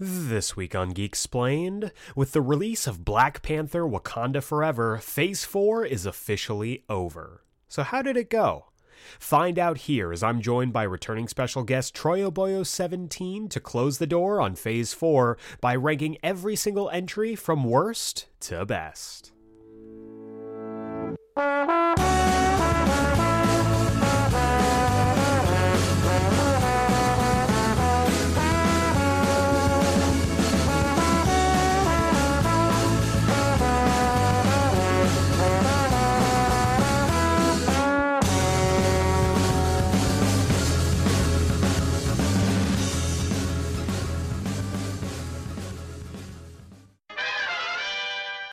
This week on Geek Explained, with the release of Black Panther Wakanda Forever, Phase 4 is officially over. So, how did it go? Find out here as I'm joined by returning special guest Troy Oboyo17 to close the door on Phase 4 by ranking every single entry from worst to best.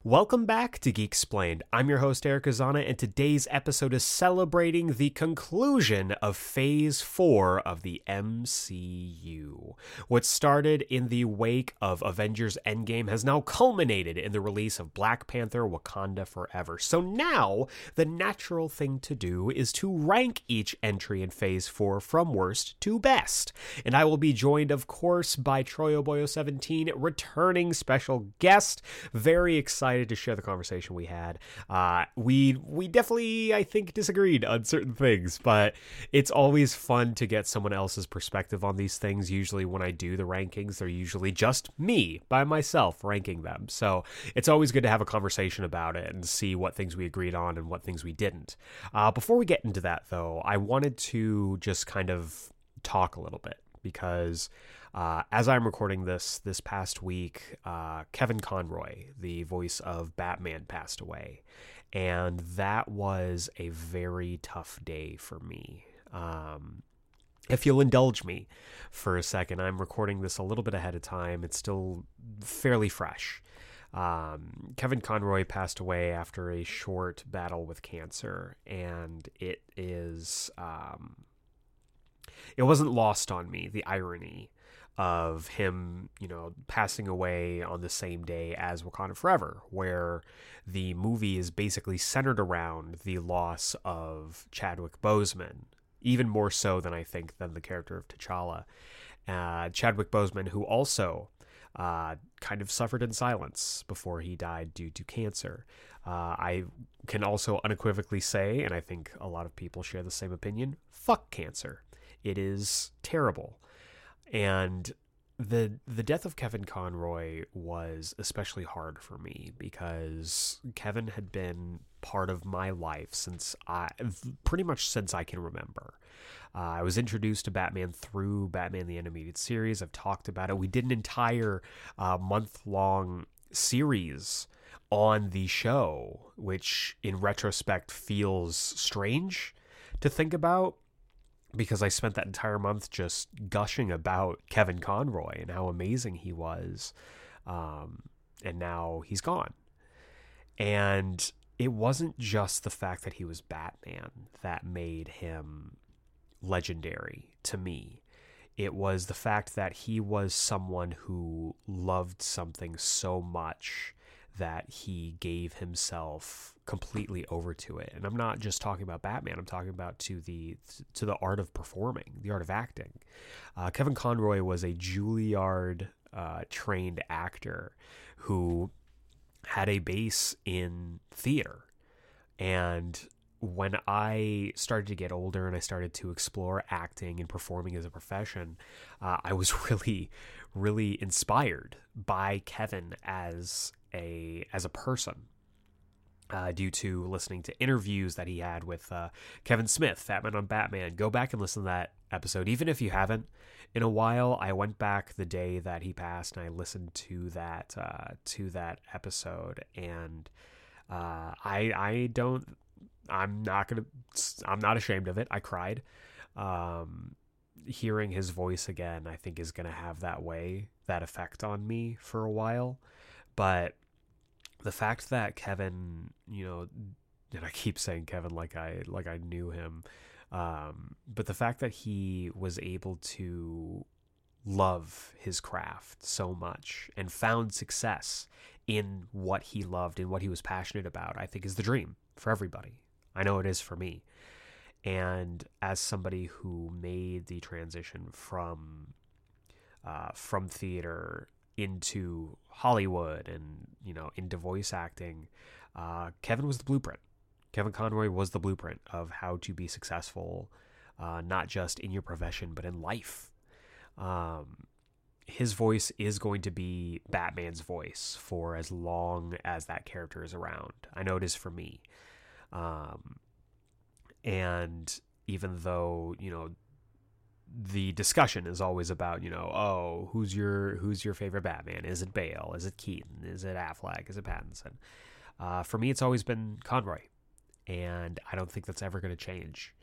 Welcome back to Geek Explained. I'm your host, Eric Azana, and today's episode is celebrating the conclusion of Phase 4 of the MCU. What started in the wake of Avengers Endgame has now culminated in the release of Black Panther Wakanda Forever. So now, the natural thing to do is to rank each entry in Phase 4 from worst to best. And I will be joined, of course, by Troy Oboyo17, returning special guest. Very excited to share the conversation we had. Uh, we we definitely I think disagreed on certain things, but it's always fun to get someone else's perspective on these things. Usually when I do the rankings, they're usually just me by myself ranking them. So it's always good to have a conversation about it and see what things we agreed on and what things we didn't. Uh, before we get into that though, I wanted to just kind of talk a little bit because uh, as I'm recording this this past week, uh, Kevin Conroy, the voice of Batman, passed away, and that was a very tough day for me. Um, if you'll indulge me for a second, I'm recording this a little bit ahead of time. It's still fairly fresh. Um, Kevin Conroy passed away after a short battle with cancer, and it is. Um, it wasn't lost on me the irony of him, you know, passing away on the same day as Wakanda Forever, where the movie is basically centered around the loss of Chadwick Boseman, even more so than I think than the character of T'Challa. Uh, Chadwick Boseman, who also uh, kind of suffered in silence before he died due to cancer. Uh, I can also unequivocally say, and I think a lot of people share the same opinion fuck cancer. It is terrible and the the death of Kevin Conroy was especially hard for me because Kevin had been part of my life since I pretty much since I can remember. Uh, I was introduced to Batman through Batman the Animated Series. I've talked about it. We did an entire uh, month long series on the show, which in retrospect feels strange to think about because I spent that entire month just gushing about Kevin Conroy and how amazing he was. Um, and now he's gone. And it wasn't just the fact that he was Batman that made him legendary to me. It was the fact that he was someone who loved something so much that he gave himself completely over to it. And I'm not just talking about Batman. I'm talking about to the to the art of performing, the art of acting. Uh, Kevin Conroy was a Juilliard uh, trained actor who had a base in theater, and when I started to get older and I started to explore acting and performing as a profession, uh, I was really, really inspired by Kevin as a as a person uh, due to listening to interviews that he had with uh, Kevin Smith, Batman on Batman. Go back and listen to that episode, even if you haven't in a while. I went back the day that he passed, and I listened to that uh, to that episode, and uh, I I don't. I'm not gonna. I'm not ashamed of it. I cried. Um, hearing his voice again, I think, is gonna have that way, that effect on me for a while. But the fact that Kevin, you know, and I keep saying Kevin like I like I knew him, um, but the fact that he was able to love his craft so much and found success in what he loved and what he was passionate about, I think is the dream for everybody. I know it is for me. And as somebody who made the transition from uh, from theater into Hollywood and you know into voice acting, uh, Kevin was the blueprint. Kevin Conroy was the blueprint of how to be successful, uh, not just in your profession but in life. Um, his voice is going to be Batman's voice for as long as that character is around. I know it is for me. Um, and even though you know the discussion is always about you know oh who's your who's your favorite Batman? Is it Bale? Is it Keaton? Is it Affleck? Is it Pattinson? Uh, for me, it's always been Conroy, and I don't think that's ever going to change.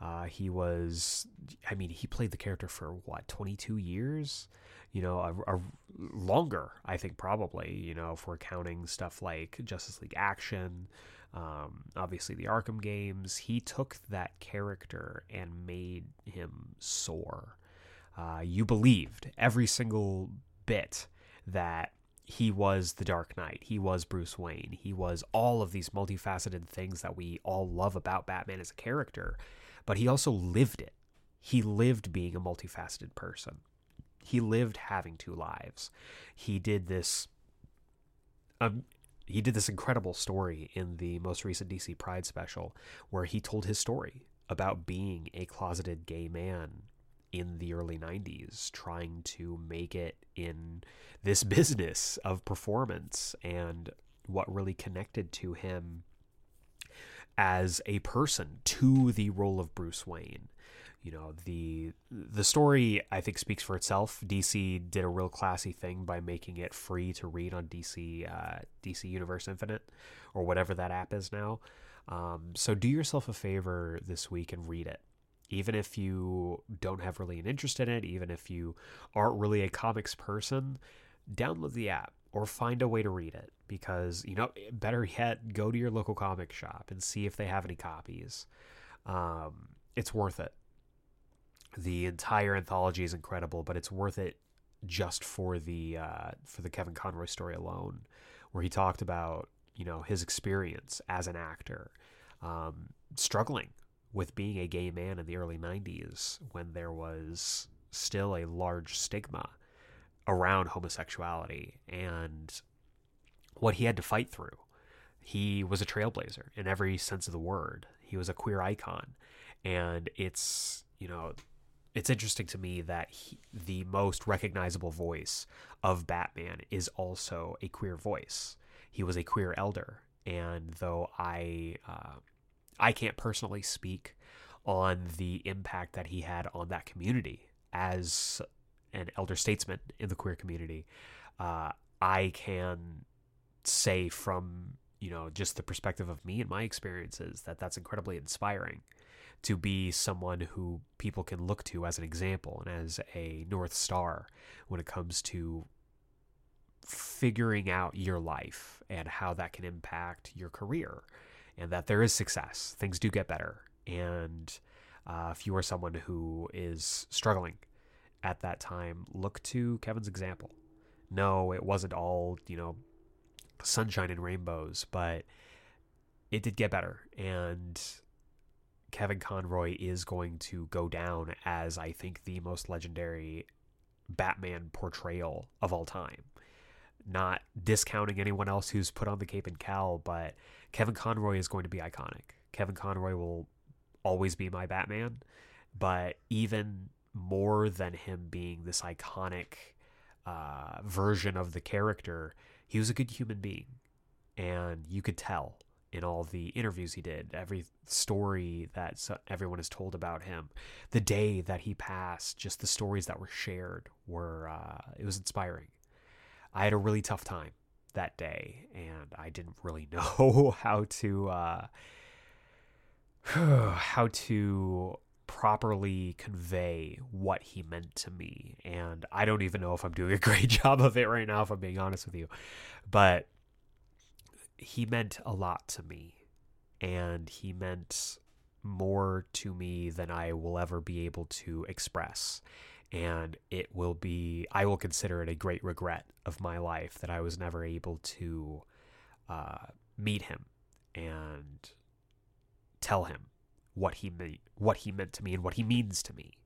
Uh, he was, I mean, he played the character for what, 22 years? You know, a, a, longer, I think, probably, you know, if we're counting stuff like Justice League Action, um, obviously the Arkham games. He took that character and made him soar. Uh, you believed every single bit that he was the Dark Knight. He was Bruce Wayne. He was all of these multifaceted things that we all love about Batman as a character, but he also lived it. He lived being a multifaceted person. He lived having two lives. He did this um, he did this incredible story in the most recent DC Pride special where he told his story about being a closeted gay man in the early 90s trying to make it in this business of performance and what really connected to him as a person to the role of Bruce Wayne you know the the story I think speaks for itself. DC did a real classy thing by making it free to read on DC uh, DC Universe Infinite or whatever that app is now. Um, so do yourself a favor this week and read it. Even if you don't have really an interest in it, even if you aren't really a comics person, download the app or find a way to read it because you know better yet go to your local comic shop and see if they have any copies um, it's worth it the entire anthology is incredible, but it's worth it just for the uh, for the Kevin Conroy story alone, where he talked about you know his experience as an actor, um, struggling with being a gay man in the early '90s when there was still a large stigma around homosexuality and what he had to fight through. He was a trailblazer in every sense of the word. He was a queer icon, and it's you know it's interesting to me that he, the most recognizable voice of Batman is also a queer voice. He was a queer elder, and though I uh, I can't personally speak on the impact that he had on that community as an elder statesman in the queer community, uh, I can say from you know just the perspective of me and my experiences that that's incredibly inspiring to be someone who people can look to as an example and as a North Star when it comes to figuring out your life and how that can impact your career and that there is success. Things do get better. And uh, if you are someone who is struggling at that time, look to Kevin's example. No, it wasn't all, you know, sunshine and rainbows, but it did get better. And Kevin Conroy is going to go down as I think the most legendary Batman portrayal of all time. Not discounting anyone else who's put on the cape and cowl, but Kevin Conroy is going to be iconic. Kevin Conroy will always be my Batman, but even more than him being this iconic uh, version of the character, he was a good human being. And you could tell in all the interviews he did, every story that everyone has told about him, the day that he passed, just the stories that were shared were uh, it was inspiring. I had a really tough time that day, and I didn't really know how to uh, how to properly convey what he meant to me, and I don't even know if I'm doing a great job of it right now, if I'm being honest with you, but he meant a lot to me and he meant more to me than I will ever be able to express. And it will be, I will consider it a great regret of my life that I was never able to uh, meet him and tell him what he what he meant to me and what he means to me.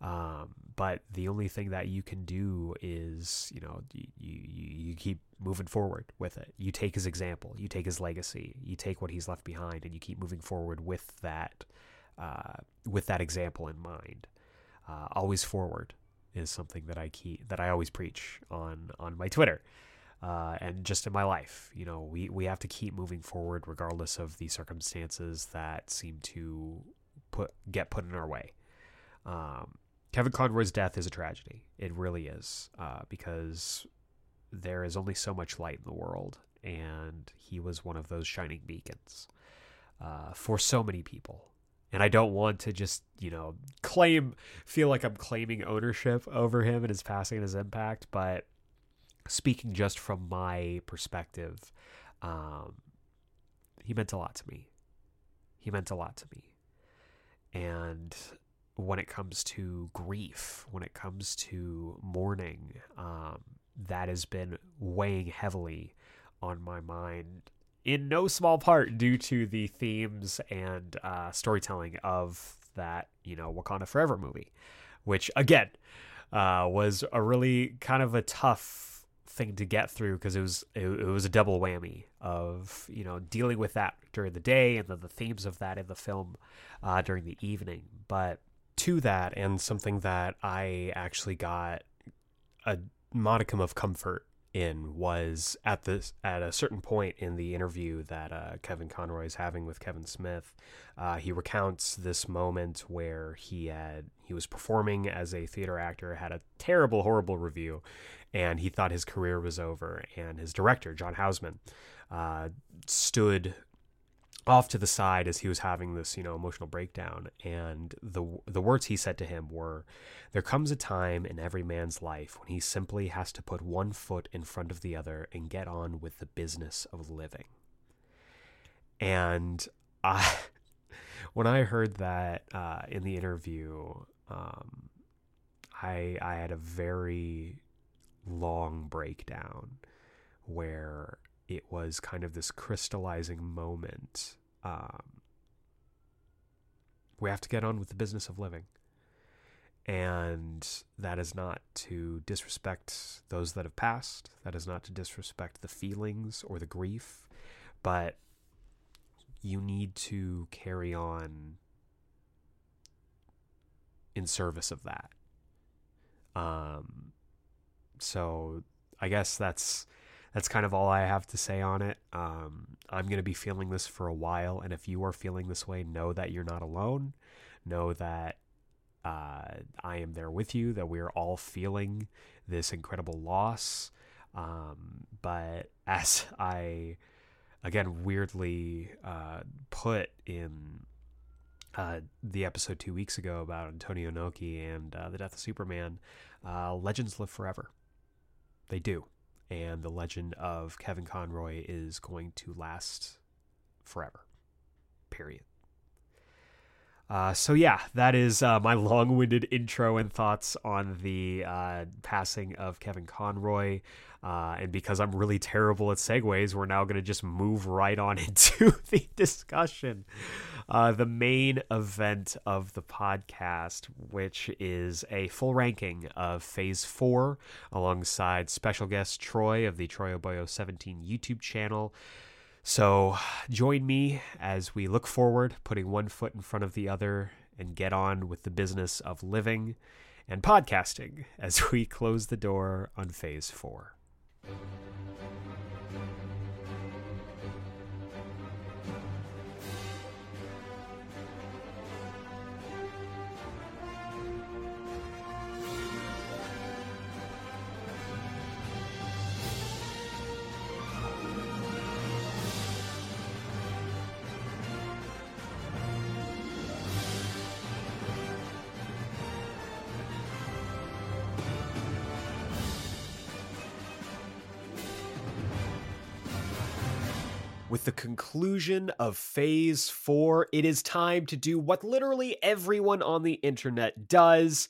Um, but the only thing that you can do is, you know, you, you, you keep moving forward with it. You take his example, you take his legacy, you take what he's left behind, and you keep moving forward with that, uh, with that example in mind. Uh, always forward is something that I keep that I always preach on on my Twitter. Uh, and just in my life, you know, we, we have to keep moving forward regardless of the circumstances that seem to put get put in our way. Um, Kevin Conroy's death is a tragedy. It really is, uh, because there is only so much light in the world, and he was one of those shining beacons uh, for so many people. And I don't want to just, you know, claim, feel like I'm claiming ownership over him and his passing and his impact, but speaking just from my perspective, um, he meant a lot to me. He meant a lot to me. And when it comes to grief, when it comes to mourning, um, that has been weighing heavily on my mind in no small part due to the themes and uh, storytelling of that, you know, Wakanda Forever movie, which again uh, was a really kind of a tough thing to get through because it was it, it, was a double whammy of you know dealing with that during the day and then the themes of that in the film uh, during the evening. But to that, and something that I actually got a modicum of comfort in was at this at a certain point in the interview that uh, Kevin Conroy is having with Kevin Smith. Uh, he recounts this moment where he had he was performing as a theater actor, had a terrible, horrible review, and he thought his career was over. And his director, John Houseman, uh, stood off to the side as he was having this, you know, emotional breakdown. And the the words he said to him were, "There comes a time in every man's life when he simply has to put one foot in front of the other and get on with the business of living." And I, when I heard that uh, in the interview, um, I I had a very long breakdown where it was kind of this crystallizing moment. Um, we have to get on with the business of living. And that is not to disrespect those that have passed. That is not to disrespect the feelings or the grief. But you need to carry on in service of that. Um, so I guess that's that's kind of all I have to say on it. Um, I'm going to be feeling this for a while, and if you are feeling this way, know that you're not alone. Know that uh, I am there with you. That we are all feeling this incredible loss. Um, but as I again weirdly uh, put in uh, the episode two weeks ago about Antonio Inoki and uh, the death of Superman, uh, legends live forever. They do and the legend of Kevin Conroy is going to last forever. Period. Uh, so yeah, that is uh, my long-winded intro and thoughts on the uh, passing of Kevin Conroy. Uh, and because I'm really terrible at segues, we're now going to just move right on into the discussion. Uh, the main event of the podcast, which is a full ranking of Phase 4 alongside special guest Troy of the Troy Oboyo 17 YouTube channel. So join me as we look forward, putting one foot in front of the other, and get on with the business of living and podcasting as we close the door on Phase 4. Conclusion of phase four, it is time to do what literally everyone on the internet does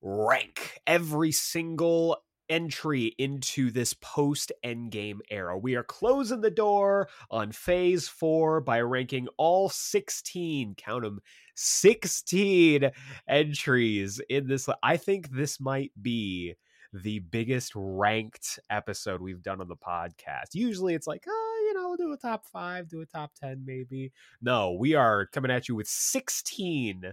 rank every single entry into this post Endgame era. We are closing the door on Phase Four by ranking all sixteen. Count them. 16 entries in this. I think this might be the biggest ranked episode we've done on the podcast. Usually it's like, oh, you know, do a top five, do a top 10 maybe. No, we are coming at you with 16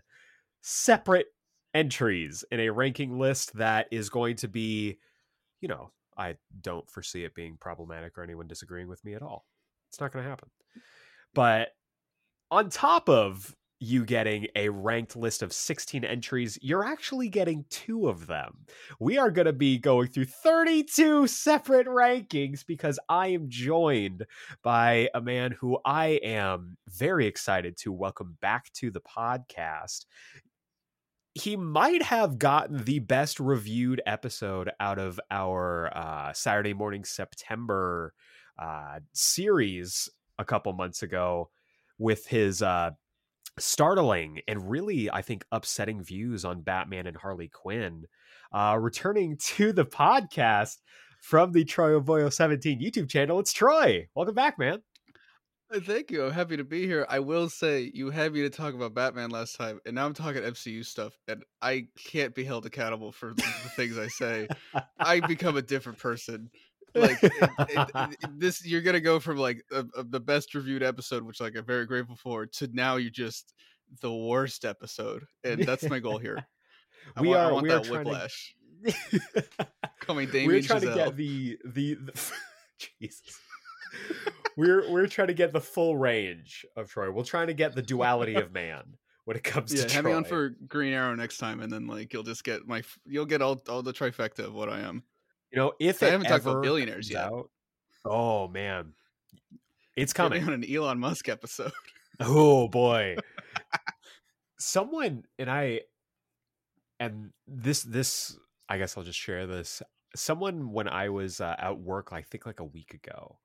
separate entries in a ranking list that is going to be, you know, I don't foresee it being problematic or anyone disagreeing with me at all. It's not going to happen. But on top of you getting a ranked list of 16 entries, you're actually getting two of them. We are going to be going through 32 separate rankings because I am joined by a man who I am very excited to welcome back to the podcast. He might have gotten the best reviewed episode out of our uh, Saturday morning September uh, series a couple months ago with his uh, startling and really, I think, upsetting views on Batman and Harley Quinn. Uh, returning to the podcast from the Troy Ovoyo 17 YouTube channel, it's Troy. Welcome back, man. Thank you. I'm happy to be here. I will say you had me to talk about Batman last time, and now I'm talking MCU stuff, and I can't be held accountable for the things I say. I become a different person like it, it, it, this you're gonna go from like a, a, the best reviewed episode which like i'm very grateful for to now you're just the worst episode and that's my goal here I we want, are I want we that are whiplash to... coming Damien we're trying Giselle. to get the the, the... jesus we're we're trying to get the full range of troy we're trying to get the duality of man when it comes yeah, to have Troy. me on for Green Arrow next time, and then like you'll just get my you'll get all all the trifecta of what I am. You know, if I haven't talked about billionaires yet. Out, oh man, it's coming on an Elon Musk episode. oh boy, someone and I, and this this I guess I'll just share this. Someone when I was uh, at work, I think like a week ago,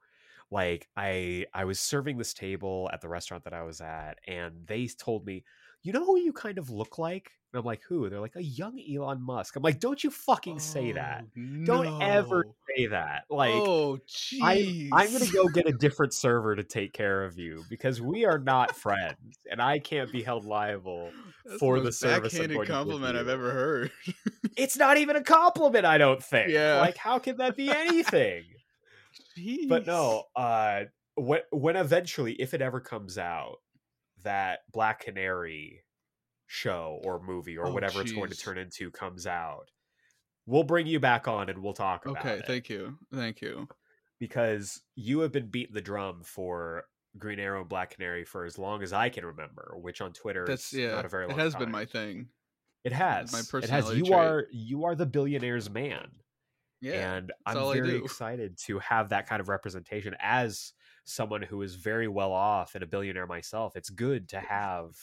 like I I was serving this table at the restaurant that I was at, and they told me, you know who you kind of look like? And I'm like, who? They're like, a young Elon Musk. I'm like, don't you fucking say oh, that. No. Don't ever say that. Like, oh, I, I'm going to go get a different server to take care of you because we are not friends and I can't be held liable That's for the, the service. Backhanded compliment I've ever heard. it's not even a compliment, I don't think. Yeah. Like, how can that be anything? but no, uh, when, when eventually, if it ever comes out, that Black Canary show or movie or oh, whatever geez. it's going to turn into comes out, we'll bring you back on and we'll talk about okay, it. Okay, thank you. Thank you. Because you have been beating the drum for Green Arrow and Black Canary for as long as I can remember, which on Twitter That's, yeah, not a very long It has time. been my thing. It has. My personality. It has. You trait. are you are the billionaire's man. Yeah, and I'm very excited to have that kind of representation as someone who is very well off and a billionaire myself. It's good to have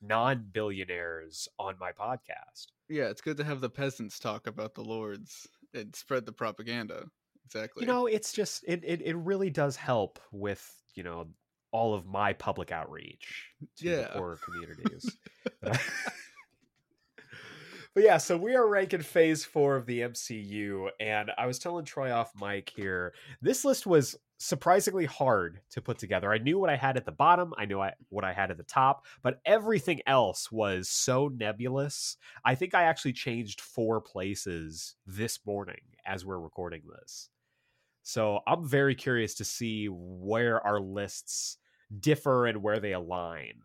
non billionaires on my podcast. Yeah, it's good to have the peasants talk about the lords and spread the propaganda. Exactly. You know, it's just it it, it really does help with, you know, all of my public outreach to yeah. the poorer communities. But yeah, so we are ranking phase four of the MCU, and I was telling Troy off mic here. This list was surprisingly hard to put together. I knew what I had at the bottom, I knew I, what I had at the top, but everything else was so nebulous. I think I actually changed four places this morning as we're recording this. So I'm very curious to see where our lists differ and where they align.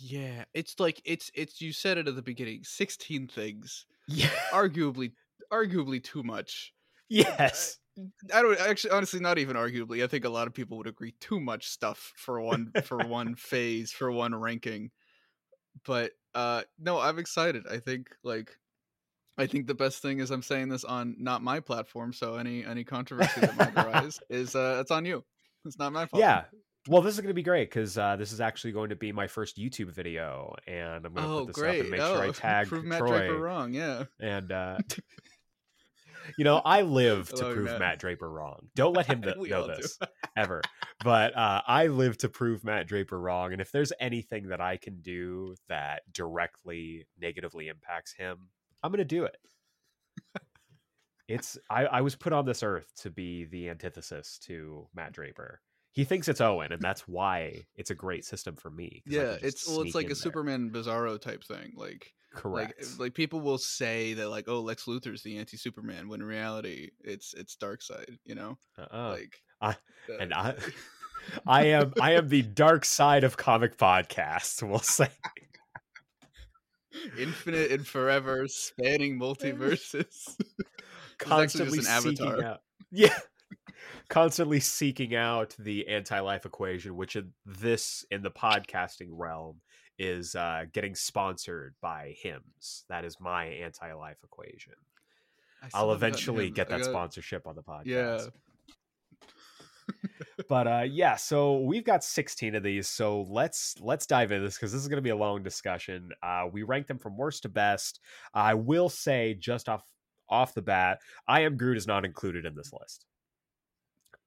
Yeah, it's like it's it's you said it at the beginning. Sixteen things. Yeah, arguably, arguably too much. Yes, I don't actually, honestly, not even arguably. I think a lot of people would agree too much stuff for one for one phase for one ranking. But uh no, I'm excited. I think like I think the best thing is I'm saying this on not my platform, so any any controversy that might arise is uh it's on you. It's not my fault. Yeah, well, this is going to be great because uh, this is actually going to be my first YouTube video, and I'm going to oh, put this great. up and make oh, sure I tag prove Troy. Matt Draper wrong. Yeah, and uh, you know, I live to prove Matt. Matt. Draper wrong. Don't let him know this ever. But uh, I live to prove Matt Draper wrong, and if there's anything that I can do that directly negatively impacts him, I'm going to do it. it's I, I was put on this earth to be the antithesis to Matt Draper. He thinks it's Owen, and that's why it's a great system for me. Yeah, it's well, it's like a there. Superman Bizarro type thing. Like, correct. like, like people will say that like, oh, Lex Luthor's the anti-Superman, when in reality, it's it's Darkseid, You know, uh-uh. like, I- uh, and I, I am I am the dark side of comic podcasts. We'll say. infinite and forever, spanning multiverses. constantly seeking out yeah constantly seeking out the anti-life equation which in this in the podcasting realm is uh getting sponsored by Hims that is my anti-life equation. I'll eventually get that got- sponsorship on the podcast. Yeah, but uh yeah so we've got 16 of these so let's let's dive into this because this is going to be a long discussion. Uh we rank them from worst to best. I will say just off off the bat i am groot is not included in this list.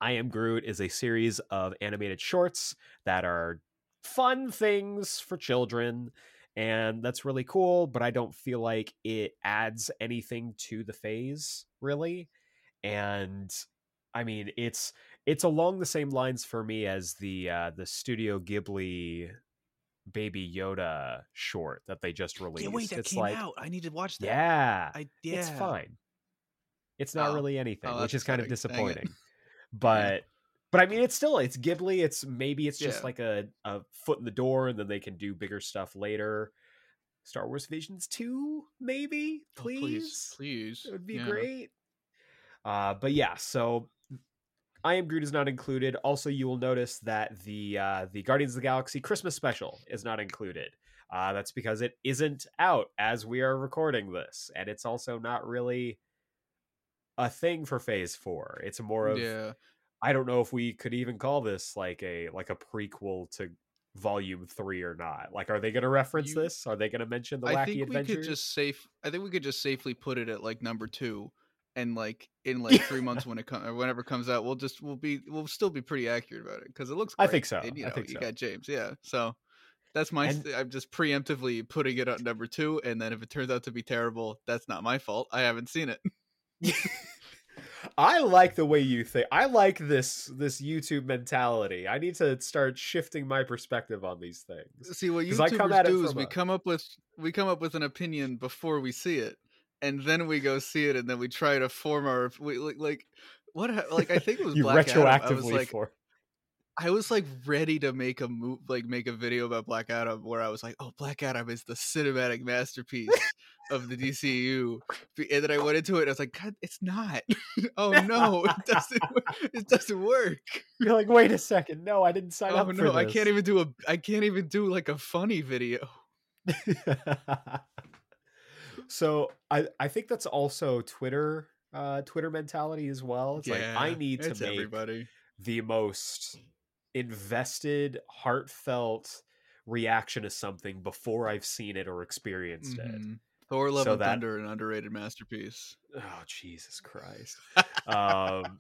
I am groot is a series of animated shorts that are fun things for children and that's really cool but i don't feel like it adds anything to the phase really and i mean it's it's along the same lines for me as the uh the studio ghibli baby yoda short that they just released yeah. Wait, that it's came like out. I need to watch that. yeah, I yeah. it's fine it's not Oh. really anything Oh, which is kind of upsetting. Dang it. disappointing but but i mean it's still it's ghibli it's maybe it's just Yeah. like a, a foot in the door and then they can do bigger stuff later star wars visions 2 maybe Oh, please please, please. it would be Yeah. great. Uh, but yeah, so I am Groot is not included. Also, you will notice that the uh, the Guardians of the Galaxy Christmas special is not included. Uh, that's because it isn't out as we are recording this, and it's also not really a thing for Phase Four. It's more of Yeah, I don't know if we could even call this like a like a prequel to Volume Three or not. Like, are they going to reference You- this? Are they going to mention the I wacky think we adventures? could just safe. I think we could just safely put it at like number two, and like in like three months when it comes or whenever it comes out, we'll just we'll be we'll still be pretty accurate about it because it looks. I think so. And, you I know, think you so. got James, yeah. So that's my. And- I'm just preemptively putting it at number two, and then if it turns out to be terrible, that's not my fault. I haven't seen it. I like the way you think. I like this this YouTube mentality. I need to start shifting my perspective on these things. See what YouTubers do is we a- come up with we come up with an opinion before we see it, and then we go see it, and then we try to form our we, like, like what like I think it was You Black Adam. I was retroactively like for I was like ready to make a move like make a video about Black Adam where I was like, oh Black Adam is the cinematic masterpiece of the DCU, and then I went into it and I was like, God, it's not. oh no, it doesn't. It doesn't work. you're like, wait a second, no, I didn't sign Oh up for no, I can't even do a. I can't even do like a funny video. so I I think that's also Twitter uh Twitter mentality as well. It's like I need to make everybody. the most invested, heartfelt reaction to something before I've seen it or experienced it. Mhm. Thor: Love So and that- Thunder, an underrated masterpiece. Oh Jesus Christ. um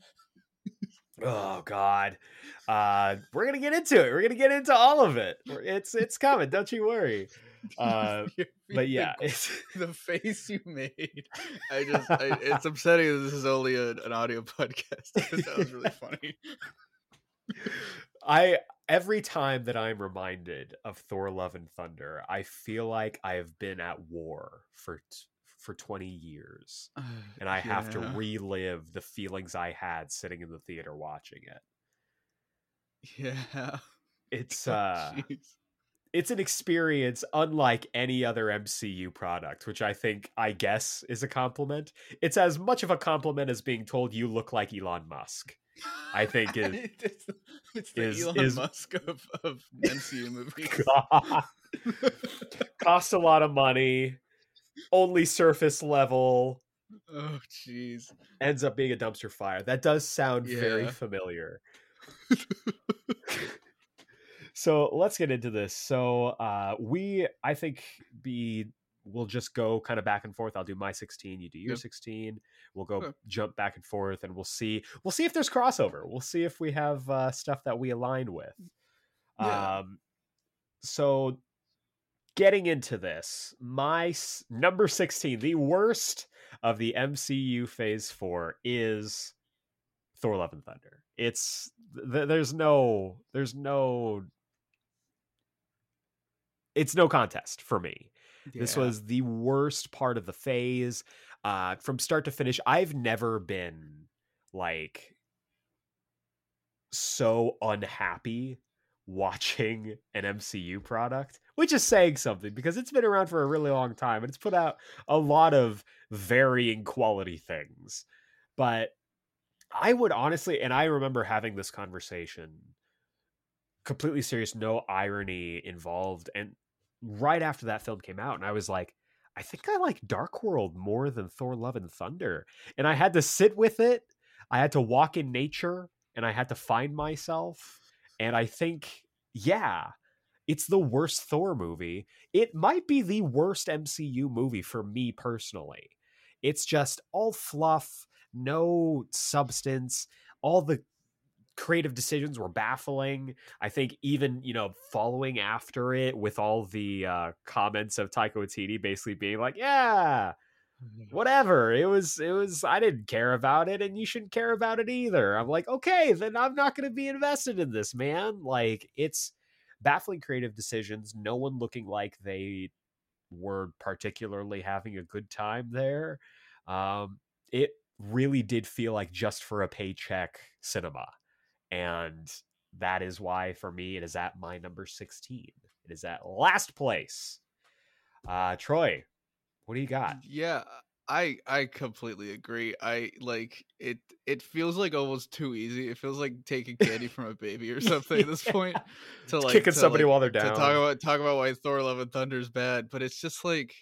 Oh God. Uh we're gonna get into it. We're gonna get into all of it. It's it's coming, don't you worry. Uh but yeah, the face you made, I just, I, it's upsetting that this is only a, an audio podcast. that was really funny. I every time that I'm reminded of Thor Love and Thunder, I feel like I have been at war for t- for 20 years and I have to relive the feelings I had sitting in the theater watching it. Yeah. It's Oh, uh jeez. it's an experience unlike any other MCU product, which I think I guess is a compliment. It's as much of a compliment as being told you look like Elon Musk. I think it- it's, it's the is- Elon is- Musk of, of MCU movies. God. Cost a lot of money, only surface level, oh, jeez. ends up being a dumpster fire. That does sound very familiar. so let's get into this. So uh we I think be we'll just go kind of back and forth. I'll do my 16, you do your Yep. 16. We'll go Okay. jump back and forth and we'll see we'll see if there's crossover. We'll see if we have uh stuff that we align with. Yeah. Um so getting into this, my s- number 16, the worst of the MCU Phase 4 is Thor Love and Thunder. It's th- there's no there's no it's no contest for me. Yeah. This was the worst part of the phase uh from start to finish. I've never been like so unhappy watching an MCU product, which is saying something because it's been around for a really long time and it's put out a lot of varying quality things. But I would honestly, and I remember having this conversation completely serious, no irony involved. And right after that film came out, and I was like, I think I like Dark World more than Thor Love and Thunder. And I had to sit with it. I had to walk in nature and I had to find myself. And I think, yeah, it's the worst Thor movie. It might be the worst MCU movie for me personally. It's just all fluff, no substance. All the creative decisions were baffling. I think even you know following after it with all the uh, comments of Taika Waititi basically being like, "Yeah, whatever. It was it was i didn't care about it and you shouldn't care about it either. I'm like okay then i'm not going to be invested in this man. Like it's baffling creative decisions no one looking like they were particularly having a good time there. Um it really did feel like just for a paycheck cinema and that is why for me it is at my number 16 it is at last place uh troy what do you got? Yeah, I I completely agree. I like it. It feels like almost too easy. It feels like taking candy from a baby or something yeah. at this point. To like kicking to, somebody like, while they're down. To talk about talk about why Thor: Love and Thunder is bad, but it's just like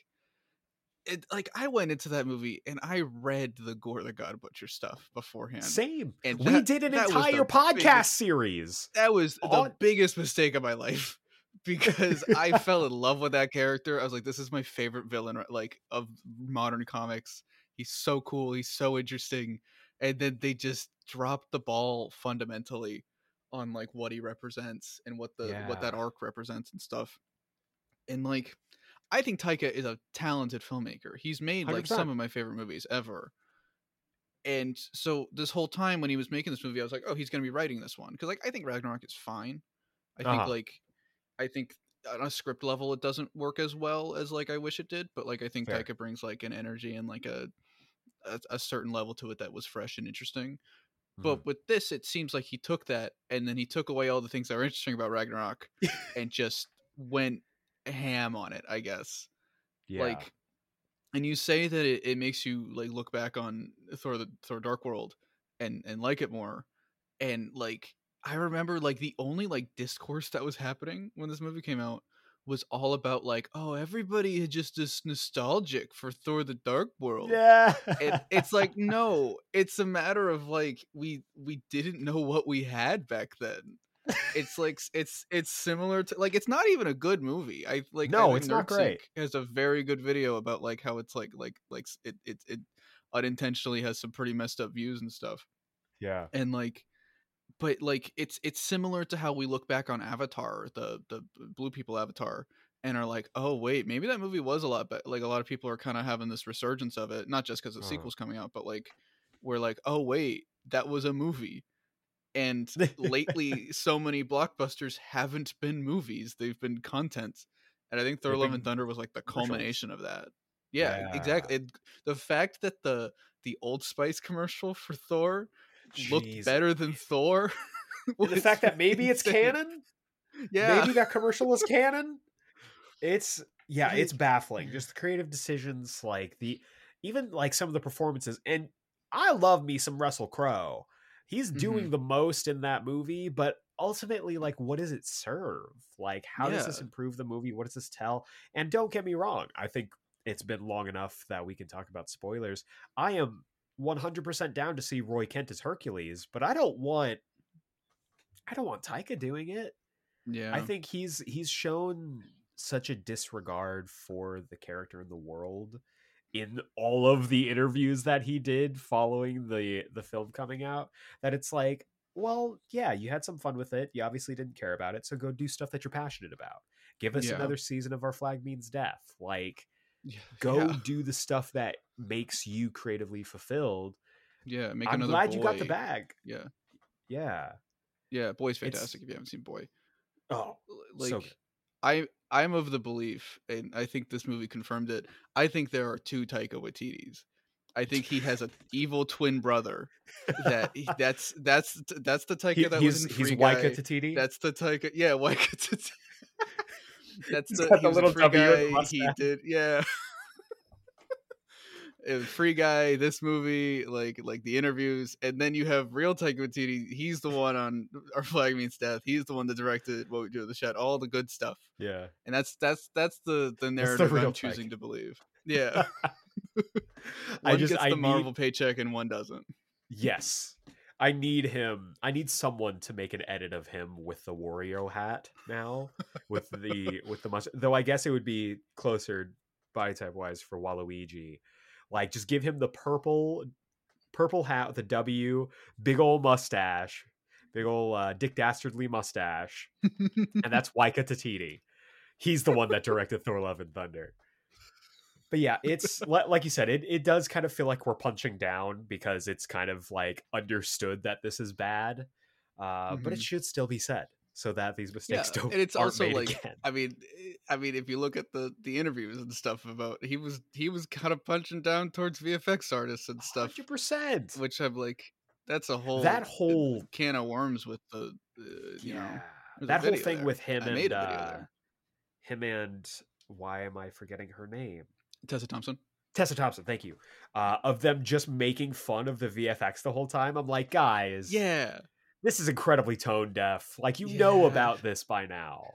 it. Like I went into that movie and I read the Gorr the God Butcher stuff beforehand. Same. And we did an entire podcast biggest, series. That was the biggest mistake of my life because I fell in love with that character. I was like, this is my favorite villain, like of modern comics. He's so cool. He's so interesting. And then they just dropped the ball fundamentally on like what he represents and what the yeah. what that arc represents and stuff. And like, I think Taika is a talented filmmaker. He's made like 100%. some of my favorite movies ever. And so this whole time when he was making this movie, I was like, oh, he's gonna be writing this one because like I think Ragnarok is fine. I uh-huh. think like I think on a script level it doesn't work as well as like I wish it did, but like I think Fair. Taika brings like an energy and like a, a, a certain level to it that was fresh and interesting. Mm-hmm. But with this, it seems like he took that and then he took away all the things that were interesting about Ragnarok and just went ham on it, I guess. Yeah. Like and you say that it, it makes you like look back on Thor the Thor Dark World and and like it more. And like I remember like the only like discourse that was happening when this movie came out was all about like, oh, everybody had just is nostalgic for Thor: The Dark World. Yeah, it, it's like no, it's a matter of like we we didn't know what we had back then. It's like it's it's similar to like it's not even a good movie. I like no, I it's not great. Has a very good video about like how it's like like like it it it unintentionally has some pretty messed up views and stuff. Yeah, and like but like it's it's similar to how we look back on Avatar, the the blue people Avatar, and are like, oh wait, maybe that movie was a lot but Like a lot of people are kind of having this resurgence of it, not just because the uh-huh. sequel's coming out, but like we're like, oh wait, that was a movie. And lately, so many blockbusters haven't been movies; they've been content. And I think Thor: Love and Thunder was like the culmination of that. Yeah, yeah. exactly. It, the fact that the the Old Spice commercial for Thor Jeez. looked better than Thor. the fact that maybe it's canon, yeah, maybe that commercial is canon. It's yeah, it's baffling. Just the creative decisions, like the even like some of the performances, and I love me some Russell Crowe. He's doing mm-hmm. the most in that movie, but ultimately, like, what does it serve? Like, how yeah. does this improve the movie? What does this tell? And don't get me wrong, I think it's been long enough that we can talk about spoilers. I am 100% down to see Roy Kent as Hercules, but I don't want I don't want Taika doing it. Yeah. I think he's he's shown such a disregard for the character in the world in all of the interviews that he did following the the film coming out that it's like well yeah you had some fun with it you obviously didn't care about it so go do stuff that you're passionate about give us yeah. another season of our flag means death like Go yeah, do the stuff that makes you creatively fulfilled. yeah, make I'm glad you got the bag. Yeah, Yeah. yeah, Boy's It's- fantastic. If you haven't seen Boy, Oh, like so good. I I'm of the belief, and I think this movie confirmed it. I think there are two Taika Waititis. I think he has an evil twin brother. That he- that's that's that's the Taika He- that he's was in he's Free Waika Guy. Tatiti. That's the Taika. Yeah, Waika Tatiti. That's He's the, the little guy. He did, yeah. Free guy. This movie, like like the interviews, and then you have real Taika Waititi. He's the one on Our Flag Means Death. He's the one that directed What We Do in the Shed, all the good stuff. yeah. And that's that's that's the the the narrative real I'm choosing Taika. to believe. Yeah, one I just gets I the need Marvel paycheck and one doesn't. yes. I need him. I need someone to make an edit of him with the Wario hat now, with the with the mustache. Though I guess it would be closer body type wise for Waluigi. Like, just give him the purple purple hat with a W, big old mustache, big old uh, Dick Dastardly mustache, and that's Waika Tatiti. He's the one that directed Thor: Love and Thunder. But yeah, it's like you said, it it does kind of feel like we're punching down because it's kind of like understood that this is bad, uh, but it Mhm. should still be said so that these mistakes Yeah, don't and it's also like again. I mean, eh, I mean, if you look at the the interviews and stuff about he was he was kind of punching down towards VFX artists and stuff, Hundred percent. which I'm like, that's a whole That whole can of worms with the uh, you know yeah, a that whole thing there. with him I and uh, him and why am I forgetting her name? Tessa Thompson. Tessa Thompson, thank you. Uh, of them just making fun of the VFX the whole time. I'm like, guys, Yeah, this is incredibly tone deaf. Like you know about this by now.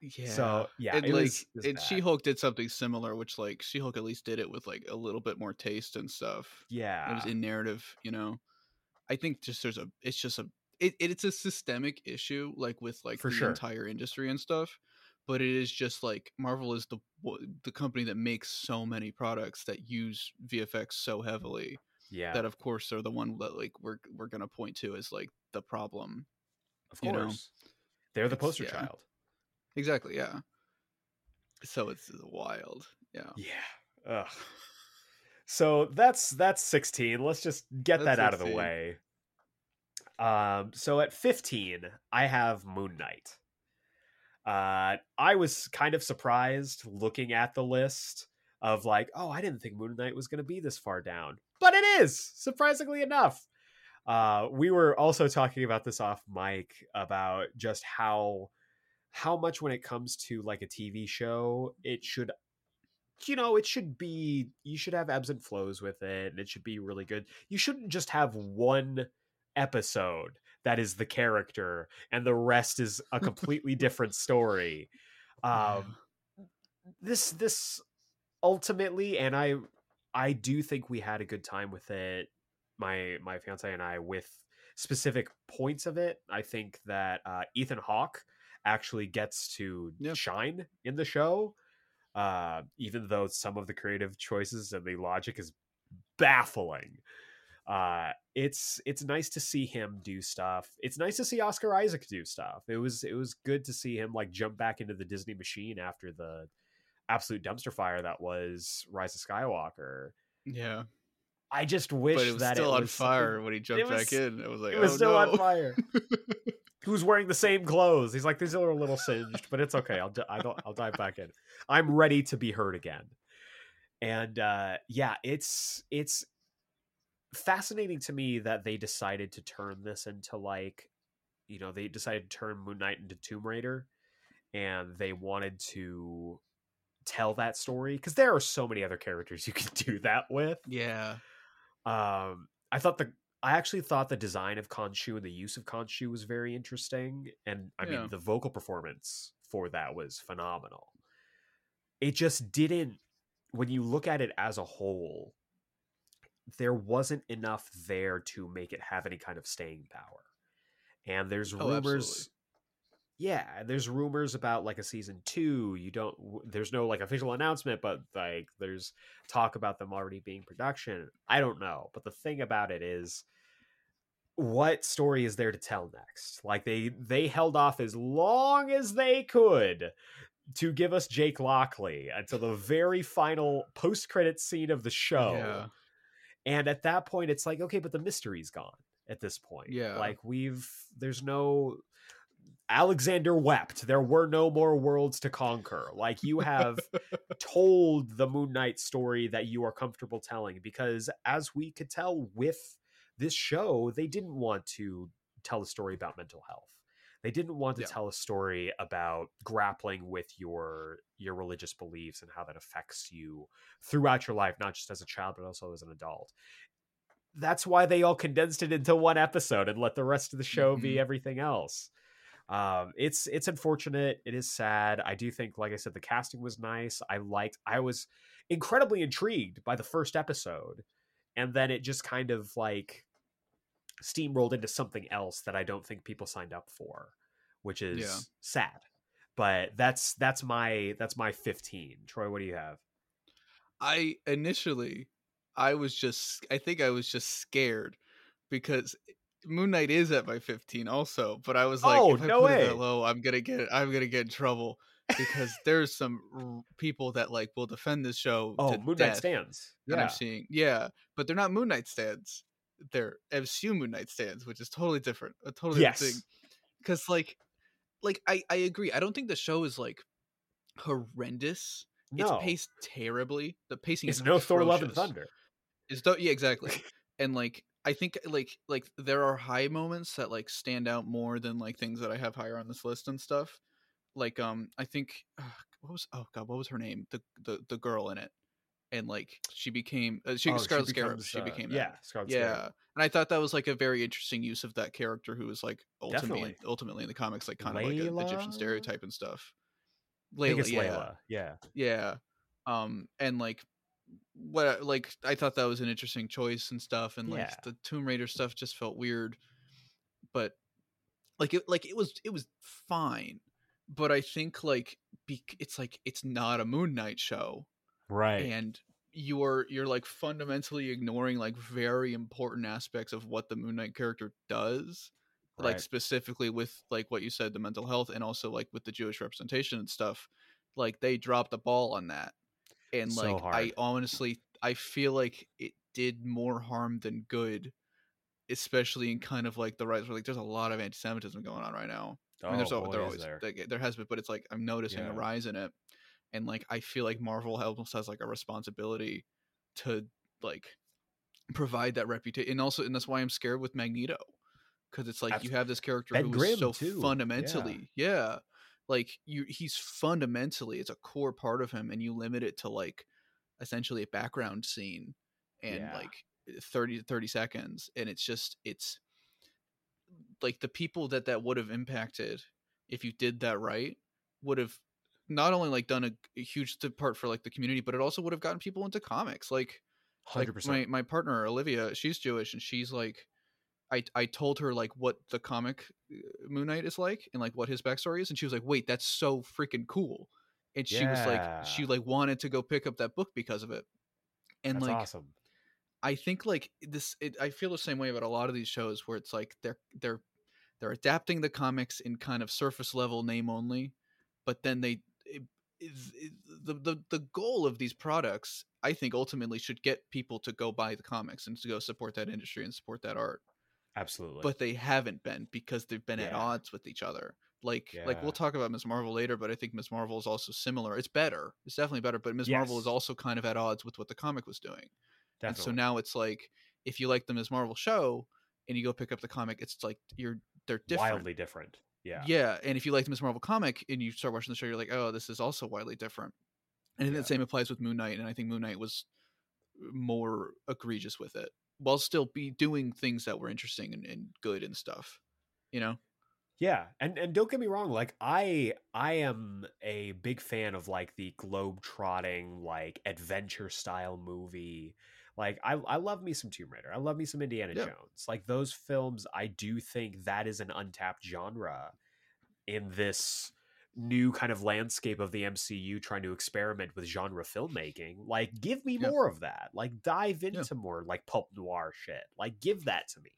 yeah. So yeah, and it like, was, it was and. She Hulk did something similar, which like She Hulk at least did it with like a little bit more taste and stuff. yeah, it was in narrative you know i think just there's a it's just a it, it's a systemic issue like with like For the sure. entire industry and stuff but it is just like marvel is the the company that makes so many products that use vfx so heavily yeah, that of course are the one that like we're we're gonna point to as like the problem of you know, course. They're the poster yeah. child. exactly yeah so it's wild yeah Yeah. Ugh. So that's that's 16. Let's just get That's that out of the way. Um so at 15, I have Moon Knight. Uh I was kind of surprised looking at the list of like, oh, I didn't think Moon Knight was going to be this far down. But it is, surprisingly enough. Uh we were also talking about this off mic about just how how much when it comes to like a TV show, it should you know, it should be you should have ebbs and flows with it and it should be really good. You shouldn't just have one episode that is the character and the rest is a completely different story. Um this this ultimately and I I do think we had a good time with it my my fiance and I with specific points of it. I think that uh Ethan Hawke actually gets to Yeah. shine in the show uh, even though some of the creative choices and the logic is baffling. Uh, it's it's nice to see him do stuff. It's nice to see Oscar Isaac do stuff. It was it was good to see him like jump back into the Disney machine after the absolute dumpster fire that was Rise of Skywalker. yeah I just wish but it was that still it on was fire when he jumped was- back in i was like It was oh, still no. on fire. Who's wearing the same clothes. He's like, these are a little singed, but it's okay. I'll I don't I'll dive back in. I'm ready to be heard again. And uh yeah, it's it's fascinating to me that they decided to turn this into like you know, they decided to turn Moon Knight into Tomb Raider and they wanted to tell that story because there are so many other characters you can do that with. yeah Um, I thought the I actually thought the design of Khonshu and the use of Khonshu was very interesting, and I Yeah. mean the vocal performance for that was phenomenal. It just didn't. When you look at it as a whole, there wasn't enough there to make it have any kind of staying power. And there's Oh, rumors. Yeah, there's rumors about like a season two. You don't. There's no like official announcement, but like there's talk about them already being production. I don't know, but the thing about it is what story is there to tell next? Like they they held off as long as they could to give us Jake Lockley until the very final post credit scene of the show. Yeah. And at that point, it's like, okay, but the mystery's gone at this point. Yeah. Like we've there's no Alexander wept. There were no more worlds to conquer. Like you have told the Moon Knight story that you are comfortable telling because as we could tell with this show, they didn't want to tell a story about mental health. They didn't want to Yeah. tell a story about grappling with your your religious beliefs and how that affects you throughout your life, not just as a child but also as an adult. That's why they all condensed it into one episode and let the rest of the show be Mhm. everything else um it's it's unfortunate it is sad i do think like i said the casting was nice i liked i was incredibly intrigued by the first episode and then it just kind of like steamrolled into something else that i don't think people signed up for which is Yeah. sad but that's that's my that's my 15 troy what do you have I initially I was just I think I was just scared because Moon Knight is at my 15 also, but I was like Oh, if I no put it way. that low, I'm to get I'm to get in trouble because there's some r- people that like will defend this show oh to moon knight stands that yeah I'm seeing. Yeah, but they're not Moon Knight stands. They're MCU Moon Knight stands, which is totally different. A totally different thing. Cuz like like I I agree. I don't think the show is like horrendous. no It's paced terribly. The pacing it's is no thor love and thunder It's do- yeah, exactly. and like I think like like there are high moments that like stand out more than like things that I have higher on this list and stuff. Like um I think uh, what was oh god what was her name the the the girl in it and like she became uh, she Oh, Scarlet Scarab becomes, she uh, became that. yeah Scarlet yeah Scarab. and I thought that was like a very interesting use of that character who was like ultimately Definitely. ultimately in the comics like kind of like an Egyptian stereotype and stuff. Layla, yeah Layla. Yeah. yeah um and like what like i thought that was an interesting choice and stuff and like Yeah. the tomb raider stuff just felt weird but like it like it was it was fine but i think like bec- it's like it's not a moon knight show Right. and you're you're like fundamentally ignoring like very important aspects of what the moon knight character does like specifically with like what you said the mental health and also like with the jewish representation and stuff like they dropped the ball on that and So like i honestly i feel like it did more harm than good especially in kind of like the right like there's a lot of anti-semitism going on right now I mean, there's Oh, boy, there is always there. there has been, but it's like I'm noticing Yeah. a rise in it, and like I feel like Marvel almost has like a responsibility to like provide that reputation, and also, and that's why I'm scared with Magneto, because it's like you have this character Ben who is Grimm, so too. Yeah. fundamentally, yeah. Like you, he's fundamentally it's a core part of him, and you limit it to like essentially a background scene and Yeah. like eh, 30 to 30 seconds, and it's just it's like the people that that would have impacted if you did that right would have not only like done a, a huge part for like the community but it also would have gotten people into comics like like 100%. my, my partner olivia she's jewish and she's like I, I told her like what the comic uh, moon knight is like and like what his backstory is and she was like wait that's so freaking cool and she was like she like wanted to go pick up that book because of it and That's like awesome. I think like this it, I feel the same way about a lot of these shows where it's like they're they're they're adapting the comics in kind of surface level name only, but then they it- the, the the goal of these products I think ultimately should get people to go buy the comics and to go support that industry and support that art. Absolutely. But they haven't been because they've been at odds with each other. Like like we'll talk about Ms. Marvel later, but I think Ms. Marvel is also similar. It's better. It's definitely better, but Ms. Marvel is also kind of at odds with what the comic was doing. And so now it's like if you like the Ms. Marvel show and you go pick up the comic, it's like you're they're different. wildly different. Yeah. Yeah, and if you like the Ms. Marvel comic and you start watching the show, you're like, oh, this is also wildly different. And Yeah. the same applies with Moon Knight, and I think Moon Knight was uh, more egregious with it, while still be doing things that were interesting and, and good and stuff. You know? Yeah, and and don't get me wrong, like I I am a big fan of like the globe trotting like adventure style movie. Like I I love me some Tomb Raider. I love me some Indiana Yeah. Jones. Like those films, I do think that is an untapped genre in this new kind of landscape of the MCU trying to experiment with genre filmmaking. Like give me Yeah. more of that. Like dive into more like pulp noir shit. Like give that to me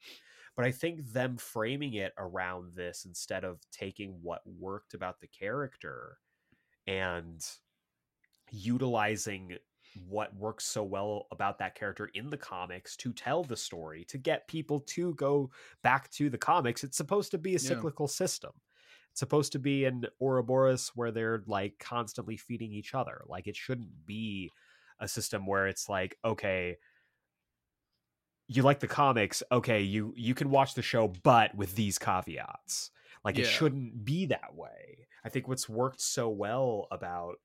but I think them framing it around this instead of taking what worked about the character and utilizing what works so well about that character in the comics to tell the story to get people to go back to the comics it's supposed to be a Yeah. cyclical system supposed to be an Ouroboros where they're like constantly feeding each other like it shouldn't be a system where it's like okay you like the comics okay you you can watch the show but with these caveats. Like it shouldn't be that way. I think what's worked so well about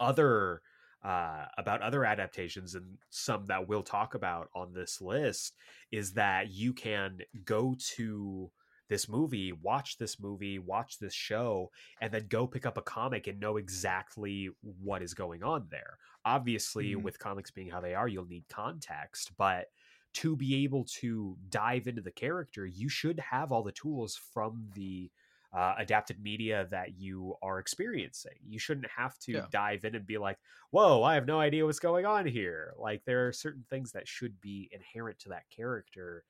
other uh, about other adaptations and some that we'll talk about on this list is that you can go to this movie, watch this movie, watch this show, and then go pick up a comic and know exactly what is going on there. Obviously, Mhm. with comics being how they are, you'll need context, but to be able to dive into the character, you should have all the tools from the uh, adapted media that you are experiencing. You shouldn't have to Yeah. dive in and be like, whoa, I have no idea what's going on here. Like, there are certain things that should be inherent to that character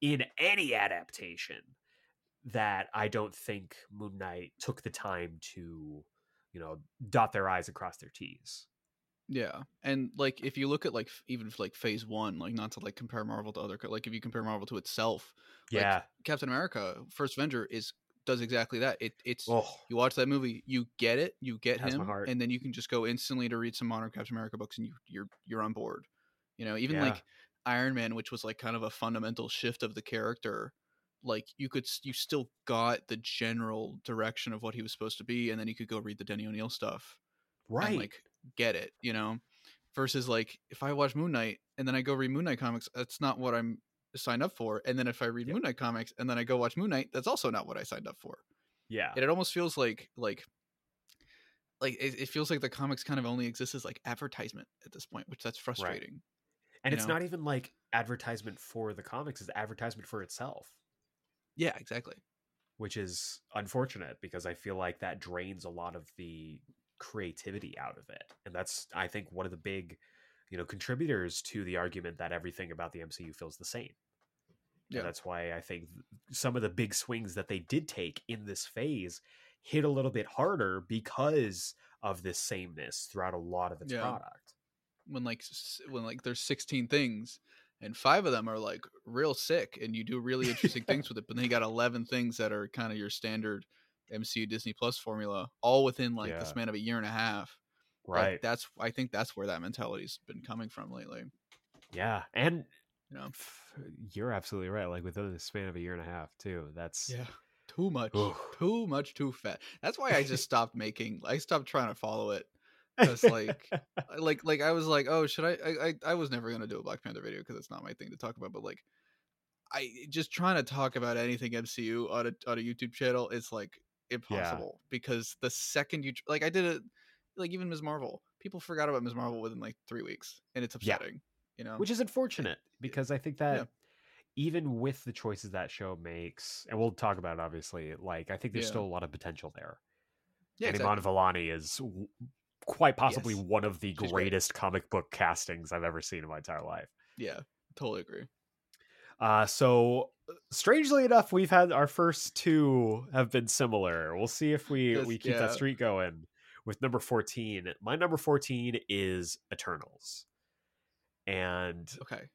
in any adaptation that I don't think Moon Knight took the time to, you know, dot their I's and cross their T's. Yeah, and like if you look at like even like Phase One, like not to like compare Marvel to other, like if you compare Marvel to itself, Like, Yeah. Captain America: First Avenger is does exactly that. It it's oh, you watch that movie, you get it, you get my him, and then you can just go instantly to read some modern Captain America books, and you you're you're on board. You know, even Yeah. like Iron Man, which was like kind of a fundamental shift of the character. Like you could you still got the general direction of what he was supposed to be, and then you could go read the Denny O'Neil stuff right. and like get it, you know. Versus like if I watch Moon Knight and then I go read Moon Knight comics, that's not what I'm signed up for. And then if I read Yep. Moon Knight comics and then I go watch Moon Knight, that's also not what I signed up for. yeah. And it almost feels like like like it, it feels like the comics kind of only exist as like advertisement at this point, which that's frustrating. And it's know? not even like advertisement for the comics, is advertisement for itself. Yeah, exactly. which is unfortunate because I feel like that drains a lot of the creativity out of it. And that's I think one of the big, you know, contributors to the argument that everything about the MCU feels the same. Yeah. And that's why I think some of the big swings that they did take in this phase hit a little bit harder because of this sameness throughout a lot of its Yeah. product. When like when like there's 16 things and five of them are like real sick and you do really interesting things with it, but then you got 11 things that are kind of your standard MCU Disney Plus formula, all within like Yeah. the span of a year and a half. Like, Right. that's I think that's where that mentality's been coming from lately. yeah. And you know you're absolutely right. Like within the span of a year and a half too. That's yeah Too much. Oof. Too much too fat. That's why I just stopped making I stopped trying to follow it. Because like like like I was like, oh, should I? I I, was never gonna do a Black Panther video because it's not my thing to talk about. But like, I just trying to talk about anything MCU on a on a YouTube channel is like impossible because the second you like, I did it like even Ms. Marvel, people forgot about Ms. Marvel within like three weeks, and it's Yeah. upsetting. You know, which is unfortunate because I think that Yeah. even with the choices that show makes, and we'll talk about it obviously, like I think there's Yeah. still a lot of potential there. yeah, and exactly. Iman Vellani is quite possibly Yes. one of the She's great. greatest comic book castings I've ever seen in my entire life. yeah, totally agree. Uh, so strangely enough, we've had our first two have been similar. We'll see if we Yes, we keep yeah. that streak going with number 14. My number 14 is Eternals. And Okay,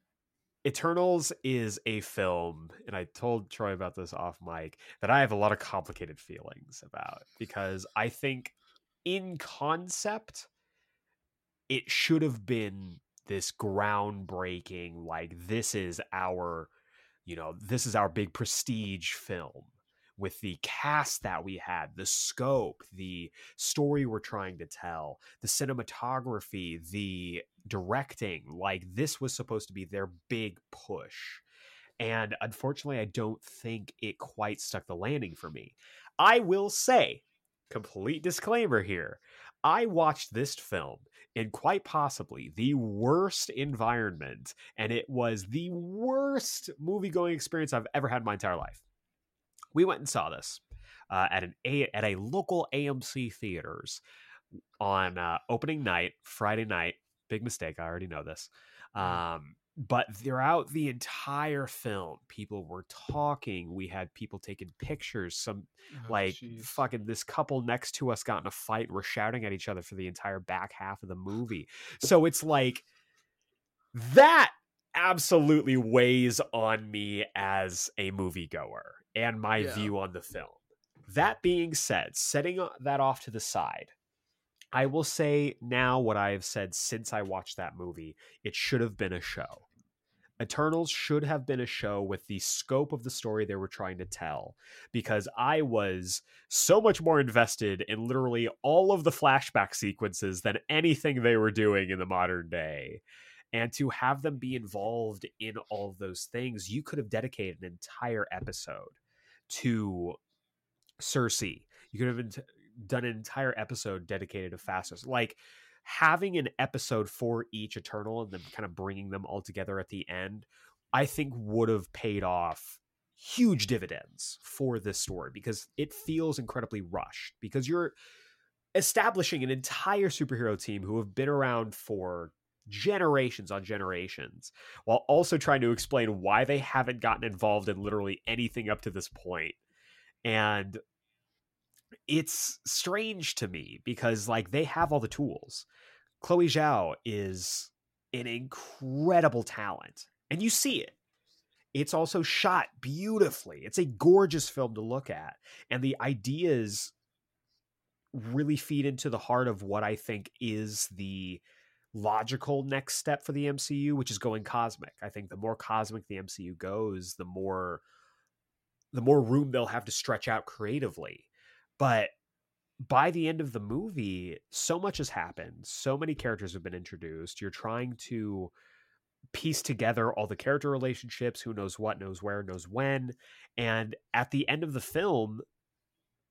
Eternals is a film, and I told Troy about this off mic, that I have a lot of complicated feelings about because I think in concept, it should have been this groundbreaking, like, this is our, you know, this is our big prestige film with the cast that we had, the scope, the story we're trying to tell, the cinematography, the directing. Like this was supposed to be their big push. And unfortunately, I don't think it quite stuck the landing for me. I will say, complete disclaimer here. I watched this film in quite possibly the worst environment, and it was the worst movie going experience I've ever had in my entire life. We went and saw this uh, at an a- at a local AMC theaters on uh, opening night, Friday night. Big mistake. I already know this. Um, but throughout the entire film, people were talking. We had people taking pictures. Some Oh, like jeez. fucking this couple next to us got in a fight. and We're shouting at each other for the entire back half of the movie. So it's like that absolutely weighs on me as a moviegoer and my Yeah. view on the film. That being said, setting that off to the side, I will say now what I have said since I watched that movie. It should have been a show. Eternals should have been a show with the scope of the story they were trying to tell because I was so much more invested in literally all of the flashback sequences than anything they were doing in the modern day. And to have them be involved in all of those things, you could have dedicated an entire episode to Sersi. You could have done an entire episode dedicated to Phastos. Like having an episode for each Eternal and then kind of bringing them all together at the end, I think would have paid off huge dividends for this story because it feels incredibly rushed because you're establishing an entire superhero team who have been around for generations on generations while also trying to explain why they haven't gotten involved in literally anything up to this point and it's strange to me because like they have all the tools chloe zhao is an incredible talent and you see it it's also shot beautifully it's a gorgeous film to look at and the ideas really feed into the heart of what i think is the logical next step for the MCU, which is going cosmic. I think the more cosmic the MCU goes, the more the more room they'll have to stretch out creatively. But by the end of the movie, so much has happened. So many characters have been introduced. You're trying to piece together all the character relationships, who knows what, knows where, knows when. And at the end of the film,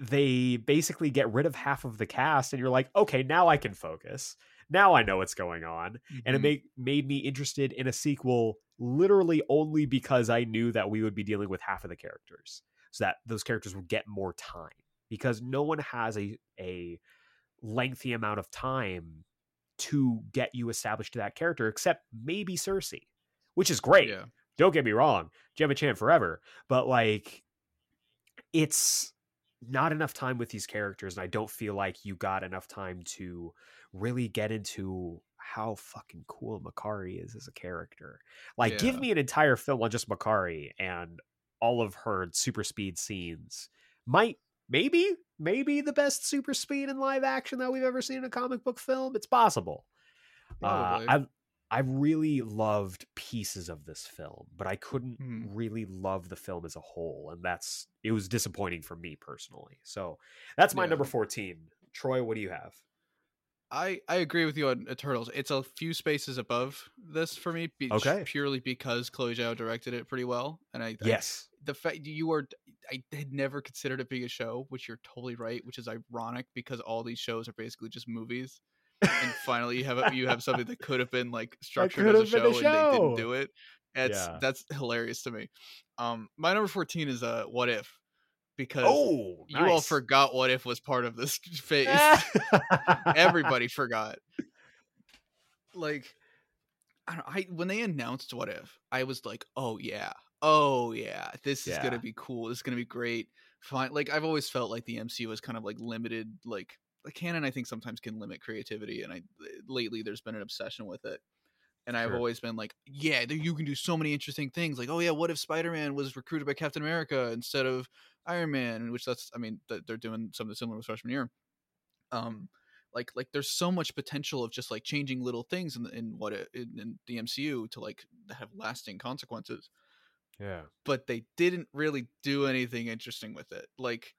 they basically get rid of half of the cast and you're like, "Okay, now I can focus." now I know what's going on. And it Mhm. made made me interested in a sequel literally only because I knew that we would be dealing with half of the characters. So that those characters would get more time. Because no one has a a lengthy amount of time to get you established to that character except maybe Sersi, which is great. yeah. Don't get me wrong, Gemma Chan forever, but like it's not enough time with these characters, and I don't feel like you got enough time to really get into how fucking cool Makkari is as a character. Like, give me an entire film on just Makkari and all of her super speed scenes. Might maybe maybe the best super speed in live action that we've ever seen in a comic book film. It's possible. Uh, I I really loved pieces of this film, but I couldn't Hmm. really love the film as a whole, and that's it was disappointing for me personally. So that's my Yeah. number fourteen. Troy, what do you have? I I agree with you on Eternals. It's a few spaces above this for me, be, Okay. purely because Chloe Zhao directed it pretty well, and I, I Yes, the fact you were I had never considered it being a show, which you're totally right, which is ironic because all these shows are basically just movies. And finally you have a, you have something that could have been like structured as a have been show, and they didn't do it. It's Yeah. that's hilarious to me. Um my number 14 is uh what if because oh, you all forgot what if was part of this phase. Everybody forgot. Like, I don't. I when they announced what if, I was like, oh yeah, oh yeah, this is gonna be cool. This is gonna be great. Fine. Like I've always felt like the MCU was kind of like limited. Like the canon, I think sometimes can limit creativity, and I lately there's been an obsession with it. And I've Sure. always been like, yeah, you can do so many interesting things. Like, oh yeah, what if Spider Man was recruited by Captain America instead of Iron Man? Which that's, I mean, th- they're doing something similar with freshman year. Um, like like there's so much potential of just like changing little things in, in what it, in, in the MCU to like have lasting consequences. yeah, But they didn't really do anything interesting with it. Like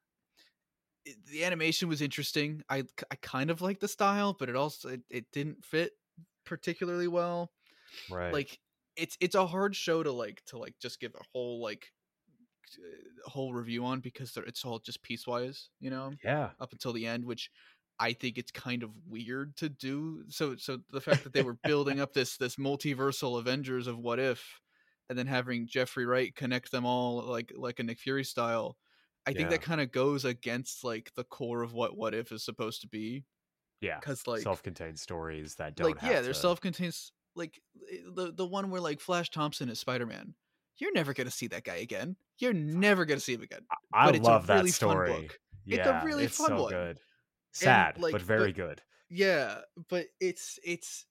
the animation was interesting. I I kind of like the style, but it also it, it didn't fit particularly well right. like it's it's a hard show to like to like just give a whole like uh, whole review on because they're, it's all just piecewise you know yeah, up until the end which i think it's kind of weird to do so so the fact that they were building up this this multiversal avengers of what if and then having jeffrey wright connect them all like like a nick fury style i think Yeah. that kind of goes against like the core of what what if is supposed to be yeah. because like Self-contained stories that don't like yeah they're to- self-contained like eh, the the one where like Flash Thompson is Spider Man. You're never gonna see that guy again. You're never gonna see him again. I but it's a love really that fun story. book. Yeah, It's a really it's fun so one. good. Sad, like, but very but- good. Yeah, but it's it's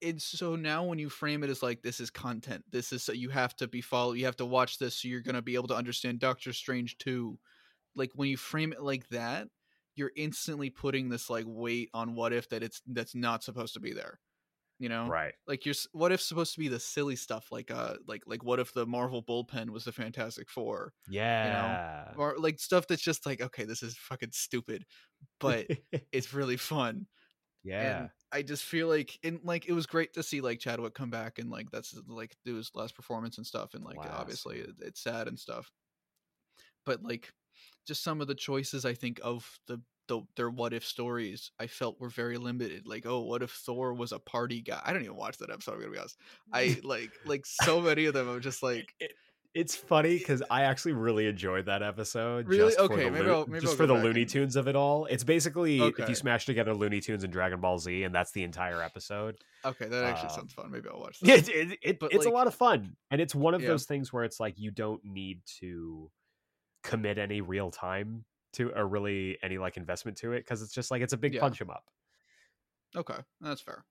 it's so now when you frame it as like this is content, this is so you have to be follow, you have to watch this, so you're gonna be able to understand Doctor Strange too. Like when you frame it like that, you're instantly putting this like weight on what if that it's that's not supposed to be there. You know, Right. like you're what if supposed to be the silly stuff like uh like like what if the Marvel bullpen was the Fantastic Four Yeah. you or like stuff that's just like okay this is fucking stupid, but it's really fun yeah. and I just feel like and like it was great to see like Chadwick come back and like that's like do his last performance and stuff and like Last obviously it, it's sad and stuff. But like just some of the choices I think of the, the their what if stories I felt were very limited. Like oh what if Thor was a party guy? I don't even watch that episode. I'm gonna be honest. I like like so many of them. I'm just like It- it's funny because I actually really enjoyed that episode. Really? Just for Okay, the maybe I'll- maybe just I'll for the Looney and- Tunes of it all. It's basically if you smash together Looney Tunes and Dragon Ball Z, and that's the entire episode. okay that actually Um, sounds fun. Maybe I'll watch that. It, it, it- it's a lot of fun, and it's one of Yeah. those things where it's like you don't need to commit any real time to or really any like investment to it because it's just like it's a big Yeah. punch 'em up. Okay, that's fair.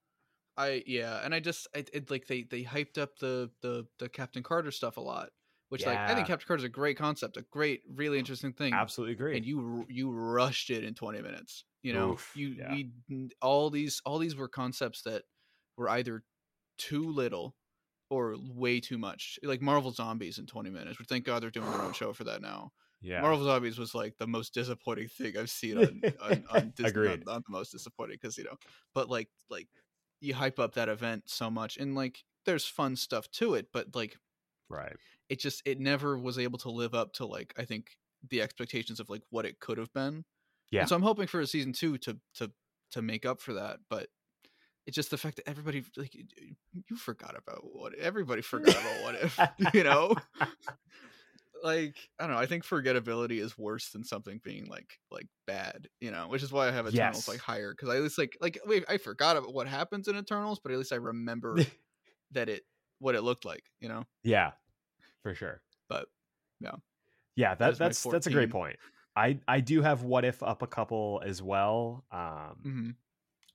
I yeah, and I just I it, like they they hyped up the the the Captain Carter stuff a lot, which like I think Captain Carter's a great concept, a great really interesting thing. Absolutely agree. And you you rushed it in 20 minutes. You know, Oof, you yeah. we all these all these were concepts that were either too little or way too much. Like Marvel Zombies in 20 minutes. Which thank God they're doing their own show for that now. Yeah, Marvel Zombies was like the most disappointing thing I've seen on, on, on Disney. Agreed. The most disappointing because you know, but like like you hype up that event so much, and like there's fun stuff to it, but like right. it just it never was able to live up to like I think the expectations of like what it could have been. Yeah. And so I'm hoping for a season two to to to make up for that, but. It's just the fact that everybody like you forgot about what everybody forgot about what if you know like I don't know. I think forgettability is worse than something being like like bad, you know. Which is why I have Eternals Yes. like higher because I at least like like wait, I forgot about what happens in Eternals, but at least I remember that it what it looked like, you know. Yeah, for sure. But yeah. yeah, That that, that's that's a great point. I I do have what if up a couple as well. Um, hmm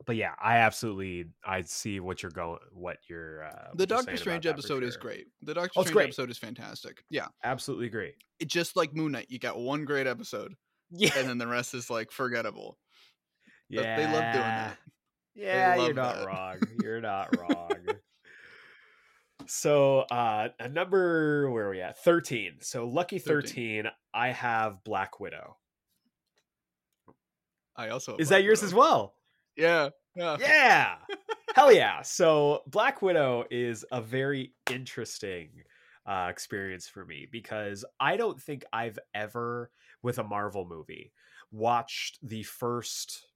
but yeah, I absolutely I see what you're going, what you're. Uh, The Doctor Strange about that for episode is great. The Doctor Oh, Strange great. episode is fantastic. Yeah, Absolutely agree. it just like Moon Knight, you got one great episode, Yeah, and then the rest is like forgettable. But yeah. They love doing that. Yeah, you're not that. wrong. You're not wrong. So, uh, a number where are we at? Thirteen. So, lucky 13. thirteen. I have Black Widow. I also Is that yours as well? Yeah, yeah, Yeah. Hell yeah. So Black Widow is a very interesting uh, experience for me because I don't think I've ever, with a Marvel movie, watched the first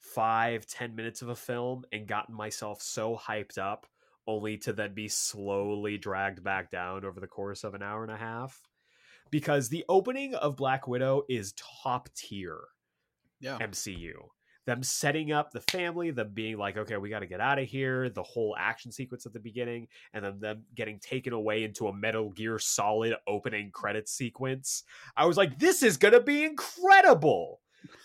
five, ten minutes of a film and gotten myself so hyped up only to then be slowly dragged back down over the course of an hour and a half. Because the opening of Black Widow is top tier. yeah. MCU. Them setting up the family, them being like, okay, we got to get out of here, the whole action sequence at the beginning, and then them getting taken away into a Metal Gear Solid opening credit sequence. I was like, this is going to be incredible.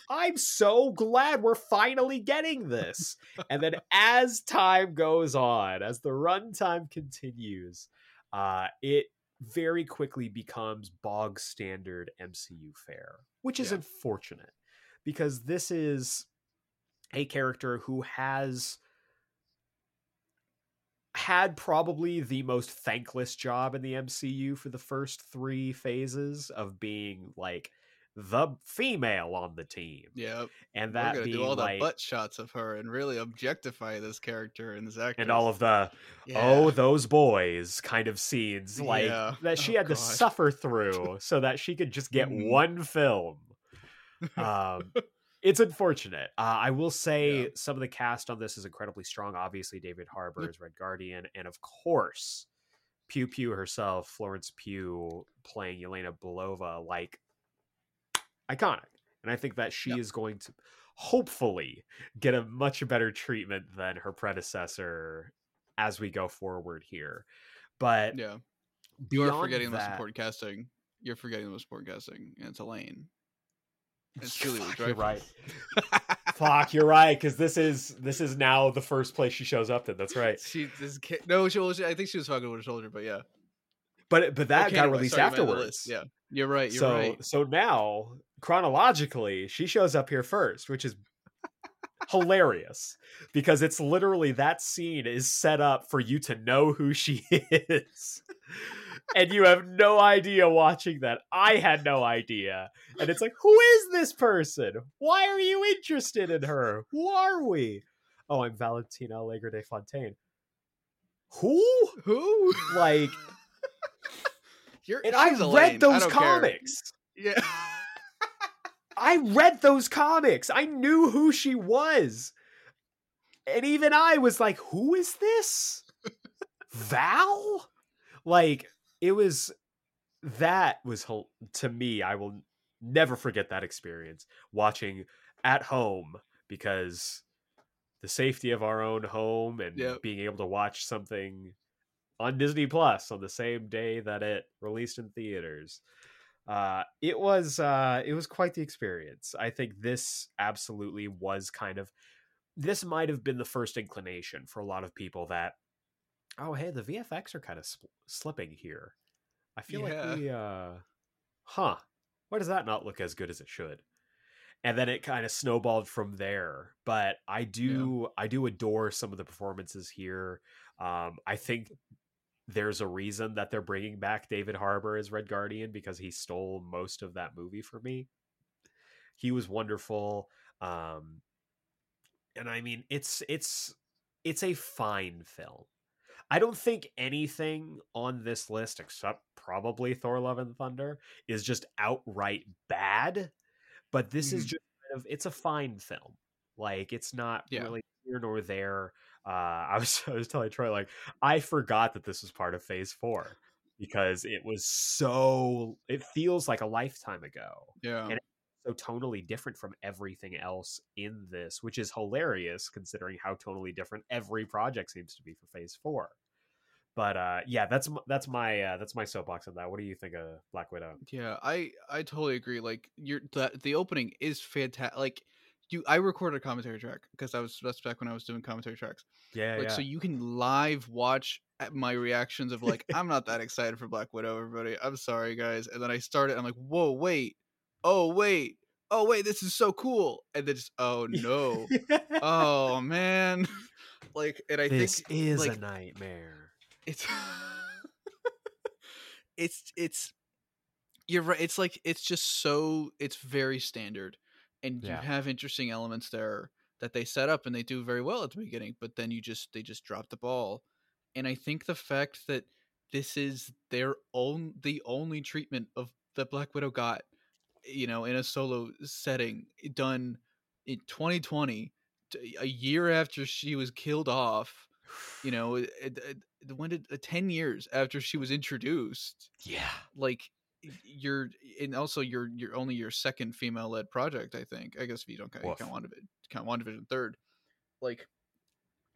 I'm so glad we're finally getting this. and then as time goes on, as the runtime continues, uh, it very quickly becomes bog standard MCU fare, which is Yeah. unfortunate because this is a character who has had probably the most thankless job in the MCU for the first three phases of being like the female on the team, Yeah, and we're that gonna being do all the like, butt shots of her and really objectify this character and this actress. and all of the yeah. oh those boys kind of scenes like Yeah. that she Oh, had to suffer through so that she could just get Mhm. one film um it's unfortunate uh, i will say Yeah. some of the cast on this is incredibly strong obviously david harbour is red guardian and of course pew pew herself florence pugh playing yelena belova like iconic and i think that she Yep. is going to hopefully get a much better treatment than her predecessor as we go forward here. But Yeah. You are forgetting the most important casting. You're forgetting the most important casting, and it's Elaine. It's Fuck, you're right. Fuck, you're right. Because this is this is now the first place she shows up. In that's right. She this ki- no, she was. I think she was fucking with a soldier, but yeah, But but that got released sorry, afterwards. Yeah, you're right. You're so right. so now chronologically, she shows up here first, which is hilarious because it's literally that scene is set up for you to know who she is. And you have no idea watching that. I had no idea. And it's like, who is this person? Why are you interested in her? Who are we? Oh, I'm Valentina Allegra de Fontaine. Who? Who? Like, You're. and I read. I those care. comics. Yeah. I read those comics. I knew who she was. And even I was like, who is this? Val? Like, it was that was to me, I will never forget that experience watching at home because the safety of our own home and Yep. being able to watch something on Disney Plus on the same day that it released in theaters uh it was uh it was quite the experience i think this absolutely was kind of this might have been the first inclination for a lot of people that oh hey the vfx are kind of slipping here i feel Yeah. like we uh huh why does that not look as good as it should and then it kind of snowballed from there but i do i do adore some of the performances here um i think there's a reason that they're bringing back David Harbour as Red Guardian because he stole most of that movie for me. He was wonderful. Um and I mean it's it's it's a fine film. I don't think anything on this list except probably Thor Love and Thunder is just outright bad, but this is Mhm. just kind of it's a fine film. Like it's not Yeah. really here nor there. Uh, I was I was telling Troy like I forgot that this was part of Phase Four because it was so it feels like a lifetime ago, Yeah. And- so tonally different from everything else in this, which is hilarious considering how tonally different every project seems to be for Phase Four. But uh, yeah, that's that's my uh, that's my soapbox on that. What do you think of Black Widow? Yeah, I I totally agree. Like you're the the opening is fantastic. Like you, I recorded a commentary track because I was that's back when I was doing commentary tracks. Yeah, Like yeah. so you can live watch at my reactions of like I'm not that excited for Black Widow. Everybody, I'm sorry guys. And then I started. I'm like, whoa, wait, oh wait, oh wait, this is so cool. And then just oh no, oh man, like and I think this think is like, a nightmare. it's it's it's you're right it's like it's just so it's very standard and Yeah. you have interesting elements there that they set up and they do very well at the beginning but then you just they just drop the ball and i think the fact that this is their own the only treatment of that black widow got you know in a solo setting done in 2020 a year after she was killed off you know it, it, when did uh, 10 years after she was introduced yeah. like you're and also you're you're only your second female led project i think i guess if you don't count, you count WandaVision, count WandaVision third like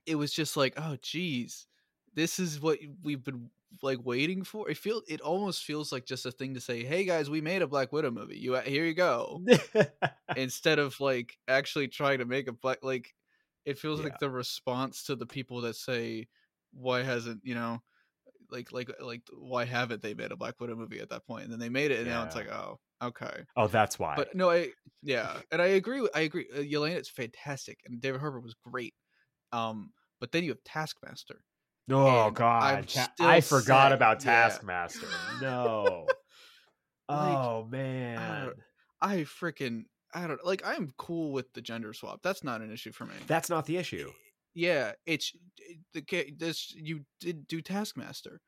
it was just like oh geez this is what we've been like waiting for. It feel it almost feels like just a thing to say hey guys we made a black widow movie. You here you go. Instead of like actually trying to make a black like it feels Yeah. like the response to the people that say why hasn't you know like like like why haven't they made a black widow movie at that point?" and then they made it and now it's like oh okay. Oh, that's why. but no i yeah and i agree with i agree uh, yelena is fantastic and david harbour was great. Um but then you have taskmaster oh and God, Ta- I forgot sad, about yeah. Taskmaster. No. Like, oh man, i freaking i don't like i'm cool with the gender swap that's not an issue for me that's not the issue. yeah it's the ca- this you did do taskmaster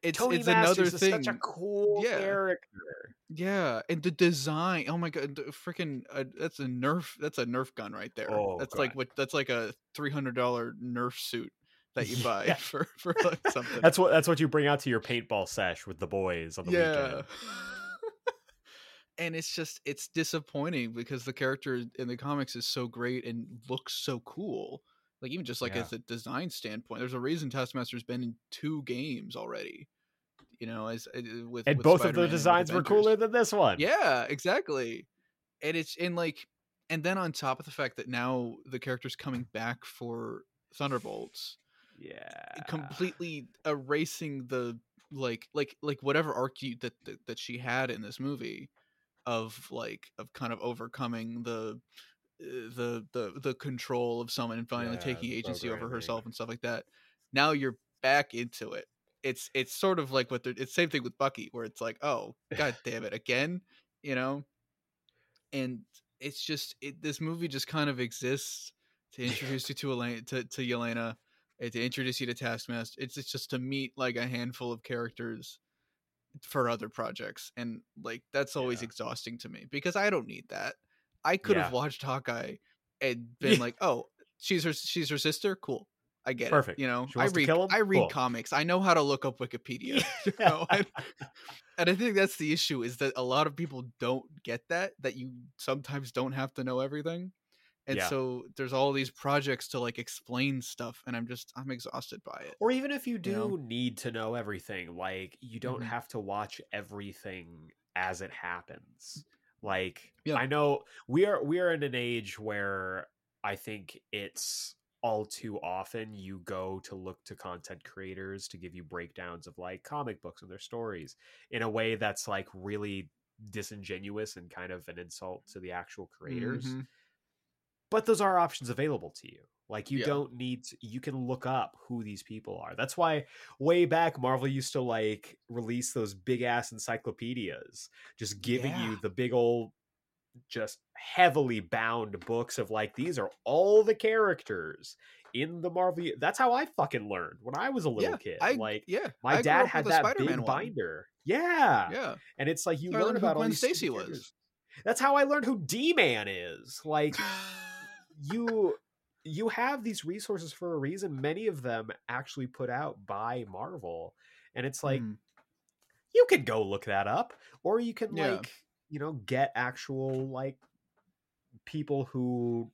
it's Tony it's Masters another is thing such a cool Yeah. character. yeah and the design oh my god freaking uh, that's a nerf that's a nerf gun right there Oh, that's like what that's like a $300 nerf suit that you buy Yeah. for for like something That's what that's what you bring out to your paintball sesh with the boys on the yeah weekend. and it's just it's disappointing because the character in the comics is so great and looks so cool Like even just like Yeah. as a design standpoint, there's a reason Taskmaster's been in two games already. You know, as uh, with And with both of Spider-Man the designs were cooler than this one. Yeah, exactly. And it's in like, and then on top of the fact that now the character's coming back for Thunderbolts, Yeah. completely erasing the like like like whatever arc you, that, that that she had in this movie of like of kind of overcoming the uh, the the the control of someone and finally Yeah, taking agency over herself and stuff like that. Now you're back into it. It's it's sort of like what they're it's same thing with Bucky where it's like, oh god damn it again, you know? And it's just it, this movie just kind of exists to introduce you to Elena to, to Yelena, and to introduce you to Taskmaster. It's, it's just to meet like a handful of characters for other projects, and like that's always Yeah. exhausting to me because I don't need that. I could have watched Hawkeye and been Yeah. like, oh, she's her she's her sister, cool. I get Perfect. it. You know, I read? I read Cool. comics. I know how to look up Wikipedia. you know, and, and I think that's the issue is that a lot of people don't get that that you sometimes don't have to know everything. And Yeah. so there's all these projects to like explain stuff and I'm just I'm exhausted by it. Or even if you do know? need to know everything, like you don't Mhm. have to watch everything as it happens. Like Yeah. I know we are we are in an age where I think it's all too often you go to look to content creators to give you breakdowns of like comic books and their stories in a way that's like really disingenuous and kind of an insult to the actual creators Mhm. But those are options available to you like you Yeah. don't need to, you can look up who these people are that's why way back marvel used to like release those big ass encyclopedias just giving Yeah. you the big old just heavily bound books of like these are all the characters in the marvel that's how i fucking learned when i was a little Yeah, kid I like yeah. my dad had that Spider-Man big one. binder yeah Yeah. and it's like you I learn learned who about all Gwen these Stacy was. that's how i learned who d-man is like you you have these resources for a reason. Many of them actually put out by marvel and it's like Mhm. you could go look that up or you can Yeah. like you know get actual like people who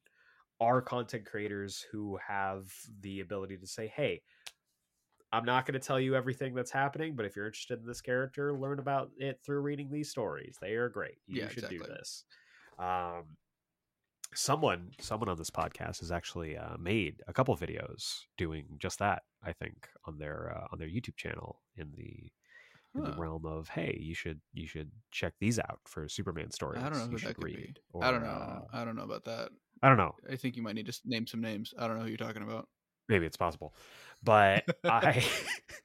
are content creators who have the ability to say hey i'm not going to tell you everything that's happening but if you're interested in this character learn about it through reading these stories. They are great. You Yeah, should do this. Um someone someone on this podcast has actually uh, made a couple videos doing just that i think on their uh, on their youtube channel in the in the realm of hey you should you should check these out for superman stories I don't know who should that could be. read I don't know. uh, I don't know about that. i don't know I think you might need to name some names. I don't know who you're talking about. maybe it's possible but i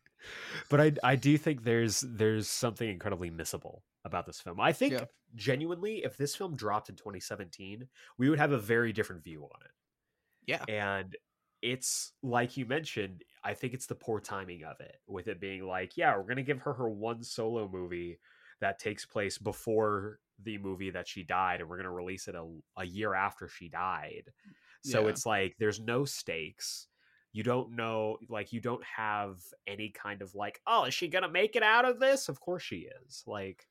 but i i do think there's there's something incredibly missable about this film i think Yeah. genuinely if this film dropped in 2017 we would have a very different view on it Yeah. and it's like you mentioned i think it's the poor timing of it with it being like yeah we're gonna give her her one solo movie that takes place before the movie that she died and we're gonna release it a, a year after she died so Yeah. it's like there's no stakes you don't know like you don't have any kind of like oh is she gonna make it out of this of course she is like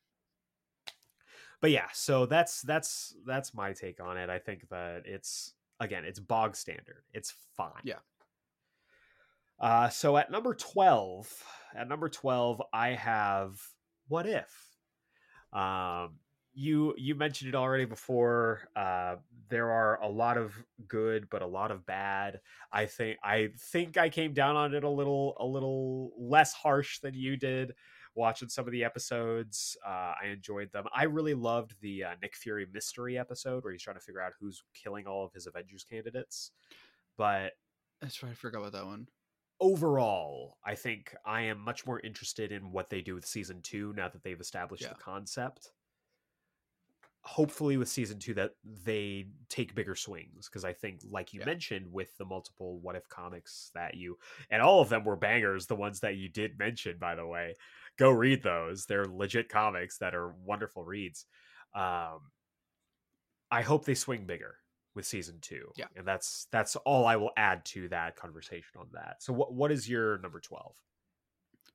but yeah so that's that's that's my take on it. I think that it's again it's bog standard. It's fine. Yeah. uh so at number 12 at number 12 i have what if? Um you you mentioned it already before uh there are a lot of good but a lot of bad. I think i think i came down on it a little a little less harsh than you did watching some of the episodes uh i enjoyed them i really loved the uh, nick fury mystery episode where he's trying to figure out who's killing all of his avengers candidates but That's right. I forgot about that one. overall, I think I am much more interested in what they do with season two now that they've established Yeah. the concept. Hopefully, with season two, that they take bigger swings because I think, like you Yeah. mentioned, with the multiple what if comics that you and all of them were bangers. The ones that you did mention, by the way, go read those. They're legit comics that are wonderful reads. Um, I hope they swing bigger with season two. Yeah. and that's that's all I will add to that conversation on that. So, what what is your number twelve?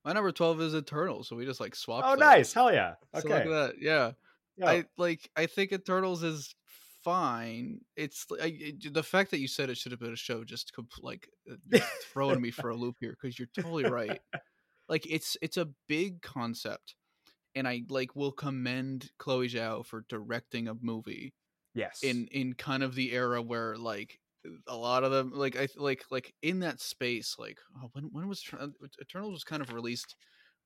My number twelve is Eternals, so we just like swapped. Oh, those. nice! Hell yeah! So Okay, at that. Yeah. Yeah. I like. I think Eternals is fine. It's I, it, the fact that you said it should have been a show just like throwing me for a loop here because you're totally right. Like it's it's a big concept, and I like will commend Chloe Zhao for directing a movie Yes. in in kind of the era where like a lot of them like I like like in that space like oh, when when was uh, Eternal was kind of released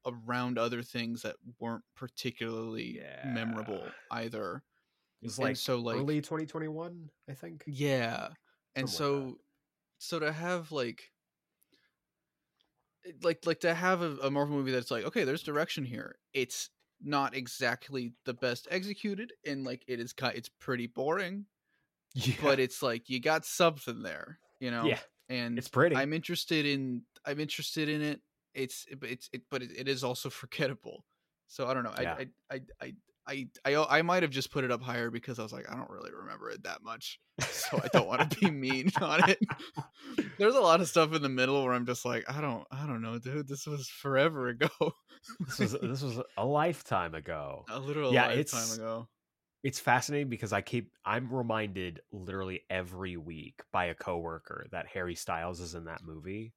around other things that weren't particularly memorable either. It's and like so, like- early 2021, I think. Yeah. And so so to have like Eh, like like to have a, a Marvel movie that's like okay, there's direction here. It's not exactly the best executed and like it is ki- it's pretty boring, Yeah. but it's like you got something there, you know. yeah, And it's pretty. I'm interested in I'm interested in it. It's it's it, but it, it is also forgettable. So I don't know. Yeah. I, I I I I I I might have just put it up higher because I was like I don't really remember it that much, so I don't want to be mean on it. There's a lot of stuff in the middle where I'm just like I don't I don't know, dude. This was forever ago, this was this was a lifetime ago. a literal Yeah, lifetime it's- ago. It's fascinating because I keep I'm reminded literally every week by a coworker that Harry Styles is in that movie.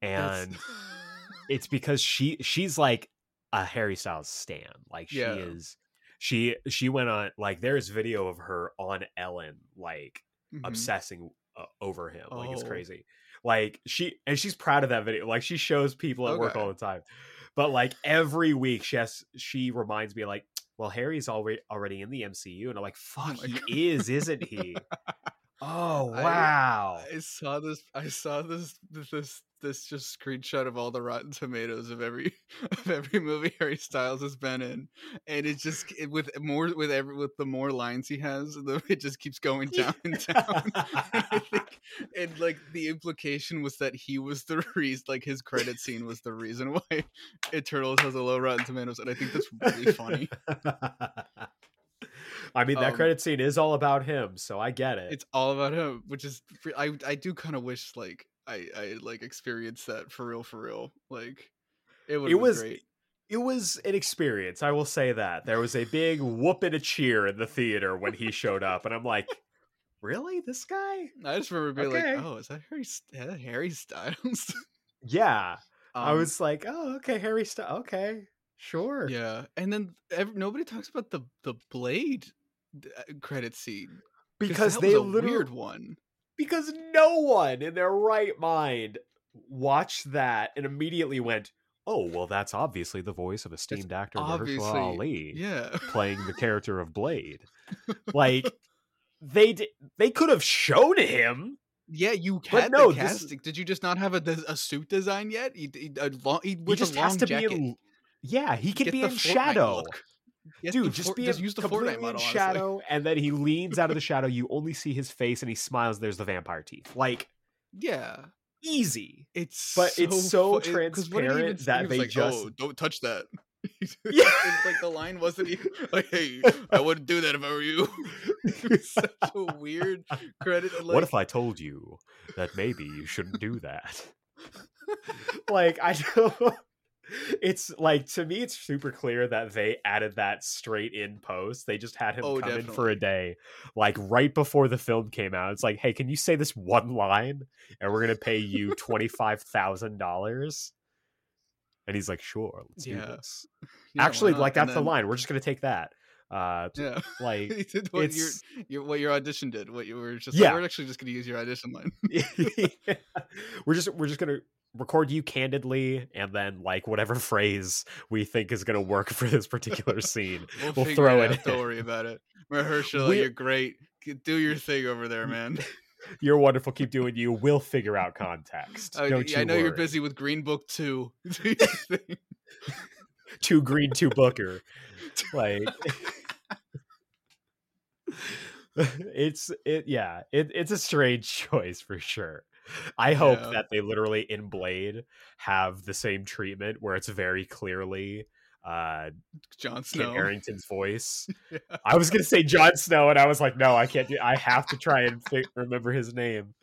That's- And it's because she she's like a Harry Styles stan. Like she Yeah. is she she went on like there's video of her on Ellen like Mhm. obsessing uh, over him. Like it's Oh. crazy. Like she and she's proud of that video. Like she shows people at work all the time. But like every week she has she reminds me like, well, Harry's already already in the MCU, and I'm like, fuck, my he God. is, isn't he? oh I- wow. I saw this. I saw this. This this just screenshot of all the Rotten Tomatoes of every of every movie Harry Styles has been in, and it just it, with more with every with the more lines he has, the, it just keeps going down and down. and I think, and like the implication was that he was the reason, like his credit scene was the reason why Eternals has a low Rotten Tomatoes, and I think that's really funny. I mean, that Um, credit scene is all about him, so I get it. It's all about him, which is I I do kind of wish like I I like experienced that for real for real. Like it it was great. it was an experience i will say that there was a big whoop and a cheer in the theater when he showed up and i'm like really this guy I just remember being Okay. like, oh, is that Harry is that Harry Styles? yeah i Um, was like oh okay harry St- okay sure yeah, and then ev- nobody talks about the the Blade uh, credit scene. because that they was a literally weird one. Because no one in their right mind watched that and immediately went oh well that's obviously the voice of esteemed actor Mahershala ali yeah. playing the character of blade like they d- they could have shown him Yeah, you had no, the this is- Did you just not have a, a suit design yet? He, he, a long, he, he just has to jacket. be in yeah he could Get be in shadow look. Dude just For- be just in, use the Fortnite model. honestly. shadow and then he leans out of the shadow you only see his face and he smiles there's the vampire teeth like Yeah, easy it's But it's so fu- it- 'cause what did he transparent say? that they like, oh, just- oh, don't touch that. Yeah. it's like the line wasn't even like, "Hey, I wouldn't do that if I were you." it such a weird credit. and, what if i told you that maybe you shouldn't do that like i don't it's like to me it's super clear that they added that straight in post. They just had him Oh, come in for a day like right before the film came out. It's like hey can you say this one line and we're gonna pay you $25000 and he's like sure let's do this. Yeah, actually like that's the line we're just gonna take that. Uh Yeah, like what your, it's your what your audition did. What you were just Yeah. like, we're actually just going to use your audition line. we're just we're just gonna record you candidly and then like whatever phrase we think is gonna work for this particular scene We'll, We'll throw it it. Don't worry about it. Mahershala, We- you're great. Do your thing over there, man. you're wonderful keep doing you we'll figure out context I, Don't yeah, I know you're busy with Green Book too. Do your thing. two green two booker like it's it yeah it, it's a strange choice for sure i hope Yeah. that they literally in blade have the same treatment where it's very clearly uh Kit Snow. Harington's voice. Yeah. I was gonna say Jon Snow, and I was like, no, I can't do. I have to try and remember his name.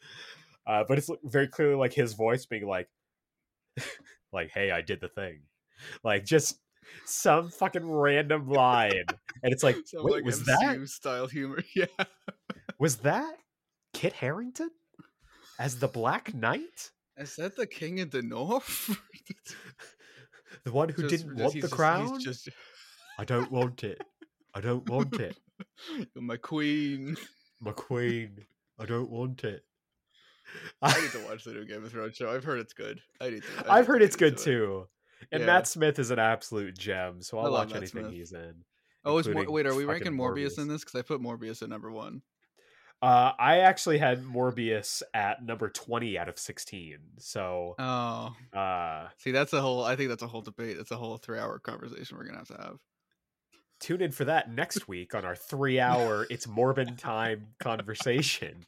Uh, but it's very clearly like his voice being like, like, hey, I did the thing, like just some fucking random line, and it's like, wait, like was MCU that? style humor? Yeah. Was that Kit Harington as the Black Knight? Is that the King of the North? the one who Just- didn't want the just- crown? Just I don't want it. I don't want it. You're my queen. My queen. I don't want it. I need to watch the new Game of Thrones show. I've heard it's good. I need to. I I've heard it's good it. too. And Yeah. Matt Smith is an absolute gem, so I'll watch Matt anything Smith. he's in. Oh, is Mor- wait, are we ranking Morbius, in this? Because I put Morbius at number one. Uh, I actually had Morbius at number 20 out of 16. So, Oh, uh, see, that's a whole. I think that's a whole debate. That's a whole three-hour conversation we're gonna have to have. tune in for that next week on our three hour It's Morbin Time conversation,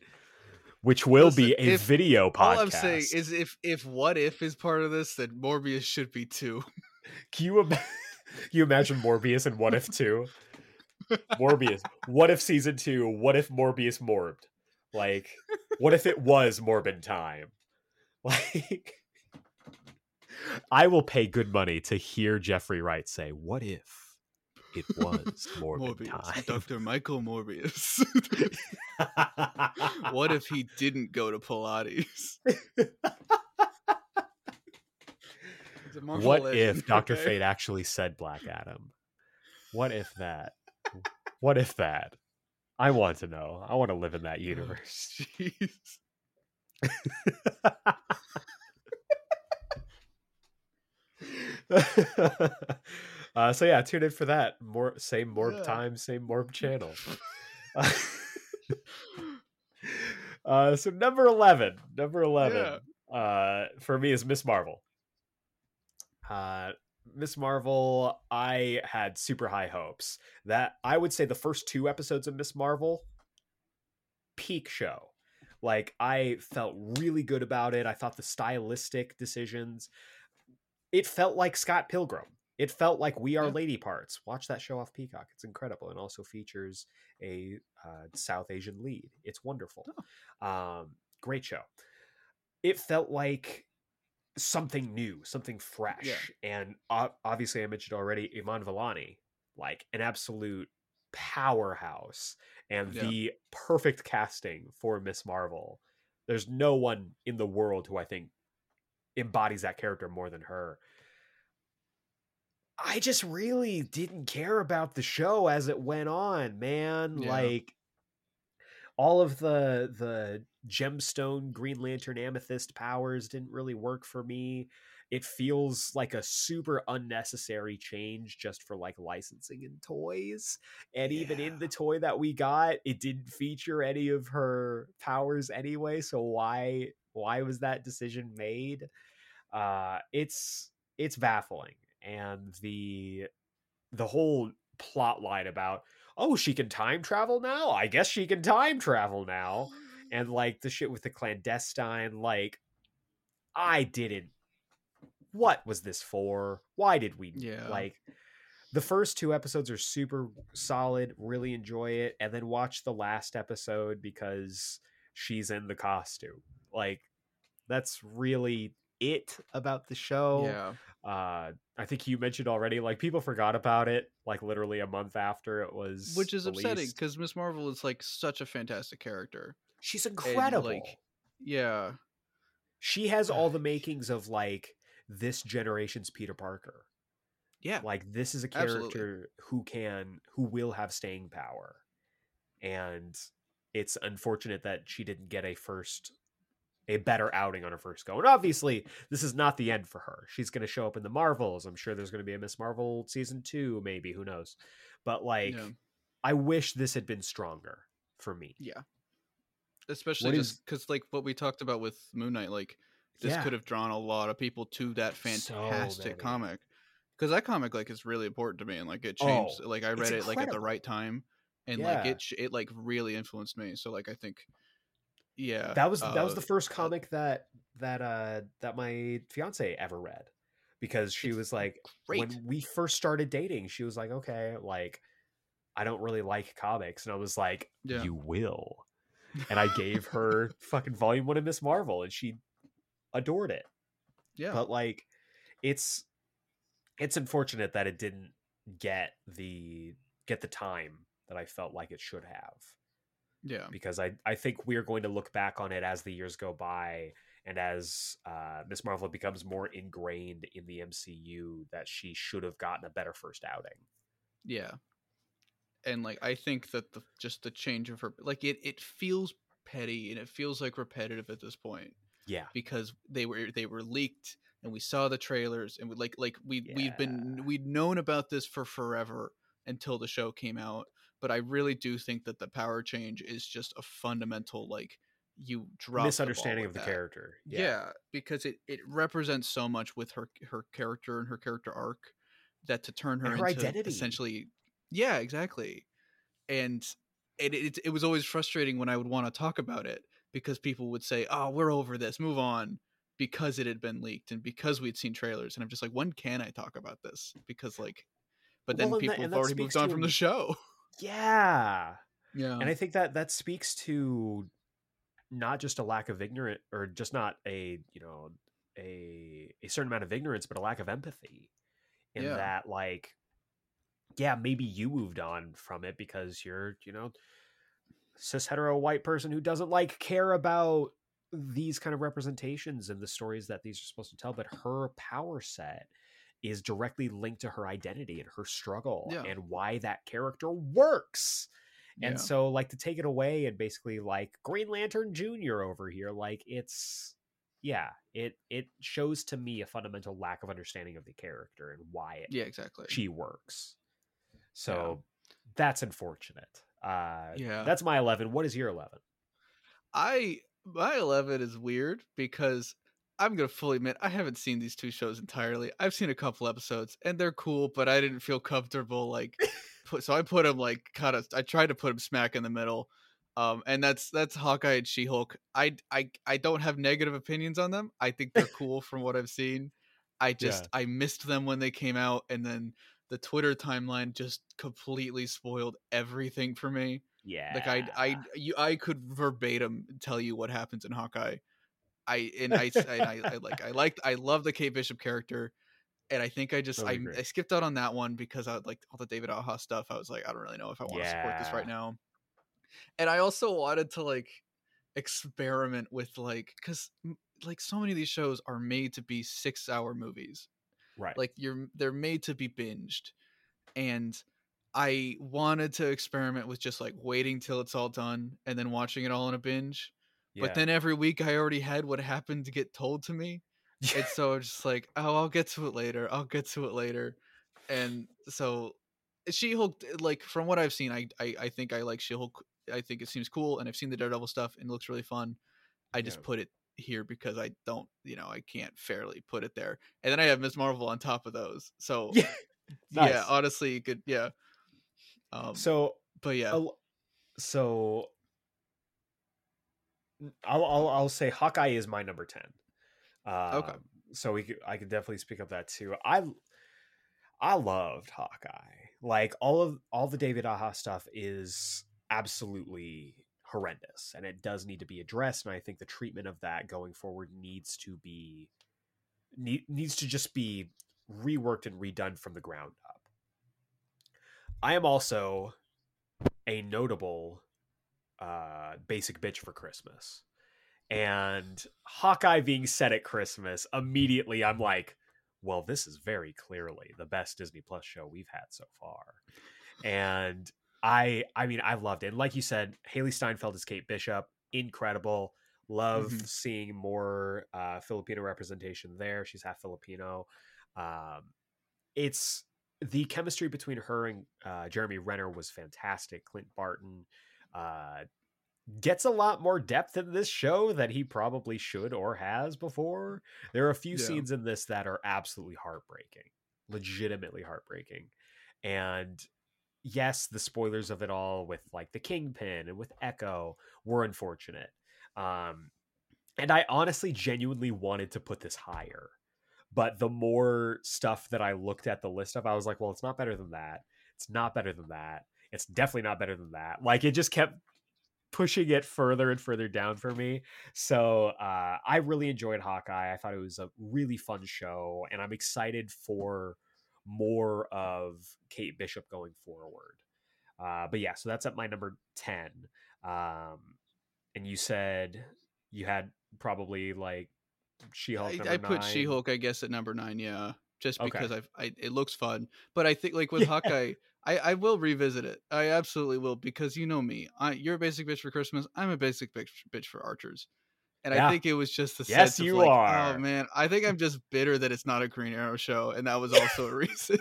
which will be a if- video podcast. All I'm saying is, if if What If is part of this, then Morbius should be too. Can you, ima- you imagine Morbius and What If 2? Morbius. What if season two? What if Morbius morbed? Like, what if it was Morbin time? Like, I will pay good money to hear Jeffrey Wright say, "What if it was Morbin Morbius, time?" Doctor Michael Morbius. what if he didn't go to Pilates? He's a Marvel what legend, if Doctor okay? Fate actually said Black Adam? What if that? What if that? I want to know. I want to live in that universe. Jeez. uh, so yeah, tune in for that. More same morb Yeah. time, same morb channel. uh, so number eleven, number eleven, uh, for me is Miss Marvel. Miss Marvel, I had super high hopes. That I would say the first two episodes of Miss Marvel, peak show. Like I felt really good about it. I thought the stylistic decisions. It felt like Scott Pilgrim. It felt like We Are Yeah. Lady Parts. Watch that show off Peacock. It's incredible, and also features a uh, South Asian lead. It's wonderful. Um, great show. It felt like something new, something fresh, and o- obviously, I mentioned already Iman Vellani, like an absolute powerhouse, and Yeah. the perfect casting for Miss Marvel. There's no one in the world who I think embodies that character more than her. I just really didn't care about the show as it went on, man. Yeah. Like all of the the gemstone green lantern amethyst powers didn't really work for me. It feels like a super unnecessary change just for like licensing and toys. And even in the toy that we got it didn't feature any of her powers anyway so why why was that decision made? Uh it's it's baffling. And the the whole plot line about oh she can time travel now? I guess she can time travel now. And mm. like the shit with the clandestine like i didn't what was this for? Why did we Yeah. like the first two episodes are super solid really enjoy it and then watch the last episode because she's in the costume. Like that's really it about the show. Yeah. Uh i think you mentioned already like people forgot about it like literally a month after it was Which is upsetting because Miss Marvel is like such a fantastic character. she's incredible like, Yeah. she has all the makings of like this generation's peter parker Yeah. like this is a Absolutely. character who can who will have staying power and it's unfortunate that she didn't get a first a better outing on her first go and obviously this is not the end for her she's going to show up in the marvels i'm sure there's going to be a miss marvel season two maybe who knows but like Yeah. i wish this had been stronger for me Yeah. Especially What just is- because, like, what we talked about with Moon Knight, like, this Yeah. could have drawn a lot of people to that fantastic many. comic. Because that comic, like, is really important to me, and like, it Oh, changed. like, I read it like at the right time, and like Yeah. it, it like really influenced me. So, like, I think, yeah, that was that was uh, the first comic that that uh that my fiance ever read because she was like great. when we first started dating she was like okay like i don't really like comics and i was like Yeah. you will and i gave her fucking volume one of miss marvel and she adored it yeah, but like it's it's unfortunate that it didn't get the get the time that i felt like it should have Yeah. because I I think we're going to look back on it as the years go by and as uh, Miss Marvel becomes more ingrained in the MCU that she should have gotten a better first outing. Yeah. And like I think that the just the change of her like it it feels petty and it feels like repetitive at this point Yeah, because they were they were leaked and we saw the trailers and we like like we we've been we'd known about this for forever until the show came out but I really do think that the power change is just a fundamental like you drop misunderstanding the of the that. character. Yeah. because it it represents so much with her her character and her character arc that to turn her, And her into identity. essentially yeah, exactly. And it, it it was always frustrating when I would want to talk about it because people would say, "Oh, we're over this. Move on." Because it had been leaked and because we'd seen trailers, and I'm just like, when can I talk about this? Because like, but then Well, and that- people have already moved on from the show. Yeah. Yeah, and i think that that speaks to not just a lack of ignorant or just not a you know a a certain amount of ignorance but a lack of empathy in Yeah. that like yeah maybe you moved on from it because you're you know cis hetero white person who doesn't like care about these kind of representations and the stories that these are supposed to tell but her power set is directly linked to her identity and her struggle Yeah. and why that character works and Yeah. so like to take it away and basically like green lantern junior over here like it's yeah it it shows to me a fundamental lack of understanding of the character and why it yeah, exactly. she works so that's unfortunate uh Yeah. that's my 11 what is your 11 I my eleven is weird because I'm gonna fully admit I haven't seen these two shows entirely. I've seen a couple episodes and they're cool, but I didn't feel comfortable like put so I put them like kind of I tried to put them smack in the middle. Um and that's that's Hawkeye and She-Hulk. I I I don't have negative opinions on them. I think they're cool from what I've seen. I just I missed them when they came out and then the Twitter timeline just completely spoiled everything for me. yeah Like I, I, you, I could verbatim tell you what happens in Hawkeye. I and I, and I, I like, I liked, I love the Kate Bishop character, and I think I just, Totally I, agree. I skipped out on that one because I like all the David Aja stuff. I was like, I don't really know if I want to support this right now. And I also wanted to like experiment with like, because like so many of these shows are made to be six-hour movies right like you're they're made to be binged and i wanted to experiment with just like waiting till it's all done and then watching it all in a binge but then every week i already had what happened to get told to me and so it's just like oh i'll get to it later i'll get to it later and so she-hulk like from what i've seen i i, I think i like she-hulk i think it seems cool and i've seen the daredevil stuff and it looks really fun i just put it here because i don't you know i can't fairly put it there and then i have miss marvel on top of those so yeah yeah honestly you could yeah um so but yeah. a- so I'll, I'll I'll say Hawkeye is my number ten. Um, So we could, I could definitely speak up that too. I I loved Hawkeye. Like all of all the David Aja stuff is absolutely horrendous, and it does need to be addressed. And I think the treatment of that going forward needs to be need, needs to just be reworked and redone from the ground up. I am also a notable uh, basic bitch for Christmas. And Hawkeye being set at Christmas, immediately I'm like, well, this is very clearly the best Disney Plus show we've had so far. And I I mean, I loved it. And like you said, Hailee Steinfeld is Kate Bishop, incredible. Love Mhm. seeing more uh, Filipino representation there. She's half Filipino. Um, it's the chemistry between her and uh, Jeremy Renner was fantastic. Clint Barton uh, gets a lot more depth in this show that he probably should or has before. There are a few Yeah. scenes in this that are absolutely heartbreaking, legitimately heartbreaking. And yes, the spoilers of it all with like the Kingpin and with Echo were unfortunate. Um, and I honestly genuinely wanted to put this higher. But the more stuff that I looked at the list of, I was like, well, it's not better than that. It's not better than that. It's definitely not better than that. Like it just kept pushing it further and further down for me. So uh, I really enjoyed Hawkeye. I thought it was a really fun show, and I'm excited for more of Kate Bishop going forward. Uh, but yeah, so that's at my number 10. Um, and you said you had probably like She Hulk. I, I put She Hulk, I guess, at number nine. Yeah, just Okay. because I've, I it looks fun. But I think like with Yeah. Hawkeye, I I will revisit it. I absolutely will because you know me. I you're a basic bitch for Christmas. I'm a basic bitch bitch for Archers. And Yeah. I think it was just the Yes, you like, oh, are. oh man, I think I'm just bitter that it's not a Green Arrow show, and that was also a reason.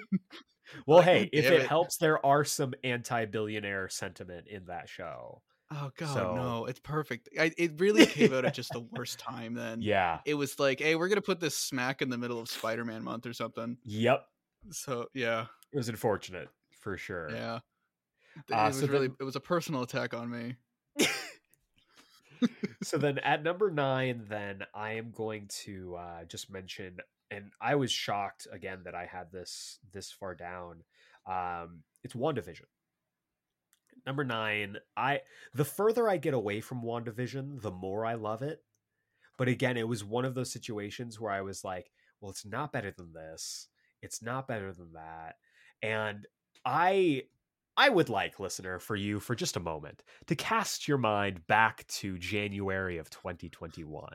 Well, Like, oh, hey, if it, it. helps, there are some anti-billionaire sentiment in that show. Oh god, So- no, it's perfect. I, it really came out at just the worst time. Then Yeah. it was like, hey, we're gonna put this smack in the middle of Spider-Man month or something. Yep. So yeah, It was unfortunate for sure. yeah. It Uh, was so really, then- it was a personal attack on me. so then at number nine, then I am going to uh, just mention, and I was shocked again that I had this this far down. Um, it's WandaVision. Number nine, I the further I get away from WandaVision, the more I love it. But again, it was one of those situations where I was like, well, it's not better than this. It's not better than that. And I I would like, listener, for you for just a moment to cast your mind back to January of 2021.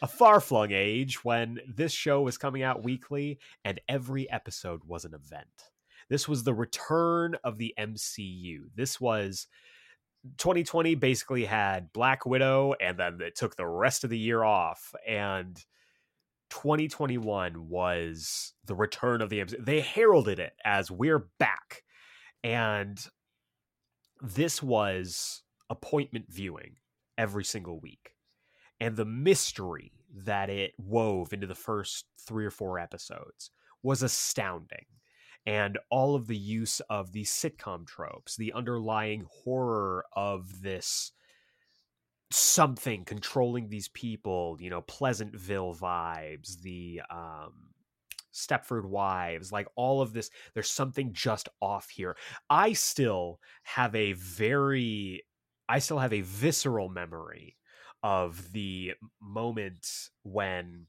A far flung age when this show was coming out weekly and every episode was an event. This was the return of the MCU. This was 2020 basically had Black Widow and then it took the rest of the year off. And 2021 was the return of the MCU. They heralded it as we're back. And this was appointment viewing every single week. And the mystery that it wove into the first three or four episodes was astounding. And all of the use of the sitcom tropes, the underlying horror of this something controlling these people, you know, Pleasantville vibes, the um Stepford Wives, like all of this, there's something just off here. I still have a very, I still have a visceral memory of the moment when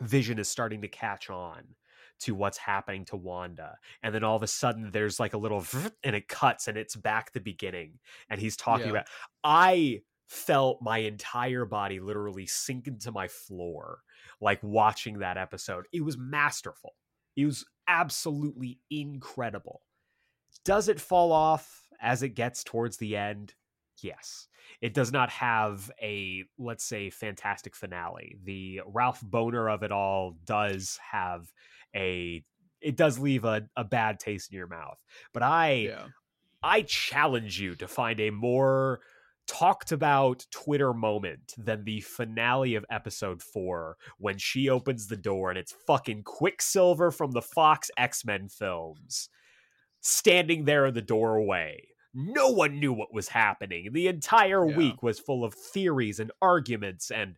Vision is starting to catch on to what's happening to Wanda. And then all of a sudden there's like a little and it cuts and it's back the beginning. And he's talking Yeah. about, I felt my entire body literally sink into my floor like watching that episode. It was masterful. It was absolutely incredible. Does it fall off as it gets towards the end? Yes. It does not have a, let's say, fantastic finale. The Ralph Bohner of it all does have a, it does leave a, a bad taste in your mouth. But I, Yeah, I challenge you to find a more talked about Twitter moment than the finale of episode four when she opens the door and it's fucking Quicksilver from the Fox X Men films standing there in the doorway. No one knew what was happening. The entire Yeah. week was full of theories and arguments and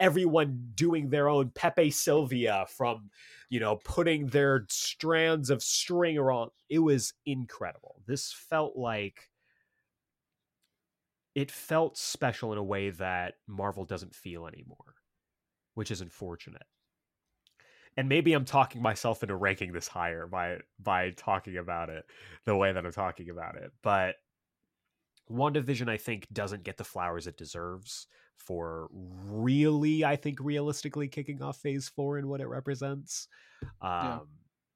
everyone doing their own Pepe Silvia from, you know, putting their strands of string around. It was incredible. This felt like it felt special in a way that Marvel doesn't feel anymore, which is unfortunate. And maybe I'm talking myself into ranking this higher by by talking about it the way that I'm talking about it. But WandaVision, I think, doesn't get the flowers it deserves for really, I think, realistically kicking off phase four and what it represents. Um,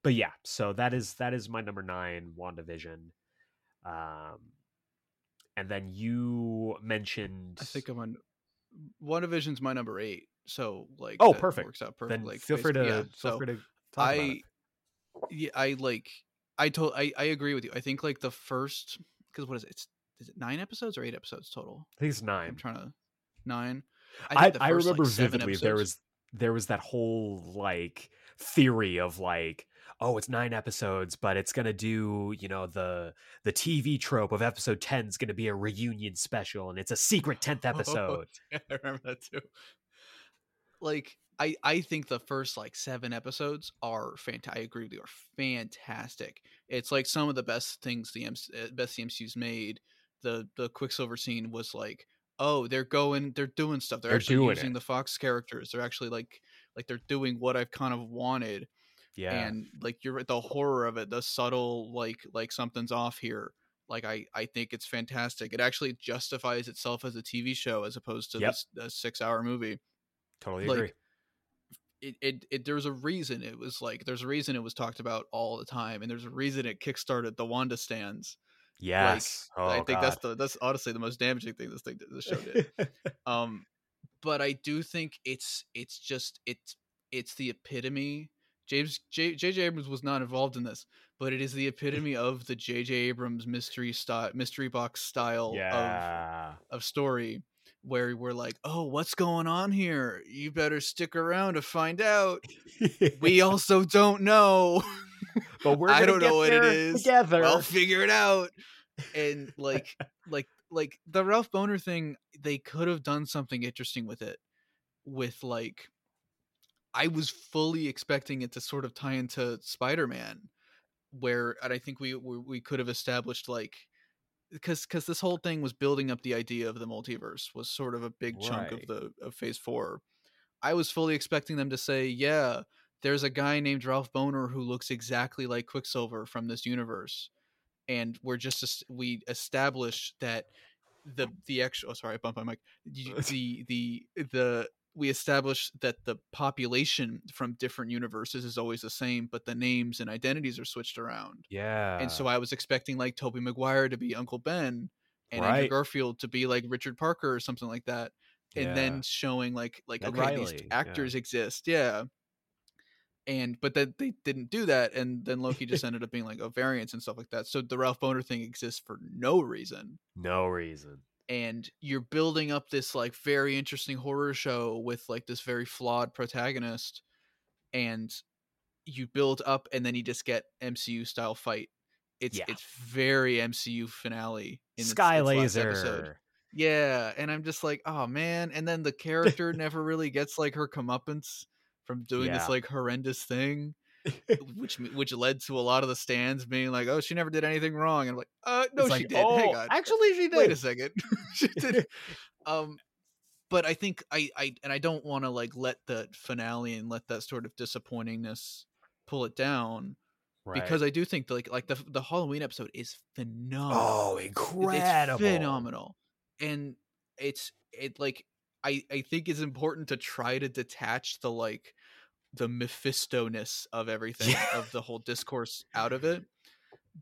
But yeah, so that is that is my number nine, WandaVision. Um, and then you mentioned I think I'm on. One WandaVision's my number eight, so like Oh, perfect. Works out then perfect. Like, feel free to yeah, feel so free to talk about it. I, yeah, I like. I told. I I agree with you. I think like the first because what is it? It's is it nine episodes or eight episodes total? I think it's nine. I'm trying to nine. I, I first, like, remember seven vividly there was there was that whole like theory of like oh it's nine episodes but it's gonna do you know the the tv trope of episode 10 is gonna be a reunion special and it's a secret 10th episode Yeah, I remember that too. Like I I think the first like seven episodes are fantastic. I agree with you, are fantastic. It's like some of the best things the MC- uh, best the MCU's made. The the Quicksilver scene was like, oh, they're going, they're doing stuff. They're, They're actually doing using it. the Fox characters. They're actually like like they're doing what I've kind of wanted. Yeah And like you're the horror of it, the subtle like like something's off here. Like I I think it's fantastic. It actually justifies itself as a TV show as opposed to Yep. this a six hour movie. Totally like, agree. It, it it there's a reason it was like there's a reason it was talked about all the time and there's a reason it kickstarted the Wanda stands. Yes. oh, I think that's the that's honestly the most damaging thing this thing this show did. um but i do think it's it's just it's it's the epitome james J, jj abrams was not involved in this but it is the epitome of the jj abrams mystery style mystery box style yeah. of of story where we're like oh what's going on here? You better stick around to find out. We also don't know. But we're I don't know what it is. Together, I'll figure it out. And like like like the ralph bohner thing they could have done something interesting with it with like i was fully expecting it to sort of tie into spider-man where and i think we we, we could have established like because because this whole thing was building up the idea of the multiverse was sort of a big chunk of the of phase four. I was fully expecting them to say yeah there's a guy named ralph bohner who looks exactly like quicksilver from this universe and we're just we establish that the the actual oh sorry i bumped my mic the the the we establish that the population from different universes is always the same but the names and identities are switched around yeah. and so I was expecting like Tobey Maguire to be Uncle Ben and Andrew Right. Garfield to be like Richard Parker or something like that. And Yeah. then showing like like okay, these Riley, yeah. actors exist, yeah. And but then they didn't do that, and then Loki just ended up being like a variance and stuff like that. So the Ralph Bohner thing exists for no reason. no reason. And you're building up this like very interesting horror show with like this very flawed protagonist, and you build up, and then you just get MCU style fight. It's Yeah. it's very MCU finale in its- Sky its last Laser. episode. Yeah, and I'm just like, oh man. And then the character never really gets like her comeuppance from doing Yeah. this like horrendous thing, which which led to a lot of the stands being like, oh, she never did anything wrong. And I'm like, uh, no, It's she like, did. Oh, Hang on, actually, she did. wait a second. she did. Um, but I think I I and I don't want to like let the finale and let that sort of disappointingness pull it down Right. because I do think like like the the Halloween episode is phenomenal oh, it's incredible. phenomenal and it's it like i i think it's important to try to detach the like the mephisto ness of everything Yeah. of the whole discourse out of it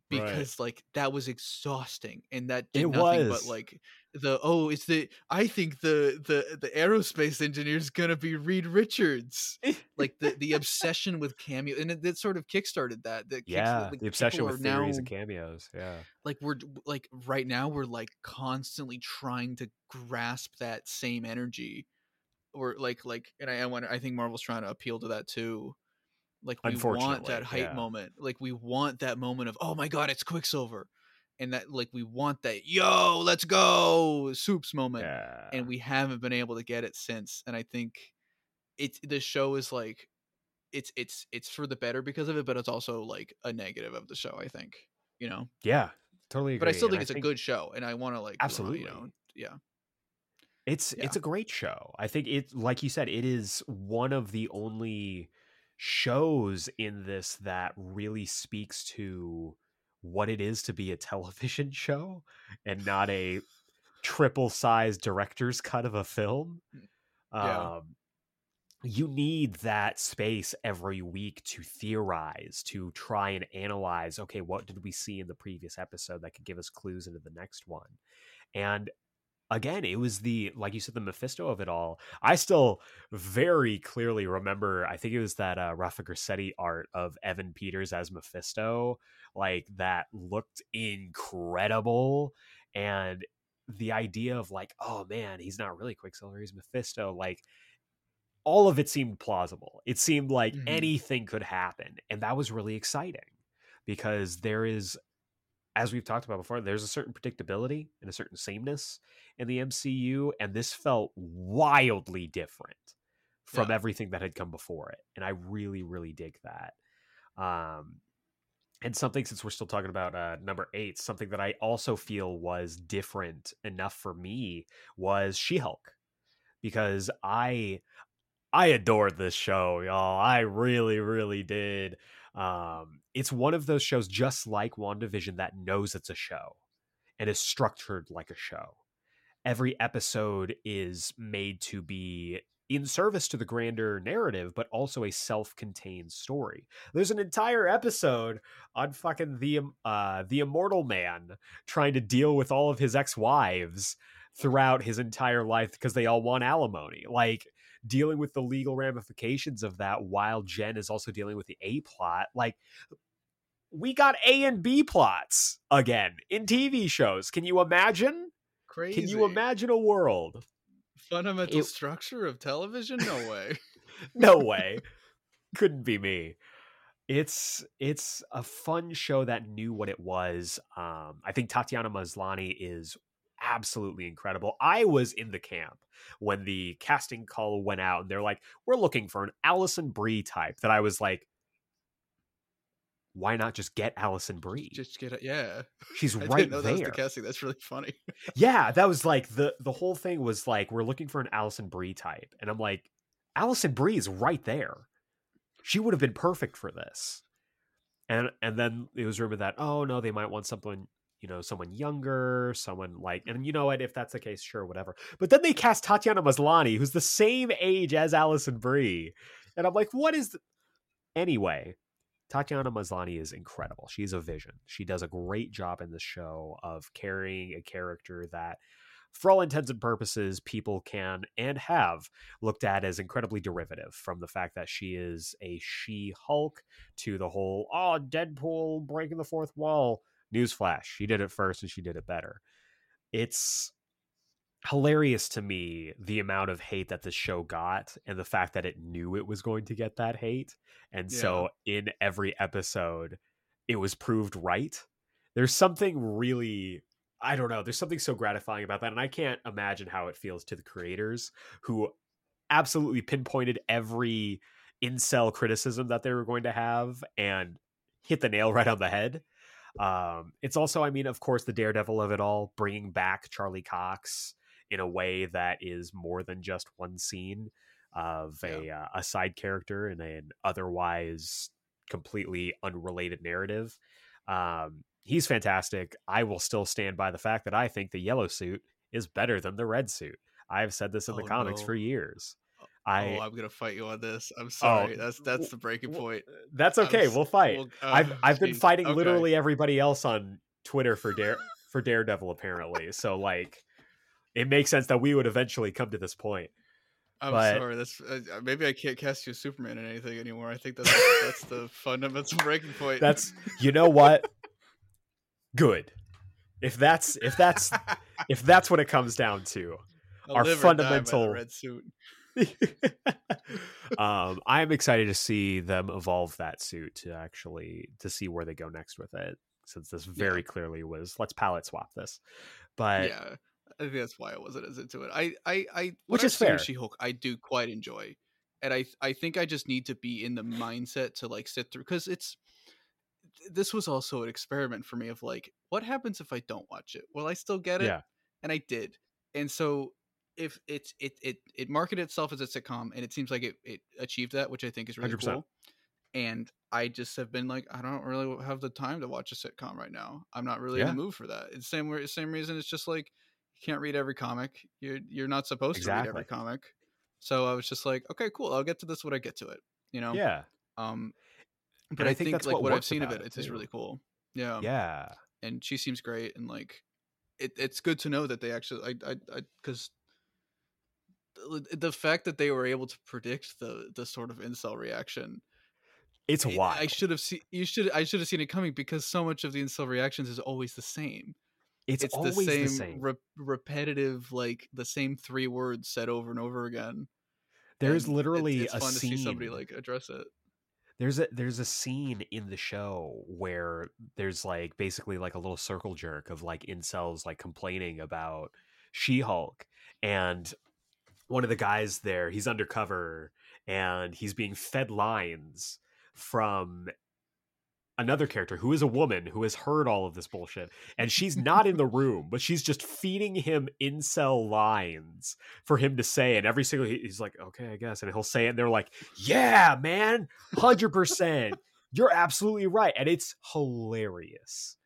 Right. because like that was exhausting and that did It nothing was. but like the oh it's the i think the the the aerospace engineer is gonna be reed richards like the the obsession with cameo and it, it sort of kickstarted that that Yeah, like, the obsession with theories now- and cameos. Yeah. like we're like right now we're like constantly trying to grasp that same energy or like like and i I wonder i think marvel's trying to appeal to that too like we want that hype yeah. moment like we want that moment of oh my god it's quicksilver and that like we want that yo let's go soups moment Yeah. and we haven't been able to get it since and i think it's the show is like it's it's it's for the better because of it but it's also like a negative of the show i think you know yeah. Totally agree. but I still and think it's a good show, and I want to like uh, Absolutely. you know, yeah, It's Yeah. it's a great show. I think it like you said, it is one of the only shows in this that really speaks to what it is to be a television show and not a triple size director's cut of a film. Yeah. Um you need that space every week to theorize, to try and analyze, okay, what did we see in the previous episode that could give us clues into the next one? And again, it was the like you said, the Mephisto of it all. I still very clearly remember. I think it was that uh, Rafa Grassetti art of Evan Peters as Mephisto, like that looked incredible, and the idea of like, oh man, he's not really Quicksilver, he's Mephisto, like. All of it seemed plausible. It seemed like Mhm. anything could happen. And that was really exciting because there is as we've talked about before, there's a certain predictability and a certain sameness in the MCU, and this felt wildly different from Yeah. everything that had come before it. And I really, really dig that. Um, and something since we're still talking about uh, number eight, something that I also feel was different enough for me was She-Hulk, because I I adored this show, y'all. I really, really did. Um, it's one of those shows just like WandaVision that knows it's a show. and is structured like a show. Every episode is made to be in service to the grander narrative, but also a self-contained story. There's an entire episode on fucking the uh the immortal man trying to deal with all of his ex-wives throughout his entire life because they all want alimony. Like dealing with the legal ramifications of that while Jen is also dealing with the A plot. Like we got A and B plots again in TV shows. Can you imagine? Crazy. Can you imagine a world? Fundamental it, structure of television? No way. no way. Couldn't be me. It's it's a fun show that knew what it was. Um, I think Tatiana Maslany is absolutely incredible. I was in the camp when the casting call went out and they're like, we're looking for an Alison Brie type. That I was like, why not just get Alison Brie? Just get it, yeah. She's right there. That was the casting. That's really funny. yeah, that was like the the whole thing was like we're looking for an Alison Brie type, and I'm like, "Alison Brie is right there. She would have been perfect for this. And and then it was rumored that oh no, they might want something you know, someone younger, someone like, and mm-hmm. you know what, if that's the case, sure, whatever. But then they cast Tatiana Maslany, who's the same age as Alison Brie. And I'm like, what is. The... Anyway, Tatiana Maslany is incredible. She's a vision. She does a great job in this show of carrying a character that, for all intents and purposes, people can and have looked at as incredibly derivative from the fact that she is a She Hulk to the whole, oh, Deadpool breaking the fourth wall Newsflash, she did it first and she did it better. It's hilarious to me the amount of hate that this show got and the fact that it knew it was going to get that hate. And yeah. so in every episode, it was proved right. There's something really I don't know. There's something so gratifying about that. And I can't imagine how it feels to the creators who absolutely pinpointed every incel criticism that they were going to have and hit the nail right on the head. Um, it's also, I mean, of course, the daredevil of it all, bringing back Charlie Cox in a way that is more than just one scene of yeah. a uh, a side character in an otherwise completely unrelated narrative. Um, he's fantastic. I will still stand by the fact that I think the yellow suit is better than the red suit. I've said this in oh, the comics no. for years. I, oh, I'm gonna fight you on this. I'm sorry. Oh, that's that's the breaking point. That's okay. We'll fight. We'll, uh, I've I've been fighting okay. literally everybody else on Twitter for Dare for Daredevil apparently. So like, it makes sense that we would eventually come to this point. I'm but, sorry. That's uh, maybe I can't cast you Superman in anything anymore. I think that's that's the fundamental breaking point. That's you know what. Good. If that's if that's if that's what it comes down to, I'll our fundamental red suit. um, I'm excited to see them evolve that suit to actually to see where they go next with it. Since this very yeah. clearly was let's palette swap this, but yeah, I think that's why I wasn't as into it. I I I which is fair. She Hulk I do quite enjoy, and I I think I just need to be in the mindset to like sit through because it's this was also an experiment for me of like what happens if I don't watch it? Will I still get it? Yeah, and I did, and so if it's it it it marketed itself as a sitcom and it seems like it, it achieved that which i think is really 100%. cool and i just have been like i don't really have the time to watch a sitcom right now i'm not really yeah. in the mood for that it's the same same reason it's just like you can't read every comic you're you're not supposed exactly. to read every comic so i was just like okay cool i'll get to this when i get to it you know yeah um but I, I, think, think like what, what I've seen of it, it's just really cool. Yeah. Yeah. And she seems great and like it, it's good to know that they actually I I because the fact that they were able to predict the the sort of incel reaction it's wild. I should have seen you should I should have seen it coming because so much of the incel reactions is always the same. It's, it's always the same, the same. Re- repetitive, like the same three words said over and over again. There's and literally it, it's a fun scene. to see somebody like address it. There's a there's a scene in the show where there's like basically like a little circle jerk of like incels like complaining about She-Hulk and one of the guys there, he's undercover and he's being fed lines from another character who is a woman who has heard all of this bullshit and she's not in the room but she's just feeding him incel lines for him to say and every single he's like okay i guess and he'll say it and they're like yeah man 100% you're absolutely right and it's hilarious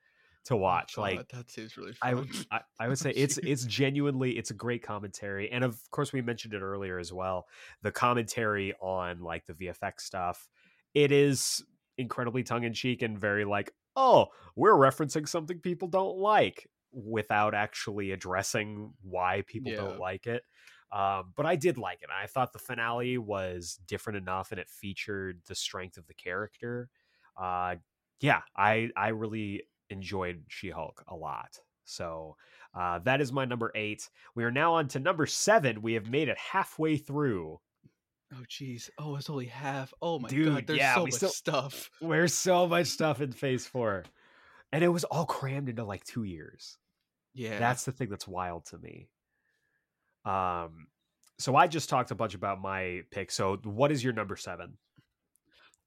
to watch. God, like that seems really I. I I would say it's it's genuinely it's a great commentary, and of course we mentioned it earlier as well. The commentary on like the VFX stuff, it is incredibly tongue in cheek and very like, oh, we're referencing something people don't like without actually addressing why people Yeah. don't like it. Um, but I did like it. I thought the finale was different enough, and it featured the strength of the character. Uh, yeah, I I really enjoyed She Hulk a lot. So uh, that is my number eight. We are now on to number seven. We have made it halfway through. Oh jeez. Oh, it's only half. Oh my Dude, god. There's yeah, so much still- stuff. There's so much stuff in Phase Four, and it was all crammed into like two years. Yeah. That's the thing that's wild to me. Um, so I just talked a bunch about my pick. So what is your number seven?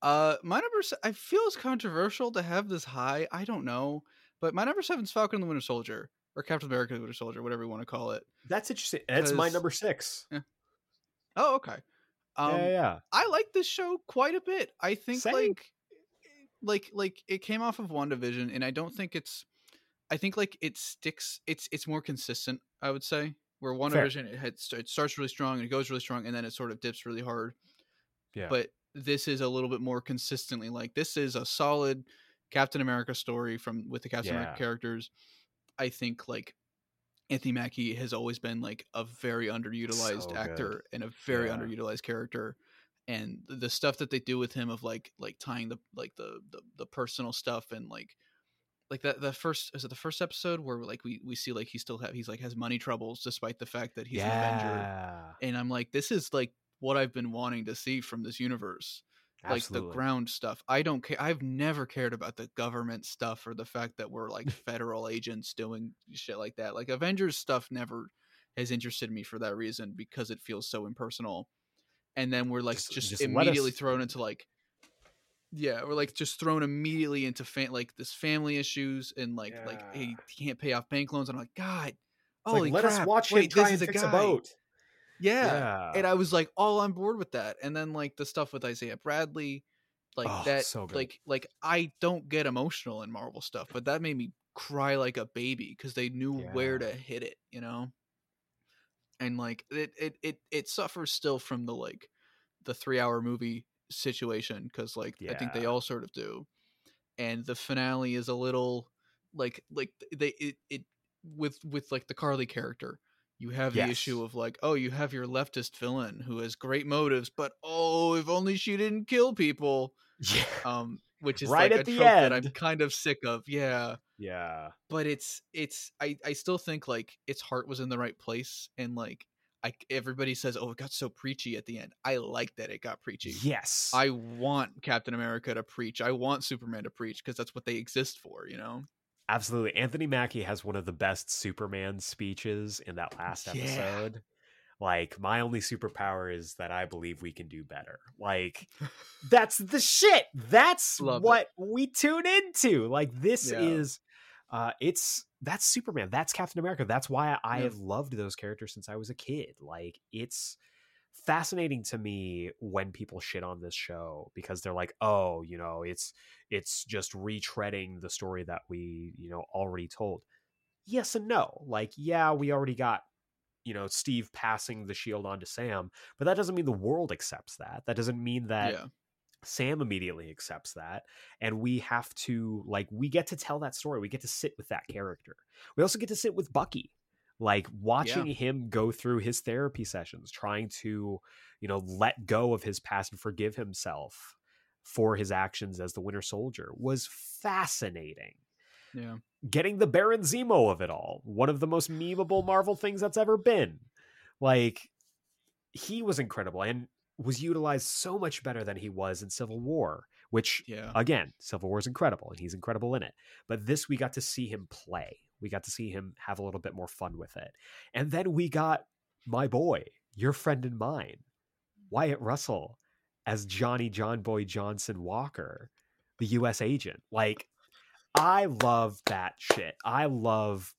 Uh, my number. Se- I feel it's controversial to have this high. I don't know, but my number seven is Falcon and the Winter Soldier or Captain America: the Winter Soldier, whatever you want to call it. That's interesting. That's my number six. Oh, okay. Um, yeah, yeah. I like this show quite a bit. I think Same. like like like it came off of WandaVision and I don't think it's I think like it sticks it's it's more consistent, I would say. Where WandaVision it had it starts really strong and it goes really strong and then it sort of dips really hard. Yeah. But this is a little bit more consistently like this is a solid Captain America story from with the Captain Yeah. America characters. I think like Anthony Mackie has always been like a very underutilized So good. actor and a very Yeah. underutilized character and the stuff that they do with him of like like tying the like the the, the personal stuff and like like that the first is it the first episode where like we we see like he still have he's like has money troubles despite the fact that he's an Avenger and I'm like this is like what I've been wanting to see from this universe like the ground stuff. I don't care. I've never cared about the government stuff or the fact that we're like federal agents doing shit like that. Like Avengers stuff never has interested me for that reason because it feels so impersonal. And then we're like Just- just, just immediately us- thrown into like yeah, we're like just thrown immediately into fa- like this family issues and like like hey, he can't pay off bank loans. And I'm like, God, It's holy like, let crap! us watch wait, him try this and is a guy. a boat. Yeah, and I was like all on board with that. And then like the stuff with Isaiah Bradley, like Oh, that, so like like I don't get emotional in Marvel stuff, but that made me cry like a baby because they knew where to hit it, you know. And like it, it, it, it suffers still from the like the three hour movie situation because like I think they all sort of do, and the finale is a little like like they it, it with with like the Carly character you have the issue of like oh you have your leftist villain who has great motives but oh if only she didn't kill people. Yeah. um which is Right like at a the trope that i'm kind of sick of yeah. Yeah. but it's it's i i still think like its heart was in the right place and like i everybody says oh it got so preachy at the end. I like that it got preachy. Yes. i want captain america to preach. I want superman to preach because that's what they exist for you know Absolutely. Anthony Mackie has one of the best Superman speeches in that last Yeah. episode. Like, my only superpower is that I believe we can do better. Like, that's the shit. That's Love it. what we tune into. Like, this Yeah. is uh it's that's Superman. That's Captain America. That's why I Yeah. have loved those characters since I was a kid. Like, it's fascinating to me when people shit on this show because they're like, "Oh, you know, it's it's just retreading the story that we, you know, already told." Yes and no. Like, yeah, we already got you know Steve passing the shield on to Sam, but that doesn't mean the world accepts that. That doesn't mean that yeah Sam immediately accepts that. And we have to, like, we get to tell that story. We get to sit with that character. We also get to sit with Bucky, like, watching him go through his therapy sessions, trying to, you know, let go of his past and forgive himself for his actions as the Winter Soldier was fascinating. yeah Getting the Baron Zemo of it all, one of the most memeable Marvel things that's ever been. Like, he was incredible and was utilized so much better than he was in Civil War, which yeah again, Civil War is incredible and he's incredible in it. But this, we got to see him play. We got to see him have a little bit more fun with it. And then we got my boy, your friend and mine, Wyatt Russell as Johnny John Boy Johnson Walker, the US agent. Like, I love that shit. I love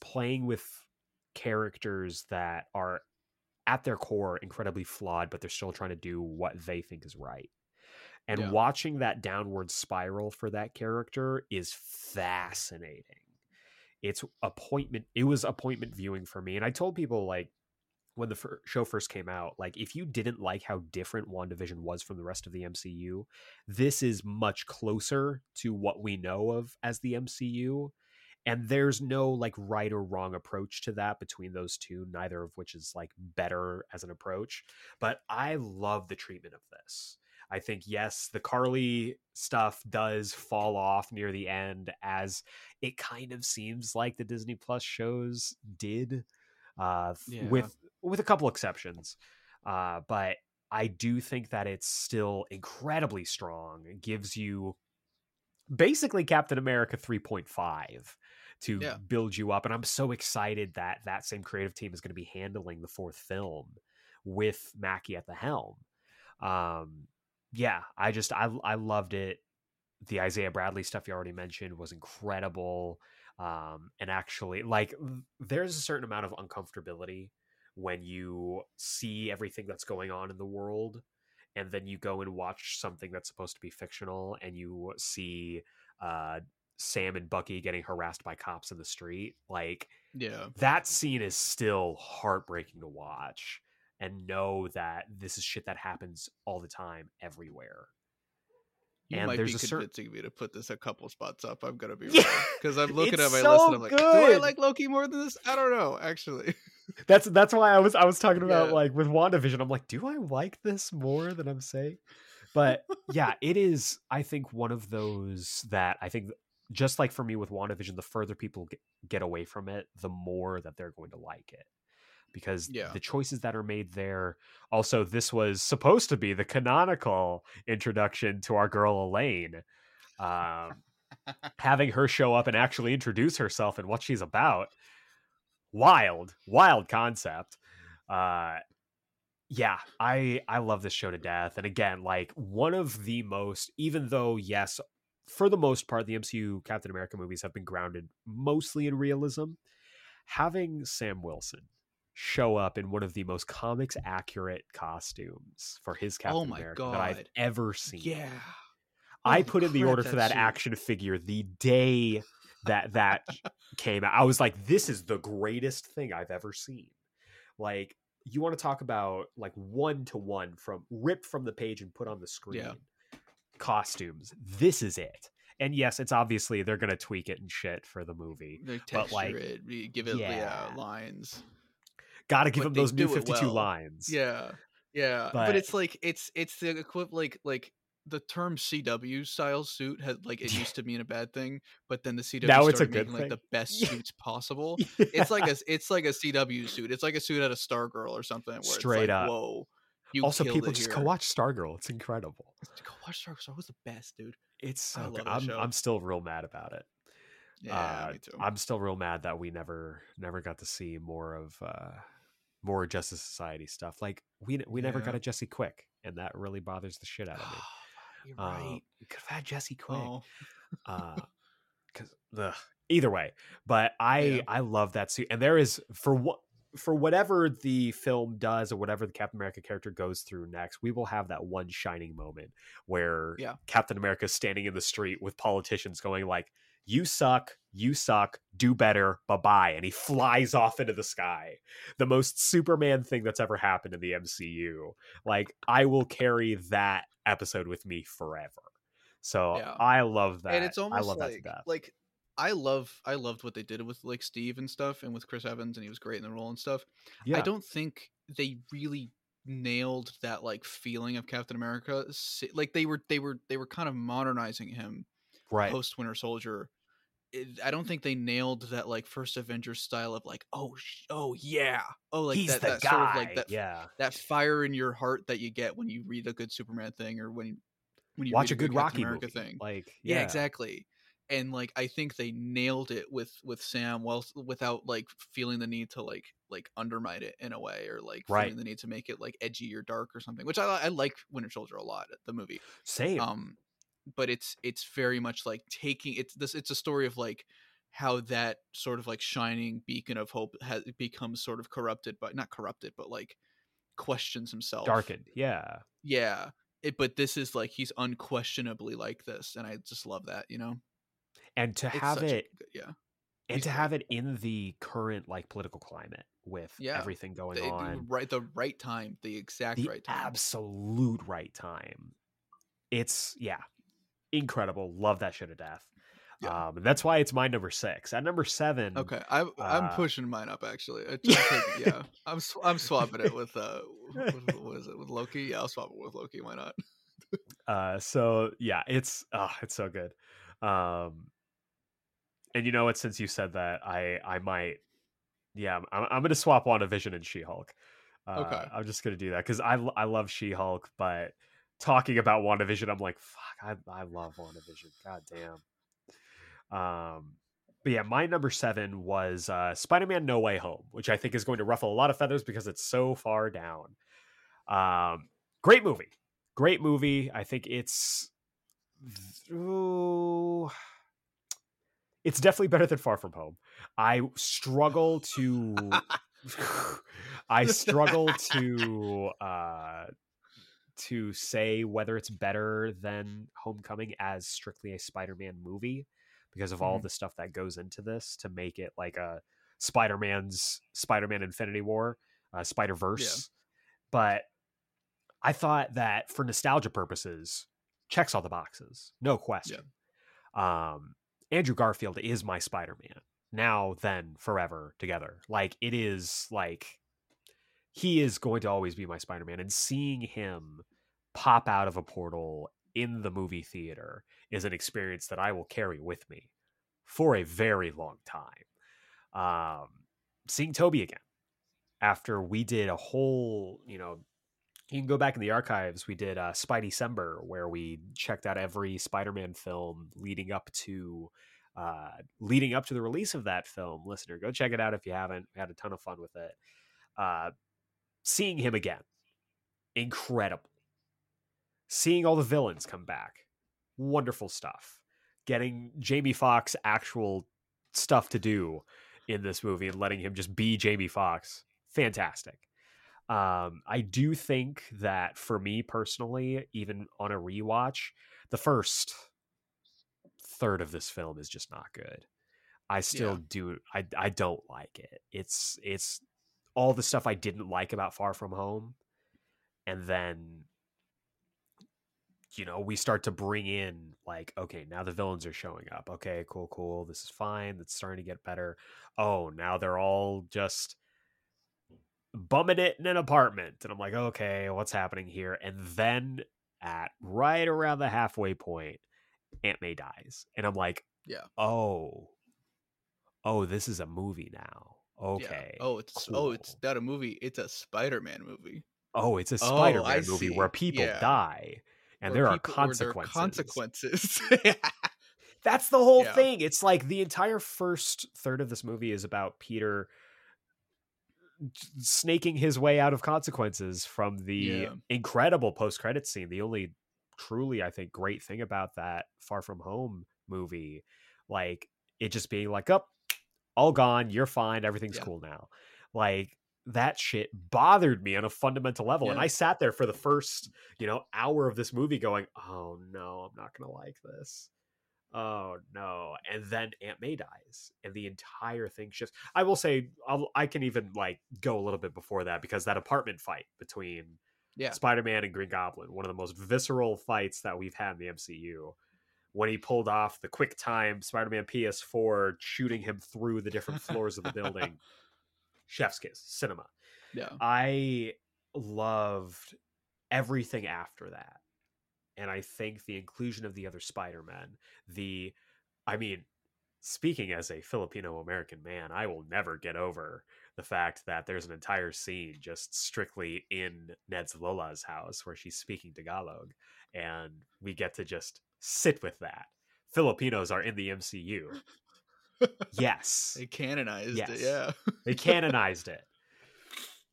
playing with characters that are at their core incredibly flawed, but they're still trying to do what they think is right. And Yeah. watching that downward spiral for that character is fascinating. It's appointment. It was appointment viewing for me, and I told people like when the fir- show first came out, like if you didn't like how different WandaVision was from the rest of the MCU, this is much closer to what we know of as the MCU. And there's no like right or wrong approach to that between those two, neither of which is like better as an approach. But I love the treatment of this. I think, yes, the Carly stuff does fall off near the end, as it kind of seems like the Disney Plus shows did, uh, Yeah. with with a couple exceptions. Uh, but I do think that it's still incredibly strong. It gives you basically Captain America 3.5 to Yeah. build you up. And I'm so excited that that same creative team is going to be handling the fourth film with Mackie at the helm. Um, yeah, I just, I, I loved it. The Isaiah Bradley stuff you already mentioned was incredible. Um, and actually, like, there's a certain amount of uncomfortability when you see everything that's going on in the world and then you go and watch something that's supposed to be fictional and you see uh Sam and Bucky getting harassed by cops in the street like Yeah. that scene is still heartbreaking to watch and know that this is shit that happens all the time everywhere You And might there's be a convincing me to put this a couple spots up. I'm gonna be Yeah, because I'm looking at my so list and I'm like, do I like Loki more than this? I don't know, actually. that's that's why I was I was talking about Yeah. like with WandaVision I'm like do I like this more than I'm saying but yeah it is I think one of those that I think just like for me with WandaVision the further people get, get away from it the more that they're going to like it because Yeah. the choices that are made there also this was supposed to be the canonical introduction to our girl Elaine um having her show up and actually introduce herself and what she's about wild wild concept uh yeah i i love this show to death and again like one of the most even though yes for the most part the mcu captain america movies have been grounded mostly in realism having sam wilson show up in one of the most comics accurate costumes for his oh captain Oh my america that i've ever seen yeah. I Holy put in the order for that action figure the day that that came out. I was like, this is the greatest thing I've ever seen. Like, you want to talk about like one to one from ripped from the page and put on the screen costumes. This is it. And yes, it's obviously they're gonna tweak it and shit for the movie. They But, texture like, it, give it yeah. yeah. lines. Got to give them those new 52 well. lines. Yeah, yeah. But, But- it's like it's it's the equivalent like like the term CW style suit had like it used to mean a bad thing, but then the CW Now started it's a good making like the best suits possible. It's like a it's like a CW suit. It's like a suit out of Stargirl or something. Where Straight like, up. Whoa. You also, people just here. go watch Stargirl. It's incredible. Go watch Stargirl. Stargirl was the best, dude. It's so good. I'm. I'm still real mad about it. Yeah, uh, me too. I'm still real mad that we never never got to see more of uh more Justice Society stuff. Like we we never got a Jesse Quick, and that really bothers the shit out of me. You're Uh, right. we could have had Jesse Quick. Oh, Uh, because either way, but I Yeah. I love that suit, and there is for what for whatever the film does or whatever the Captain America character goes through next, we will have that one shining moment where Yeah. Captain America is standing in the street with politicians going like, "You suck, you suck, do better, bye bye," and he flies off into the sky. The most Superman thing that's ever happened in the MCU. Like I will carry that episode with me forever. So Yeah. I love that. and it's I almost love like death. like I love I loved what they did with like Steve and stuff, and with Chris Evans, and he was great in the role and stuff. yeah. I don't think they really nailed that like feeling of Captain America. Like they were they were they were kind of modernizing him right. post Winter Soldier. It- I don't think they nailed that like first Avengers style of like oh sh- oh yeah oh like He's that, that guy. sort of like that yeah. that fire in your heart that you get when you read a good Superman thing or when you when you Watch read a good Captain Rocky America movie. thing. Like yeah. yeah, exactly and like i think they nailed it with with sam well without like feeling the need to like like undermine it in a way or like Right. feeling the need to make it like edgy or dark or something which i i like winter soldier a lot the movie Same. um but it's it's very much like taking it's this it's a story of like how that sort of like shining beacon of hope has becomes sort of corrupted but not corrupted but like questions himself Darkened. Yeah. yeah it, but this is like he's unquestionably like this, and I just love that. You know, and to It's have it good- yeah, and he's to great. have it in the current like political climate with Yeah, everything going the, the on right the right time, the exact the right time. absolute right time it's yeah incredible love that shit to death Yeah. um that's why it's my number six at number seven Okay, I, I'm Uh, pushing mine up actually. I- I'm yeah, I'm sw- I'm swapping it with uh, with, what is it with Loki? Yeah, I'll swap it with Loki. Why not? uh so yeah it's oh it's so good um and you know what since you said that i i might yeah i'm, I'm gonna swap WandaVision and she-hulk uh, Okay. i'm just gonna do that because I I love she-hulk but talking about WandaVision i'm like fuck i, I love WandaVision god damn um but yeah my number seven was uh spider-man no way home which i think is going to ruffle a lot of feathers because it's so far down um great movie great movie. I think it's ooh, it's definitely better than Far From Home. I struggle to I struggle to uh to say whether it's better than Homecoming as strictly a Spider-Man movie because of all Mhm. the stuff that goes into this to make it like a Spider-Man's Spider-Man Infinity War, uh, Spider-Verse. But I thought that for nostalgia purposes, checks all the boxes, no question. Um, Andrew Garfield is my Spider-Man now, then, forever together. Like it is like he is going to always be my Spider-Man, and seeing him pop out of a portal in the movie theater is an experience that I will carry with me for a very long time. Um, seeing Tobey again after we did a whole, you know, you can go back in the archives. We did uh, Spidey December, where we checked out every Spider-Man film leading up to uh, leading up to the release of that film. Listener, go check it out if you haven't. We had a ton of fun with it. Uh, seeing him again, incredible. Seeing all the villains come back, wonderful stuff. Getting Jamie Foxx actual stuff to do in this movie and letting him just be Jamie Foxx, fantastic. Um, I do think that for me personally, even on a rewatch, the first third of this film is just not good. I still Yeah. do I I don't like it. It's it's all the stuff I didn't like about Far From Home. And then you know, we start to bring in like, okay, now the villains are showing up. Okay, cool, cool. This is fine. It's starting to get better. Oh, now they're all just bumming it in an apartment. And I'm like, okay, what's happening here? And then at right around the halfway point, Aunt May dies. And I'm like, Yeah. oh, oh, this is a movie now. Yeah. Okay. Oh, it's oh, it's not a movie. It's a Spider-Man movie. Oh, it's a Oh, Spider-Man I movie see. where people Yeah. die and there are people- where consequences. consequences. That's the whole Yeah. thing. It's like the entire first third of this movie is about Peter snaking his way out of consequences from the Yeah. incredible post-credit scene. The only truly, I think, great thing about that Far From Home movie, like it just being like, up, all gone, you're fine, everything's Yeah. cool now. Like that shit bothered me on a fundamental level. And I sat there for the first, you know, hour of this movie going, oh no, I'm not gonna like this. Oh no! And then Aunt May dies, and the entire thing shifts. I will say, I'll, I can even like go a little bit before that because that apartment fight between yeah. Spider-Man and Green Goblin, one of the most visceral fights that we've had in the MCU. When he pulled off the quick time Spider-Man PS4, shooting him through the different floors of the building, chef's kiss, cinema. Yeah. I loved everything after that. And I think the inclusion of the other Spider-Men, the I mean, speaking as a Filipino American man, I will never get over the fact that there's an entire scene just strictly in Ned's Lola's house where she's speaking Tagalog and we get to just sit with that. Filipinos are in the MCU. Yes They canonized Yes. it. Yeah. they canonized it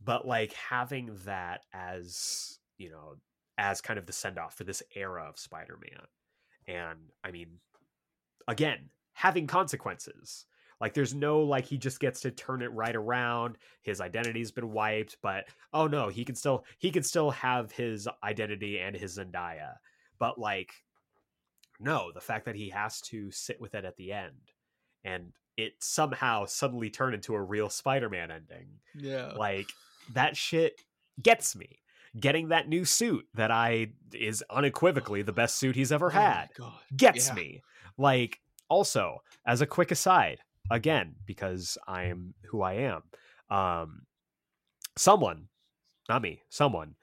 but like having that as you know as kind of the send off for this era of spider-man and i mean again having consequences Like there's no like he just gets to turn it right around. His identity's been wiped, but oh no, he can still he can still have his identity and his Zendaya. But like no, the fact that he has to sit with it at the end and it somehow suddenly turned into a real Spider-Man ending. Yeah. Like that shit gets me. Getting that new suit that I is unequivocally the best suit he's ever Oh had God. gets Yeah. me. Like, also, as a quick aside, again, because I am who I am, um, someone, not me, someone,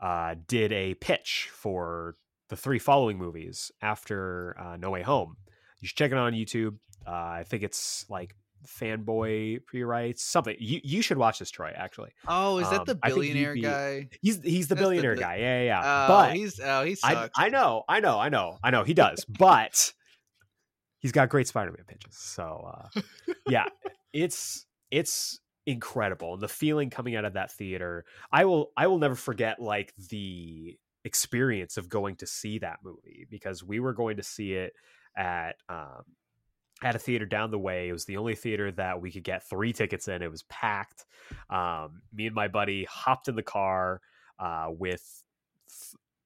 uh, did a pitch for the three following movies after uh, No Way Home. You should check it out on YouTube. Uh, I think it's like fanboy pre-writes something. You you should watch this, Troy. Actually, Oh, is that Um, the billionaire be- guy? he's he's the That's billionaire the- guy. Yeah, yeah, yeah. Oh, but he's oh he I, sucks. I know, I know, I know, I know he does, but he's got great Spider-Man pitches. So uh, yeah, it's it's incredible, and the feeling coming out of that theater, I will I will never forget like the experience of going to see that movie because we were going to see it at um, at a theater down the way. It was the only theater that we could get three tickets in. It was packed. Um, me and my buddy hopped in the car uh, with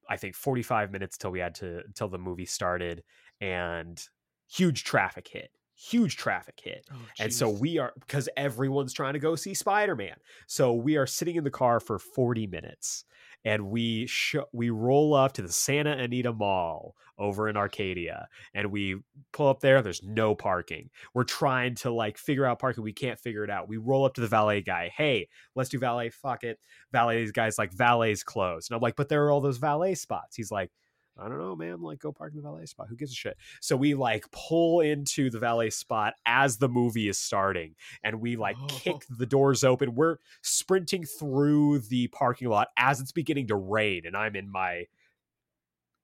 I think 45 minutes till we had to till the movie started and huge traffic hit. Huge traffic hit. Oh, And so we are because everyone's trying to go see Spider-Man. So we are sitting in the car for 40 minutes and we sh- we roll up to the Santa Anita Mall over in Arcadia and we pull up there there's no parking. We're trying to like figure out parking, we can't figure it out. We roll up to the valet guy. "Hey, let's do valet. Fuck it." Valet These guy's like, "Valet's closed." And I'm like, "But there are all those valet spots." He's like, I don't know, man. Like, go park in the valet spot. Who gives a shit? So we like pull into the valet spot as the movie is starting, and we like Oh. kick the doors open. We're sprinting through the parking lot as it's beginning to rain, and I'm in my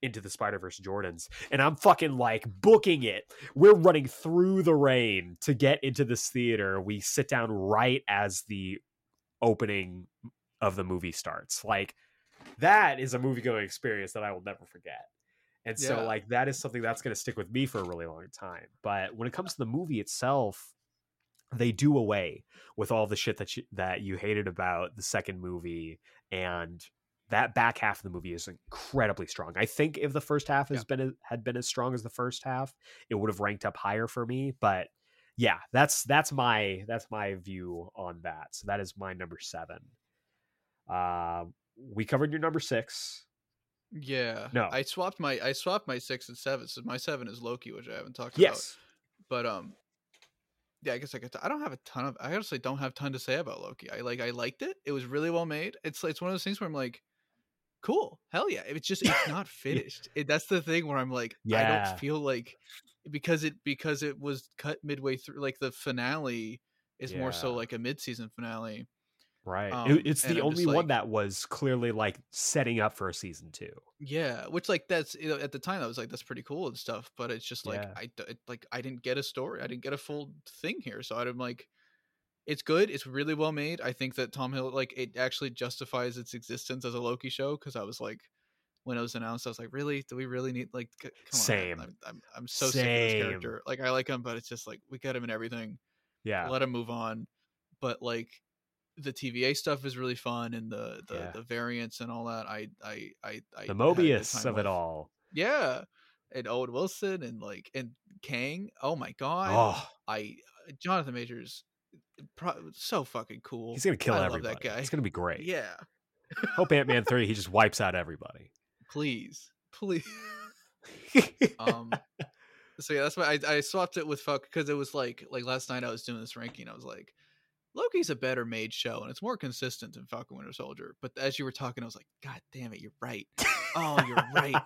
into the Spider Verse Jordans, and I'm fucking like booking it. We're running through the rain to get into this theater. We sit down right as the opening of the movie starts. Like that is a movie going experience that I will never forget. And so Yeah. like that is something that's going to stick with me for a really long time. But when it comes to the movie itself, they do away with all the shit that you, that you hated about the second movie and that back half of the movie is incredibly strong. I think if the first half has Yeah. been had been as strong as the first half, it would have ranked up higher for me, but yeah, that's that's my that's my view on that. So that is my number 7. Uh we covered your number 6. Yeah. No. I swapped my I swapped my six and seven. So my seven is Loki, which I haven't talked about. Yes. But um yeah, I guess I could I don't have a ton of I honestly don't have a ton to say about Loki. I like I liked it. It was really well made. It's it's one of those things where I'm like, cool, hell yeah. It's just it's not finished. It, that's the thing where I'm like, yeah. I don't feel like because it because it was cut midway through like the finale is more so like a mid season finale. Right. It- Um, it's the I'm only one that was clearly like setting up for a season 2. Yeah, which like that's you know, at the time I was like that's pretty cool and stuff, but it's just like Yeah. I it, like I didn't get a story, I didn't get a full thing here, so I'm like, it's good, it's really well made. I think that Tom Hill like it actually justifies its existence as a Loki show because I was like, when it was announced, I was like, really, do we really need like, c- come on, Same. man. I'm, I'm I'm so sick of this character. Like I like him, but it's just like we get him in everything. Yeah. Let him move on, but like the TVA stuff is really fun and the the, Yeah. the variants and all that. I I I, I the had a good Mobius of it all. Yeah, and Owen Wilson and like and Kang. Oh my god! Oh, I Jonathan Majors, pro- so fucking cool. he's gonna kill I everybody. Love that guy. It's gonna be great. Yeah, Hope Ant Man three he just wipes out everybody. please, please. um. So yeah, that's why I, I swapped it with Fuck because it was like like last night I was doing this ranking. I was like, Loki's a better made show and it's more consistent than Falcon Winter Soldier. But as you were talking, I was like, God damn it, you're right. Oh, you're right.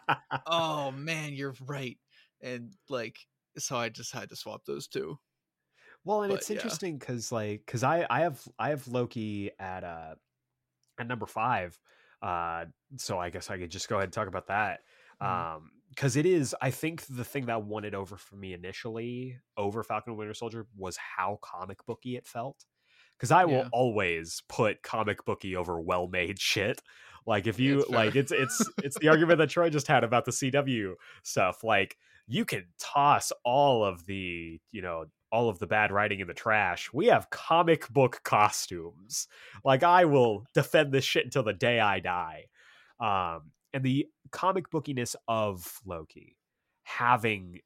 oh man, you're right. And like, so I just had to swap those two. Well, and But, it's interesting because like because I I have I have Loki at uh at number five. Uh, so I guess I could just go ahead and talk about that. Mhm. Um, because it is I think the thing that won it over for me initially over Falcon and Winter Soldier was how comic booky it felt. Because I will Yeah. always put comic booky over well made shit. Like if you like it's it's it's the argument that Troy just had about the CW stuff. Like you can toss all of the, you know, all of the bad writing in the trash, we have comic book costumes. Like I will defend this shit until the day I die. Um, and the comic bookiness of Loki having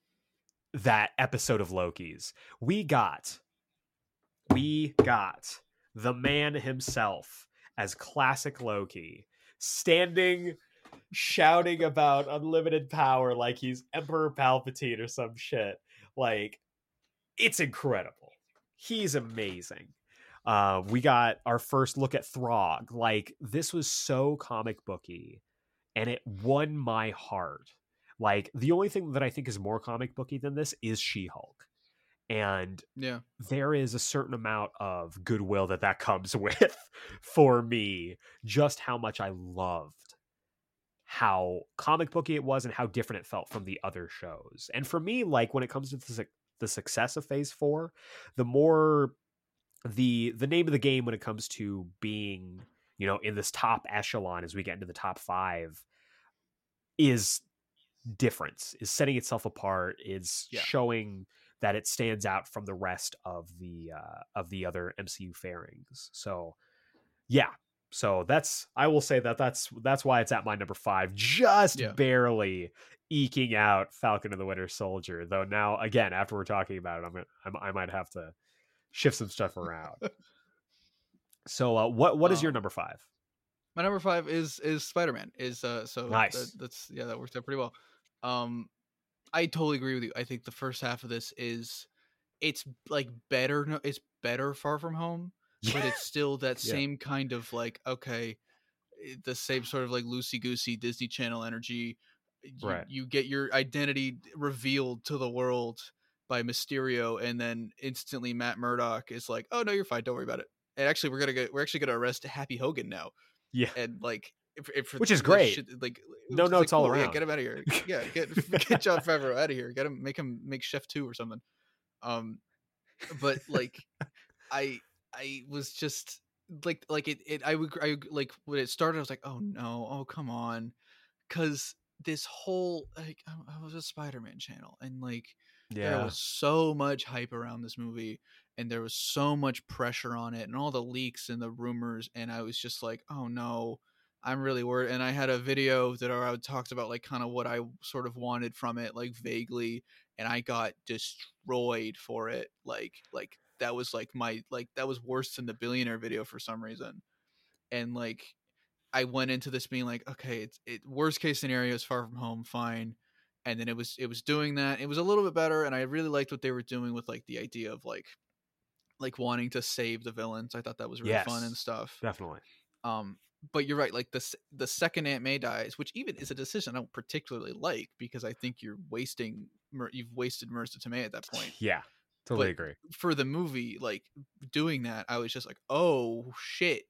that episode of Loki's, we got, we got the man himself as classic Loki standing shouting about unlimited power like he's Emperor Palpatine or some shit. Like, it's incredible. He's amazing. Uh, we got our first look at Throg. Like, this was so comic booky and it won my heart. Like, the only thing that I think is more comic booky than this is She Hulk. And Yeah. there is a certain amount of goodwill that that comes with for me just how much i loved how comic booky it was and how different it felt from the other shows and for me like when it comes to the, the success of phase four the more the the name of the game when it comes to being you know in this top echelon as we get into the top five is difference is setting itself apart is Yeah. showing that it stands out from the rest of the uh, of the other MCU fairings. So, yeah. So that's I will say that that's that's why it's at my number five, just Yeah. barely eking out Falcon and the Winter Soldier. Though now again, after we're talking about it, I'm, gonna, I'm I might have to shift some stuff around. so, uh, what what is your Um, number five? My number five is is Spider Man. Is uh so Nice. that- that's yeah that worked out pretty well. Um, I totally agree with you. I think the first half of this is it's like better. No, it's better Far From Home, but it's still that Yeah. same kind of like okay, eh, the same sort of like loosey goosey Disney Channel energy. You, Right. you get your identity revealed to the world by Mysterio, and then instantly Matt Murdock is like, "Oh no, you're fine. Don't worry about it." And actually, we're gonna get we're actually gonna arrest Happy Hogan now yeah, and like if, if Which is great. shit- like No it's notes like, all cool, yeah, around. get him out of here. Yeah, get get Jon Favreau out of here. Get him, make him make Chef Two or something. Um, but like, I I was just like like it it I would I like when it started I was like oh no oh come on, because this whole like I, I was a Spider Man channel and like yeah. there was so much hype around this movie and there was so much pressure on it and all the leaks and the rumors and i was just like oh no i'm really worried and i had a video that i talked about like kind of what i sort of wanted from it like vaguely and i got destroyed for it like like that was like my like that was worse than the billionaire video for some reason and like i went into this being like okay it's it worst case scenario is far from home fine and then it was it was doing that it was a little bit better and i really liked what they were doing with like the idea of like like wanting to save the villains i thought that was really fun and stuff definitely. um but you're right like the the second aunt may dies which even is a decision i don't particularly like because i think you're wasting Mer- you've wasted marisa tomei at that point. Yeah, totally But- agree. for the movie like doing that i was just like oh shit.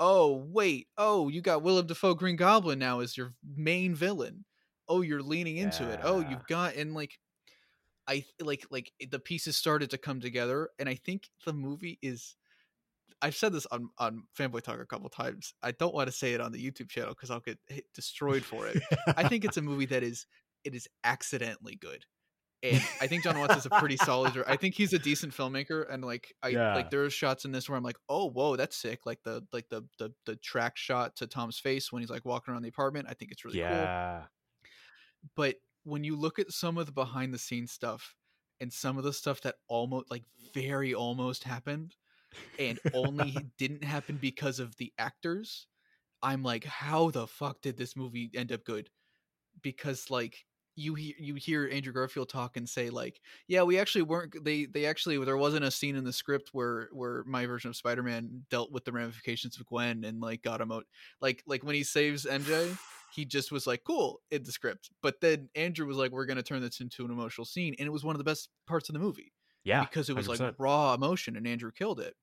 Oh wait. Oh you got willem dafoe green goblin now as your main villain. Oh you're leaning into it. Oh you've got and like i like like the pieces started to come together and i think the movie is i've said this on on fanboy talk a couple times i don't want to say it on the youtube channel because i'll get hit, destroyed for it I think it's a movie that is it is accidentally good. And I think Jon Watts is a pretty solid. I think he's a decent filmmaker, and like I Yeah. like there are shots in this where I'm like, oh whoa, that's sick. Like the like the the the track shot to Tom's face when he's like walking around the apartment. I think it's really cool. yeah, But when you look at some of the behind the scenes stuff and some of the stuff that almost like very almost happened and only didn't happen because of the actors, I'm like, how the fuck did this movie end up good? Because like you hear you hear Andrew Garfield talk and say like, yeah, we actually weren't they they actually there wasn't a scene in the script where where my version of Spider-Man dealt with the ramifications of Gwen and like got him out like like when he saves MJ he just was like cool in the script but then andrew was like we're going to turn this into an emotional scene and it was one of the best parts of the movie yeah. because it was like 100%. raw emotion and andrew killed it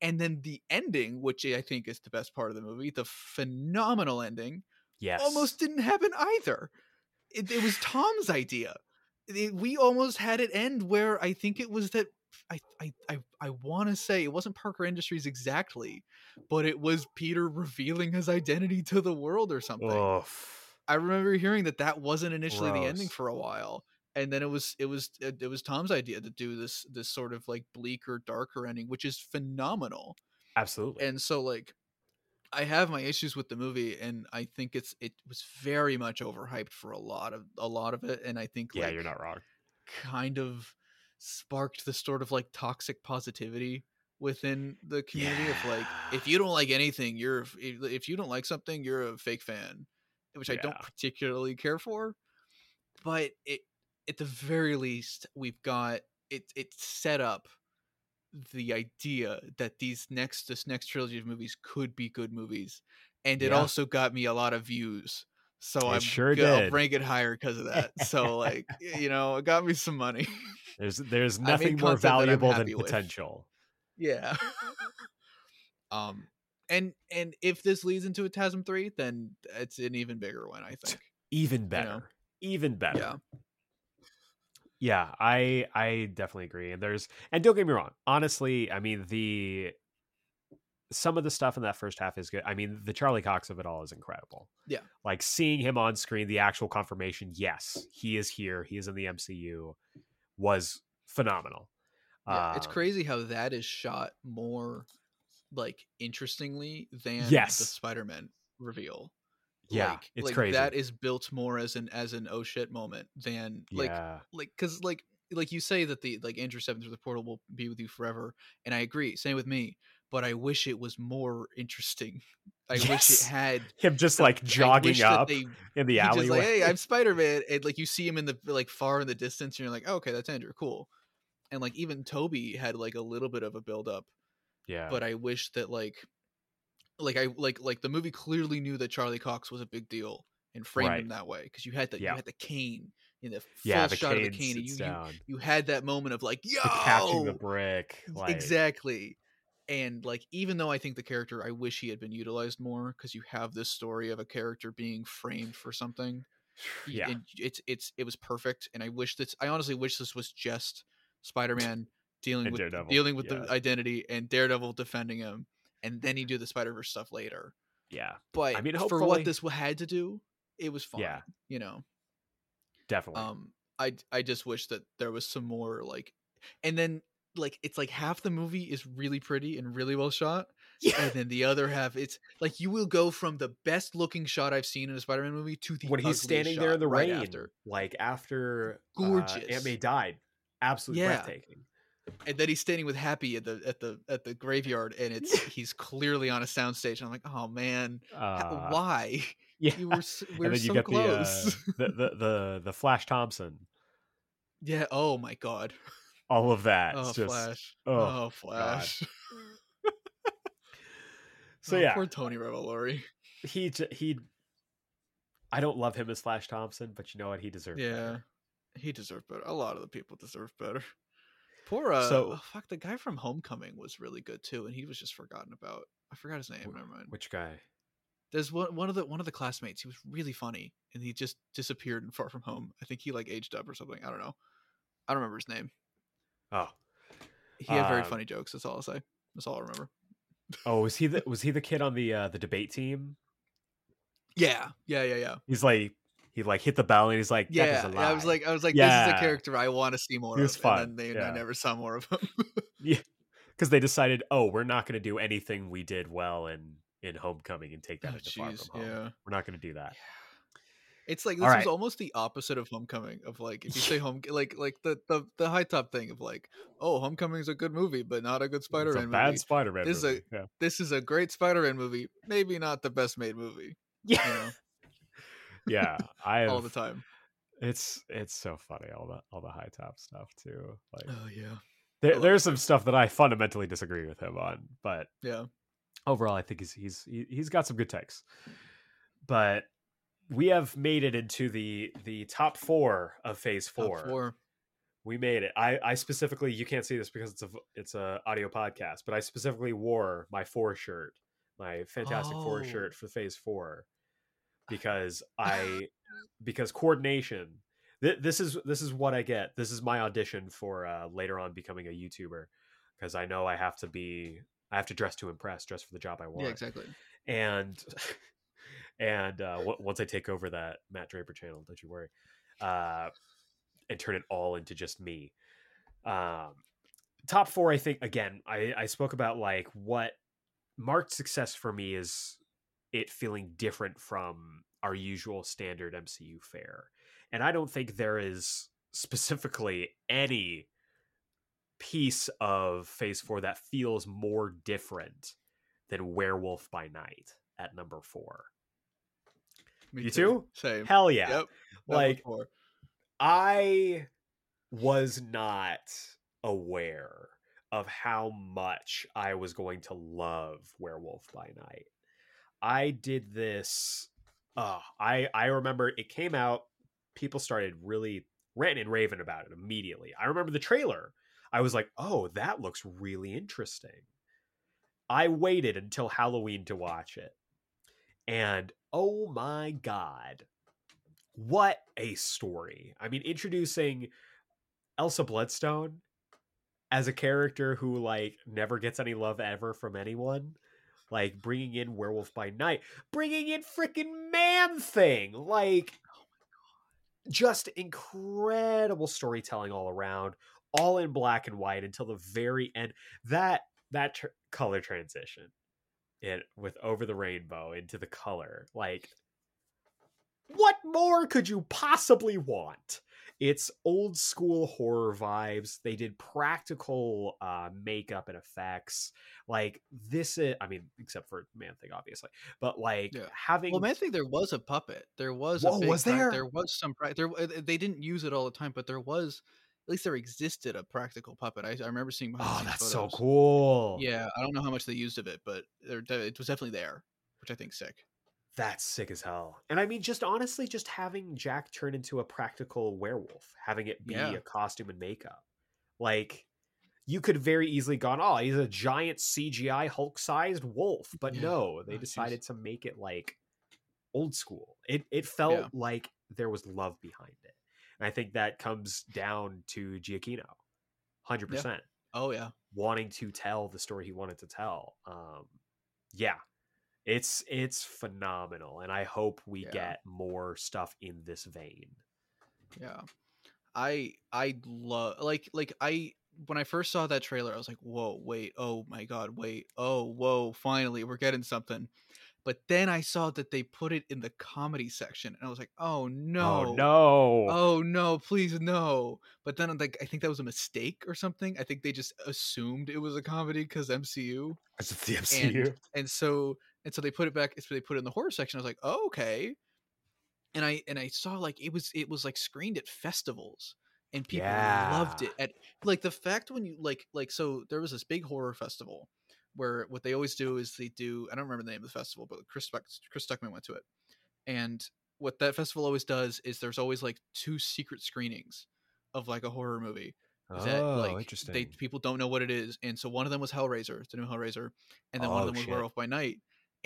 and then the ending which i think is the best part of the movie the phenomenal ending yes, almost didn't happen either it, it was tom's idea It- we almost had it end where i think it was that i i i, I want to say it wasn't parker industries exactly but it was peter revealing his identity to the world or something Oof. I remember hearing that that wasn't initially the ending for a while, and then it was it was it, it was Tom's idea to do this this sort of like bleaker, darker ending, which is phenomenal. Absolutely. And so like I have my issues with the movie and I think it's it was very much overhyped for a lot of a lot of it and I think yeah, like you're not wrong. kind of sparked the sort of like toxic positivity within the community of like if you don't like anything you're if, if you don't like something you're a fake fan which I don't particularly care for but it at the very least we've got it it set up the idea that these next this next trilogy of movies could be good movies and it Yeah. also got me a lot of views so It I'm sure g- I'll did. rank it higher because of that. So like you know, it got me some money. There's there's nothing more content that I'm valuable than with. potential. yeah. um and and if this leads into a TASM 3, then it's an even bigger one, I think. Even better. Even better. Yeah. Yeah, I I definitely agree. And there's and don't get me wrong. Honestly, I mean the some of the stuff in that first half is good. I mean, the Charlie Cox of it all is incredible. Yeah. Like seeing him on screen, the actual confirmation, yes, he is here, he is in the MCU, was phenomenal. Yeah, it's Um, crazy how that is shot more like interestingly than Yes. the Spider-Man reveal. Yeah, like, it's like crazy. that is built more as an as an oh shit moment than like yeah. like because like like you say that the like Andrew Seven through the portal will be with you forever, and I agree. Same with me, but I wish it was more interesting. I wish it had Him just like jogging up They, in the alleyway. like, hey, I'm Spider Man, and like you see him in the like far in the distance, and you're like, oh, okay, that's Andrew, cool. And like even Tobey had like a little bit of a build up, yeah. but I wish that like like I like like the movie clearly knew that Charlie Cox was a big deal and framed him that way because you had the Yeah. you had the cane in the full yeah, the shot of the cane cane, and you, you you had that moment of like, yo, the catching the brick. Like, exactly. And like, even though I think the character, I wish he had been utilized more because you have this story of a character being framed for something. Yeah. and it's it's it was perfect. And I wish this. I honestly wish this was just Spider-Man dealing And with Daredevil, dealing with yeah. the identity and Daredevil defending him, and then you do the Spider Verse stuff later. Yeah, But I mean, for what this had to do, it was fine. Yeah. You know. definitely. Um, I I just wish that there was some more like, and then like it's like half the movie is really pretty and really well shot, yeah. and then the other half it's like you will go from the best looking shot I've seen in a Spider-Man movie to the when he's standing there in the right rain, after, like after uh, Gorgeous. Aunt May died, absolutely Yeah. breathtaking. And then he's standing with Happy at the at the at the graveyard, and it's he's clearly on a soundstage. And I'm like, oh man, Uh, why? yeah, You were we and were then you so get close. the, uh, the the the the Flash Thompson. yeah. Oh my god. All of that. Oh just Flash. oh, Oh, Flash. so Oh, yeah. Poor Tony Revolori. he he. I don't love him as Flash Thompson, but you know what? He deserves. Yeah, better. he deserved better. A lot of the people deserve better. Poor uh, So- oh, fuck the guy from Homecoming was really good too, and he was just forgotten about. I forgot his name. Wh- Never mind. Which guy? There's one one of the one of the classmates. He was really funny, and he just disappeared in Far From Home. I think he like aged up or something. I don't know. I don't remember his name. Oh, He had very Um, funny jokes. That's all I'll say. That's all I remember. oh, was he the was he the kid on the uh, the debate team? Yeah, yeah, yeah, yeah. He's like he like hit the bell and he's like, that is Yeah, yeah, I was like, I was like, this is a character I want to see more He was of. fun, And then they, yeah. I never saw more of him. Yeah, because they decided, oh, we're not going to do anything we did well in in Homecoming and take that Oh, into Far jeez, From Home. yeah. We're not going to do that. It's like All this right. was almost the opposite of Homecoming. Of like, if you say home, like like the the the high top thing of like, oh, Homecoming is a good movie, but not a good it's Spider-Man a bad movie. Spider-Man This is a- yeah. This is a great Spider-Man movie, maybe not the best made movie. Yeah, You know, yeah. I all the time. It's it's so funny all the all the high top stuff too. Like Oh yeah, there, there's some stuff that I fundamentally disagree with him on, but yeah. overall, I think he's he's he, he's got some good takes. But we have made it into the the top four of Phase Top four. four. We made it. I I specifically you can't see this because it's a it's a audio podcast, but I specifically wore my four shirt, my Fantastic Four Oh. shirt for Phase four, because I because coordination. Th- this is this is what I get. This is my audition for uh, later on becoming a YouTuber, because I know I have to be I have to dress to impress, dress for the job I want Yeah, exactly. and and uh, w- once I take over that Matt Draper channel, don't you worry. Uh, and turn it all into just me. Um, top four, I think again, I, I spoke about like what marked success for me is it feeling different from our usual standard MCU fare. And I don't think there is specifically any piece of phase four that feels more different than Werewolf by Night at number four. Me you too? Same. Hell yeah. Yep. Like four. I was not aware of how much I was going to love Werewolf by Night. I did this. Uh, I I remember it came out. People started really ranting and raving about it immediately. I remember the trailer. I was like, "Oh, that looks really interesting." I waited until Halloween to watch it, and oh my god, what a story! I mean, introducing Elsa Bloodstone as a character who like never gets any love ever from anyone like bringing in werewolf by night bringing in freaking man thing like oh just incredible storytelling all around all in black and white until the very end. That that tr- color transition it with over the rainbow into the color like what more could you possibly want it's old school horror vibes they did practical uh makeup and effects like this is i mean except for man thing obviously but like Yeah. having Well, man, Thing, there was a puppet. There was. Whoa, was there? There was some. There. They didn't use it all the time, but there was. At least there existed a practical puppet. I, I remember seeing. oh that's so cool Yeah, I don't know how much they used of it, but there, it was definitely there, which I think sick. That's sick as hell. And I mean, just honestly, just having Jack turn into a practical werewolf, having it be Yeah. a costume and makeup. Like, you could very easily gone, oh, he's a giant CGI Hulk sized wolf. But Yeah. no, they Oh, decided to make it like old school. It it felt Yeah. like there was love behind it. And I think that comes down to Giacchino. 100%. Oh yeah, Wanting to tell the story he wanted to tell. Um yeah. It's it's phenomenal and I hope we Yeah. get more stuff in this vein. yeah. I I love like like I when I first saw that trailer, I was like, whoa, wait, oh my god, wait, oh whoa, finally we're getting something. But then I saw that they put it in the comedy section, and I was like, oh, oh no, Oh no. oh no please no but then like i think that was a mistake or something i think they just assumed it was a comedy because mcu It's the MCU. and so and so they put it back so they put it in the horror section i was like oh, okay and i and i saw like it was it was like screened at festivals and people loved it Yeah. at like the fact when you like like so there was this big horror festival where what they always do is they do i don't remember the name of the festival but chris chris stuckmann went to it and what that festival always does is there's always like two secret screenings of like a horror movie oh, that like interesting. they people don't know what it is and so one of them was hellraiser the new hellraiser and then one Oh, of them was shit. werewolf by night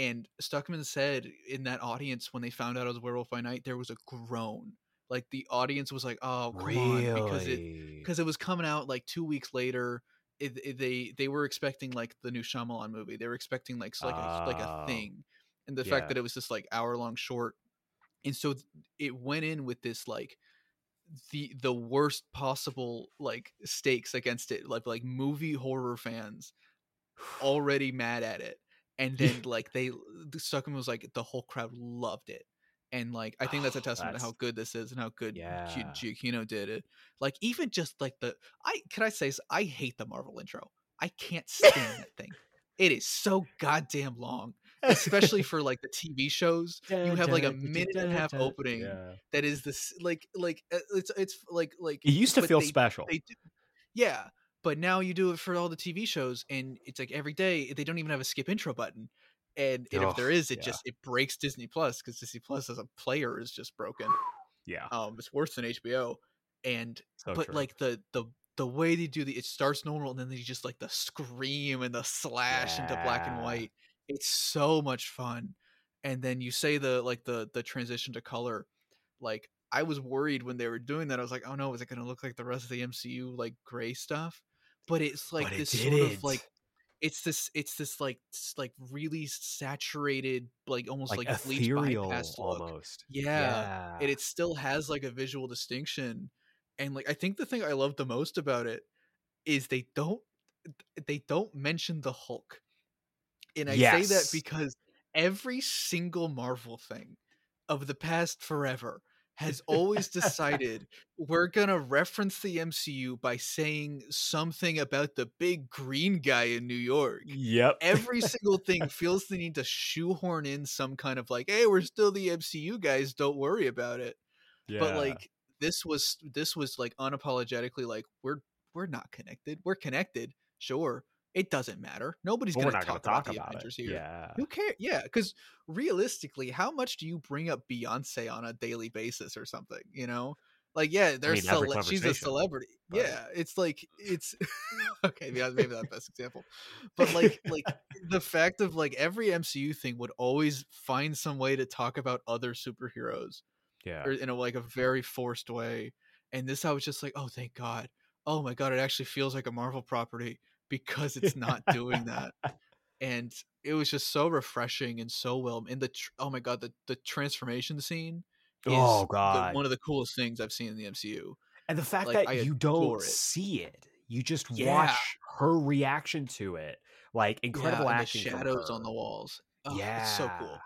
and stuckmann said in that audience when they found out it was werewolf by night there was a groan. Like the audience was like oh come on because it because it was coming out like two weeks later it, it- they they were expecting like the new Shyamalan movie. They were expecting like like a, like a Oh. thing. And the Yeah. fact that it was this like hour long short. And so it went in with this like the the worst possible like stakes against it like like movie horror fans already mad at it and then like they the Stuckmann was like the whole crowd loved it and like I think that's a Oh, testament to how good this is and how good Yeah. Giacchino did it like even just like the I can I say? I hate the Marvel intro I can't stand that thing it is so goddamn long especially for like the TV shows you have like a minute and a half opening Yeah. that is this like like uh, it's it's like like It used to feel they- special. they do, yeah but now you do it for all the tv shows and it's like every day they don't even have a skip intro button and, and if there is, it yeah. just it breaks disney plus because disney plus as a player is just broken yeah. um it's worse than hbo and So but true. like the the the way they do the it starts normal and then they just like the scream and the slash into black and white it's so much fun and then you say the like the the transition to color like i was worried when they were doing that i was like oh no is it going to look like the rest of the mcu like gray stuff but it's like But it this sort of like it's this it's this like s- like really saturated like almost like, like, bleach bypass look almost. yeah and it still has like a visual distinction and like I think the thing I love the most about it is they don't they don't mention the Hulk. And I say that because every single Marvel thing of the past forever has always decided we're gonna reference the MCU by saying something about the big green guy in New York. Yep. Every single thing feels the need to shoehorn in some kind of like, hey, we're still the MCU guys, don't worry about it. Yeah. But like this was this was like unapologetically like we're we're not connected. We're connected, sure. It doesn't matter. Nobody's But gonna not talk, gonna about the about Avengers it. here. Yeah. Who cares? Yeah, because realistically, how much do you bring up Beyonce on a daily basis or something? You know, like yeah, there's mean, cele- she's a celebrity. but- Yeah, it's like it's okay. Yeah, maybe not the best example, but like like the fact of like every MCU thing would always find some way to talk about other superheroes Yeah. or in a like a very forced way. And this, I was just like, oh, thank God. Oh my God, it actually feels like a Marvel property because it's not doing that. And it was just so refreshing and so well. And the tr- oh my God, the the transformation scene. Is Oh the- god. one of the coolest things I've seen in the MCU. And the fact Like, that I you don't it. see it, you just Yeah. watch her reaction to it. Like incredible yeah, the acting. shadows on the walls. Oh, yeah, it's so cool.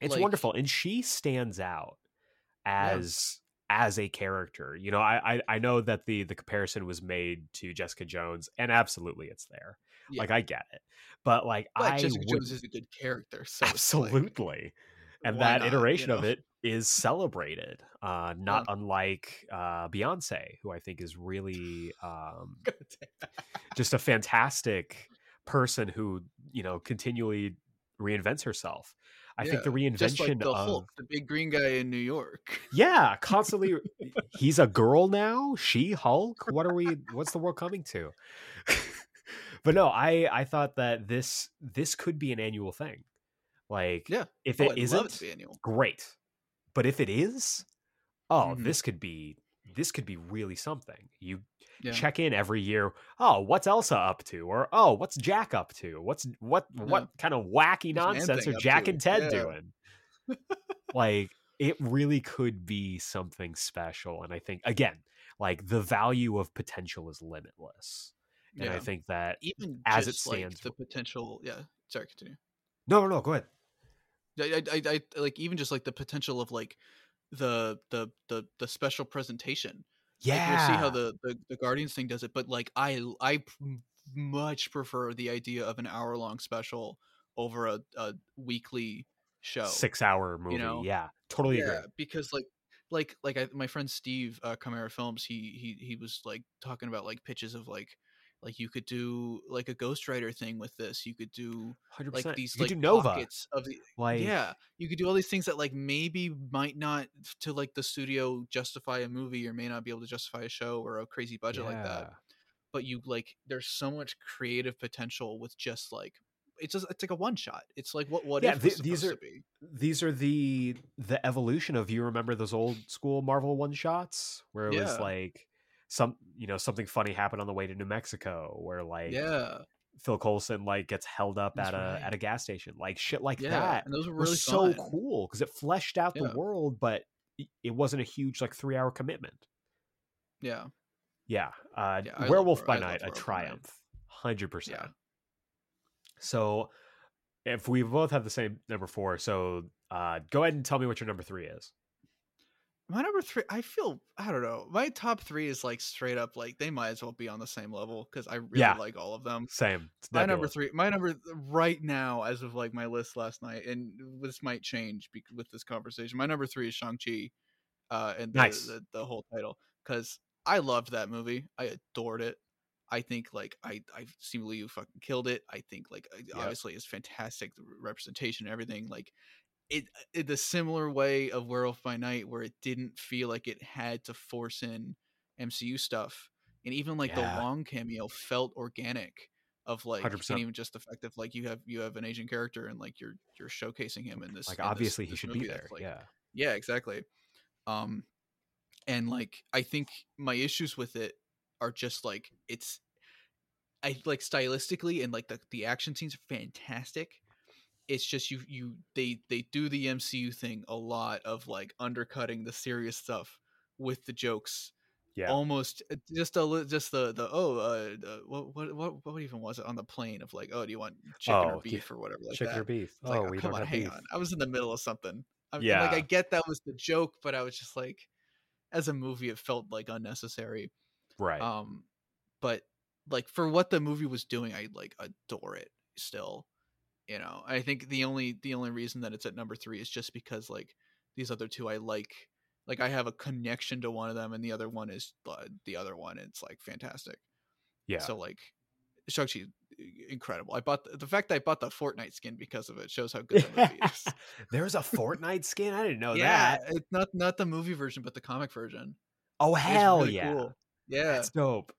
It's Like- wonderful, and she stands out as as a character. You know, I, I I know that the the comparison was made to Jessica Jones, and absolutely, it's there. Yeah. Like I get it, but like But I Jessica would Jones is a good character. So it's like, absolutely. and that not, you iteration of it is celebrated, uh, not unlike uh, Beyonce, who I think is really um, just a fantastic person who you know continually reinvents herself. I think the reinvention like the of Hulk, the big green guy in New York. yeah, constantly. he's a girl now. She Hulk. What are we? What's the world coming to? but no, I I thought that this this could be an annual thing. Like, Yeah. if Oh, it I'd isn't, it to be annual. great. But if it is, oh, Mhm. this could be this could be really something. You Yeah. check in every year. Oh, what's Elsa up to? Or oh, what's Jack up to? What's what what kind of wacky What's nonsense are Jack and Ted Yeah. doing? like it really could be something special. And I think again, like the value of potential is limitless. And I think that even as it just, like, stands- the potential. Yeah. Sorry, continue. no, no, no. Go ahead. I, I, I, I like even just like the potential of like the the the the special presentation. Yeah, Like, we'll see how the, the the Guardians thing does it, but like I I much prefer the idea of an hour long special over a, a weekly show. six hour movie. know? yeah, totally agree. yeah, because like like like I, my friend Steve uh, Chimera Films, he he he was like talking about like pitches of like like you could do like a ghostwriter thing with this. You could do Hundred like these You like do Nova. pockets of the Like yeah you could do all these things that like maybe might not to like the studio justify a movie or may not be able to justify a show or a crazy budget like that but you like there's so much creative potential with just like it's just it's like a one shot it's like what what Yeah, th- these are- to be these are the the evolution of you remember those old school Marvel one shots where it was like some you know something funny happened on the way to New Mexico where like yeah. Phil Coulson like gets held up That's at a right. at a gas station like shit like yeah that and those were was really so cool because it fleshed out Yeah. the world but it wasn't a huge like three hour commitment. Yeah. Yeah uh Yeah, I love Werewolf by I Night a Werewolf triumph hundred percent. So if we both have the same number four so uh go ahead and tell me what your number three is my number three i feel i don't know my top three is like straight up like they might as well be on the same level because i really Yeah. like all of them Same. My number three my number right now as of like my list last night and this might change bec- with this conversation my number three is shang-chi uh and the, Nice. the, the whole title because i loved that movie i adored it i think like i i Liu fucking killed it i think like Yep. obviously it's fantastic the representation and everything like it, it the similar way of werewolf by night where it didn't feel like it had to force in mcu stuff and even like Yeah. the Wong cameo felt organic of like 100%. and even just the fact of like you have you have an asian character and like you're you're showcasing him in this like in this- obviously he this should be there like, yeah yeah exactly um and like i think my issues with it are just like it's i like stylistically and like the, the action scenes are fantastic it's just you you they they do the mcu thing a lot of like undercutting the serious stuff with the jokes Yeah. almost uh, just a just the the oh uh what what what what even was it on the plane of like oh do you want chicken Oh, or beef or whatever like Chicken that. or beef? It's like, oh, oh, we come don't on, have hang beef. on. I was in the middle of something. I, Yeah. like I get that was the joke, but I was just like, as a movie, it felt like unnecessary. Right. Um, but like for what the movie was doing, I like adore it still. You know, I think the only the only reason that it's at number three is just because like these other two I like. Like I have a connection to one of them, and the other one is uh, the other one. It's like fantastic. yeah. So like, Shang-Chi, incredible. I bought the, the fact that I bought the Fortnite skin because of it shows how good the movie is. There's a Fortnite skin. I didn't know yeah, that. it's not not the movie version, but the comic version. Oh hell really yeah. cool. Yeah, That's dope.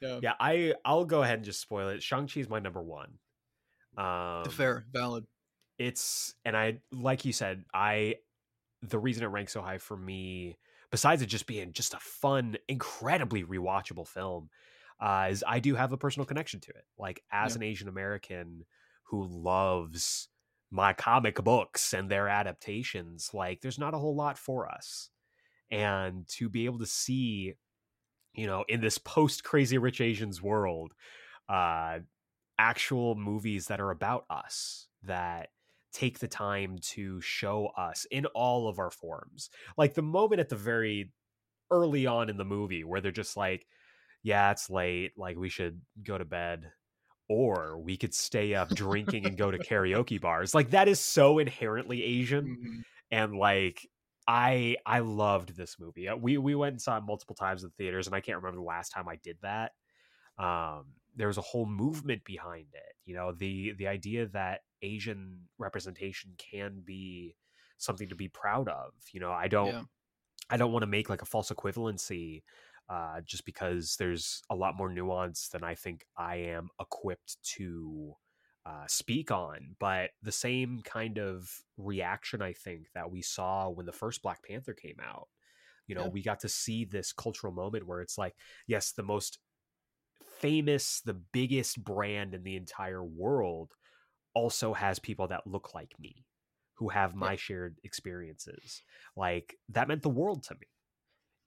yeah, Yeah, I I'll go ahead and just spoil it. Shang Chi is my number one. Um, fair, valid. it's and I like you said, I the reason it ranks so high for me, besides it just being just a fun, incredibly rewatchable film, uh, is I do have a personal connection to it. Like as Yeah. an Asian American who loves my comic books and their adaptations, like there's not a whole lot for us. And to be able to see, you know, in this post Crazy Rich Asians world, uh, actual movies that are about us that take the time to show us in all of our forms. Like the moment at the very early on in the movie where they're just like, yeah, it's late, like we should go to bed. Or we could stay up drinking and go to karaoke bars. Like that is so inherently Asian Mhm. and like I I loved this movie. Uh, We we went and saw it multiple times in theaters, and I can't remember the last time I did that. Um, there was a whole movement behind it. You know, the the idea that Asian representation can be something to be proud of. You know, I don't Yeah. I don't want to make like a false equivalency uh, just because there's a lot more nuance than I think I am equipped to uh, speak on. But the same kind of reaction I think that we saw when the first Black Panther came out, you know, Yeah. we got to see this cultural moment where it's like, yes, the most famous, the biggest brand in the entire world also has people that look like me who have my shared experiences. Like that meant the world to me.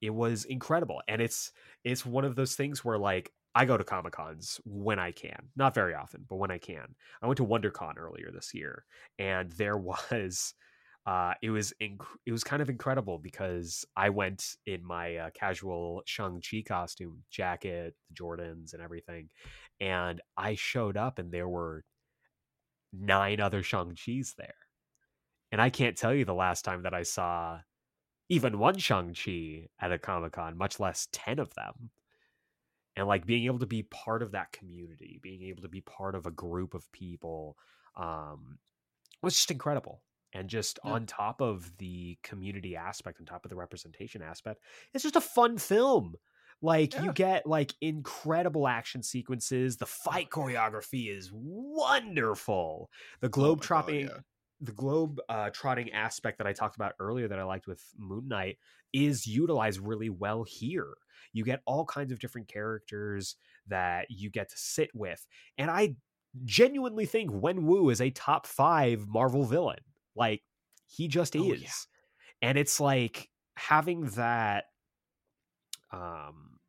It was incredible and it's it's one of those things where like i go to comic cons when i can. Not very often but when i can. I went to wondercon earlier this year and there was uh it was inc- it was kind of incredible because i went in my uh, casual shang-chi costume jacket jordans and everything and i showed up and there were nine other shang-chis there and I can't tell you the last time that I saw even one Shang-Chi at a Comic Con, much less 10 of them. And like being able to be part of that community, being able to be part of a group of people um, was just incredible. And just Yeah. on top of the community aspect, on top of the representation aspect, it's just a fun film. Like you get like incredible action sequences. The fight choreography is wonderful. The Oh globe God, tropping yeah. the globe uh, trotting aspect that I talked about earlier that I liked with Moon Knight is utilized really well here. You get all kinds of different characters that you get to sit with, and I genuinely think Wen Wu is a top five Marvel villain. Like he just Oh, is, yeah. and it's like having that um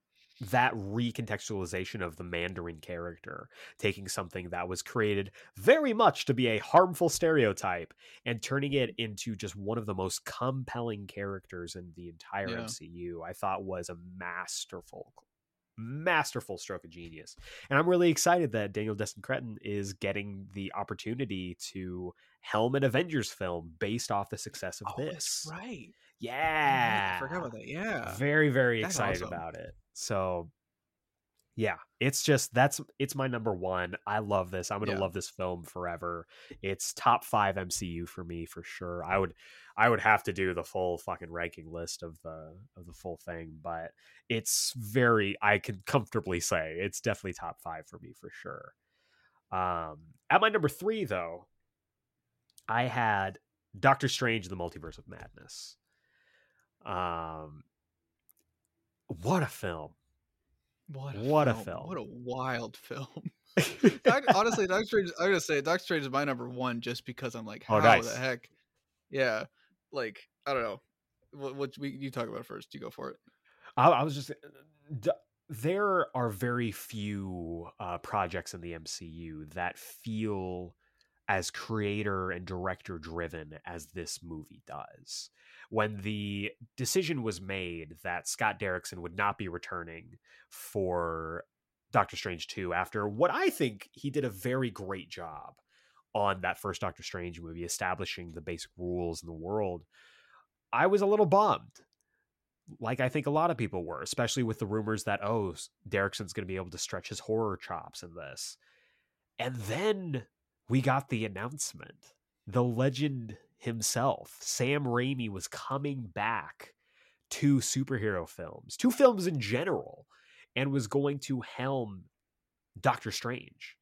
that recontextualization of the Mandarin character, taking something that was created very much to be a harmful stereotype and turning it into just one of the most compelling characters in the entire Yeah. MCU, I thought was a masterful, masterful stroke of genius. And I'm really excited that Daniel Destin Cretton is getting the opportunity to helm an Avengers film based off the success of Oh, this. right. Yeah. I forgot about that. Yeah. Very, very That's excited awesome. about it. So yeah, it's just that's it's my number one. I love this. I'm gonna Yeah. love this film forever. It's top five MCU for me for sure. I would I would have to do the full fucking ranking list of the of the full thing, but it's very I can comfortably say it's definitely top five for me for sure. Um at my number three though, I had Doctor Strange: The Multiverse of Madness. Um, what a film! What a What a film. film. What a wild film. Honestly, Doctor Strange. I'm gonna say Doctor Strange is my number one just because I'm like, Oh, how nice. the heck? Yeah, like I don't know. What, what we you talk about first? You go for it. I, I was just there are very few uh, projects in the MCU that feel as creator and director driven as this movie does. When the decision was made that Scott Derrickson would not be returning for Doctor Strange 2 after what I think he did a very great job on that first Doctor Strange movie, establishing the basic rules in the world, I was a little bummed. Like I think a lot of people were, especially with the rumors that, oh, Derrickson's going to be able to stretch his horror chops in this. And then we got the announcement. The legend himself, Sam Raimi, was coming back to superhero films, to films in general, and was going to helm Doctor Strange.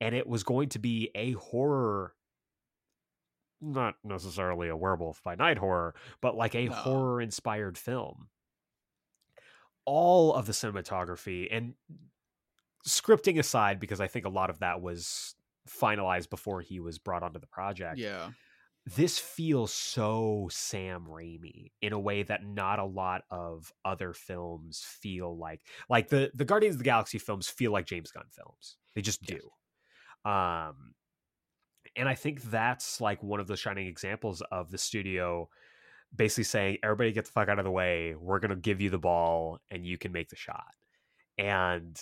And it was going to be a horror, not necessarily a werewolf by night horror, but like a no. horror inspired film. All of the cinematography and scripting aside, because I think a lot of that was finalized before he was brought onto the project. Yeah. This feels so Sam Raimi in a way that not a lot of other films feel like. Like the the Guardians of the Galaxy films feel like James Gunn films. They just do. Yes. Um and I think that's like one of the shining examples of the studio basically saying, everybody get the fuck out of the way. We're going to give you the ball and you can make the shot. And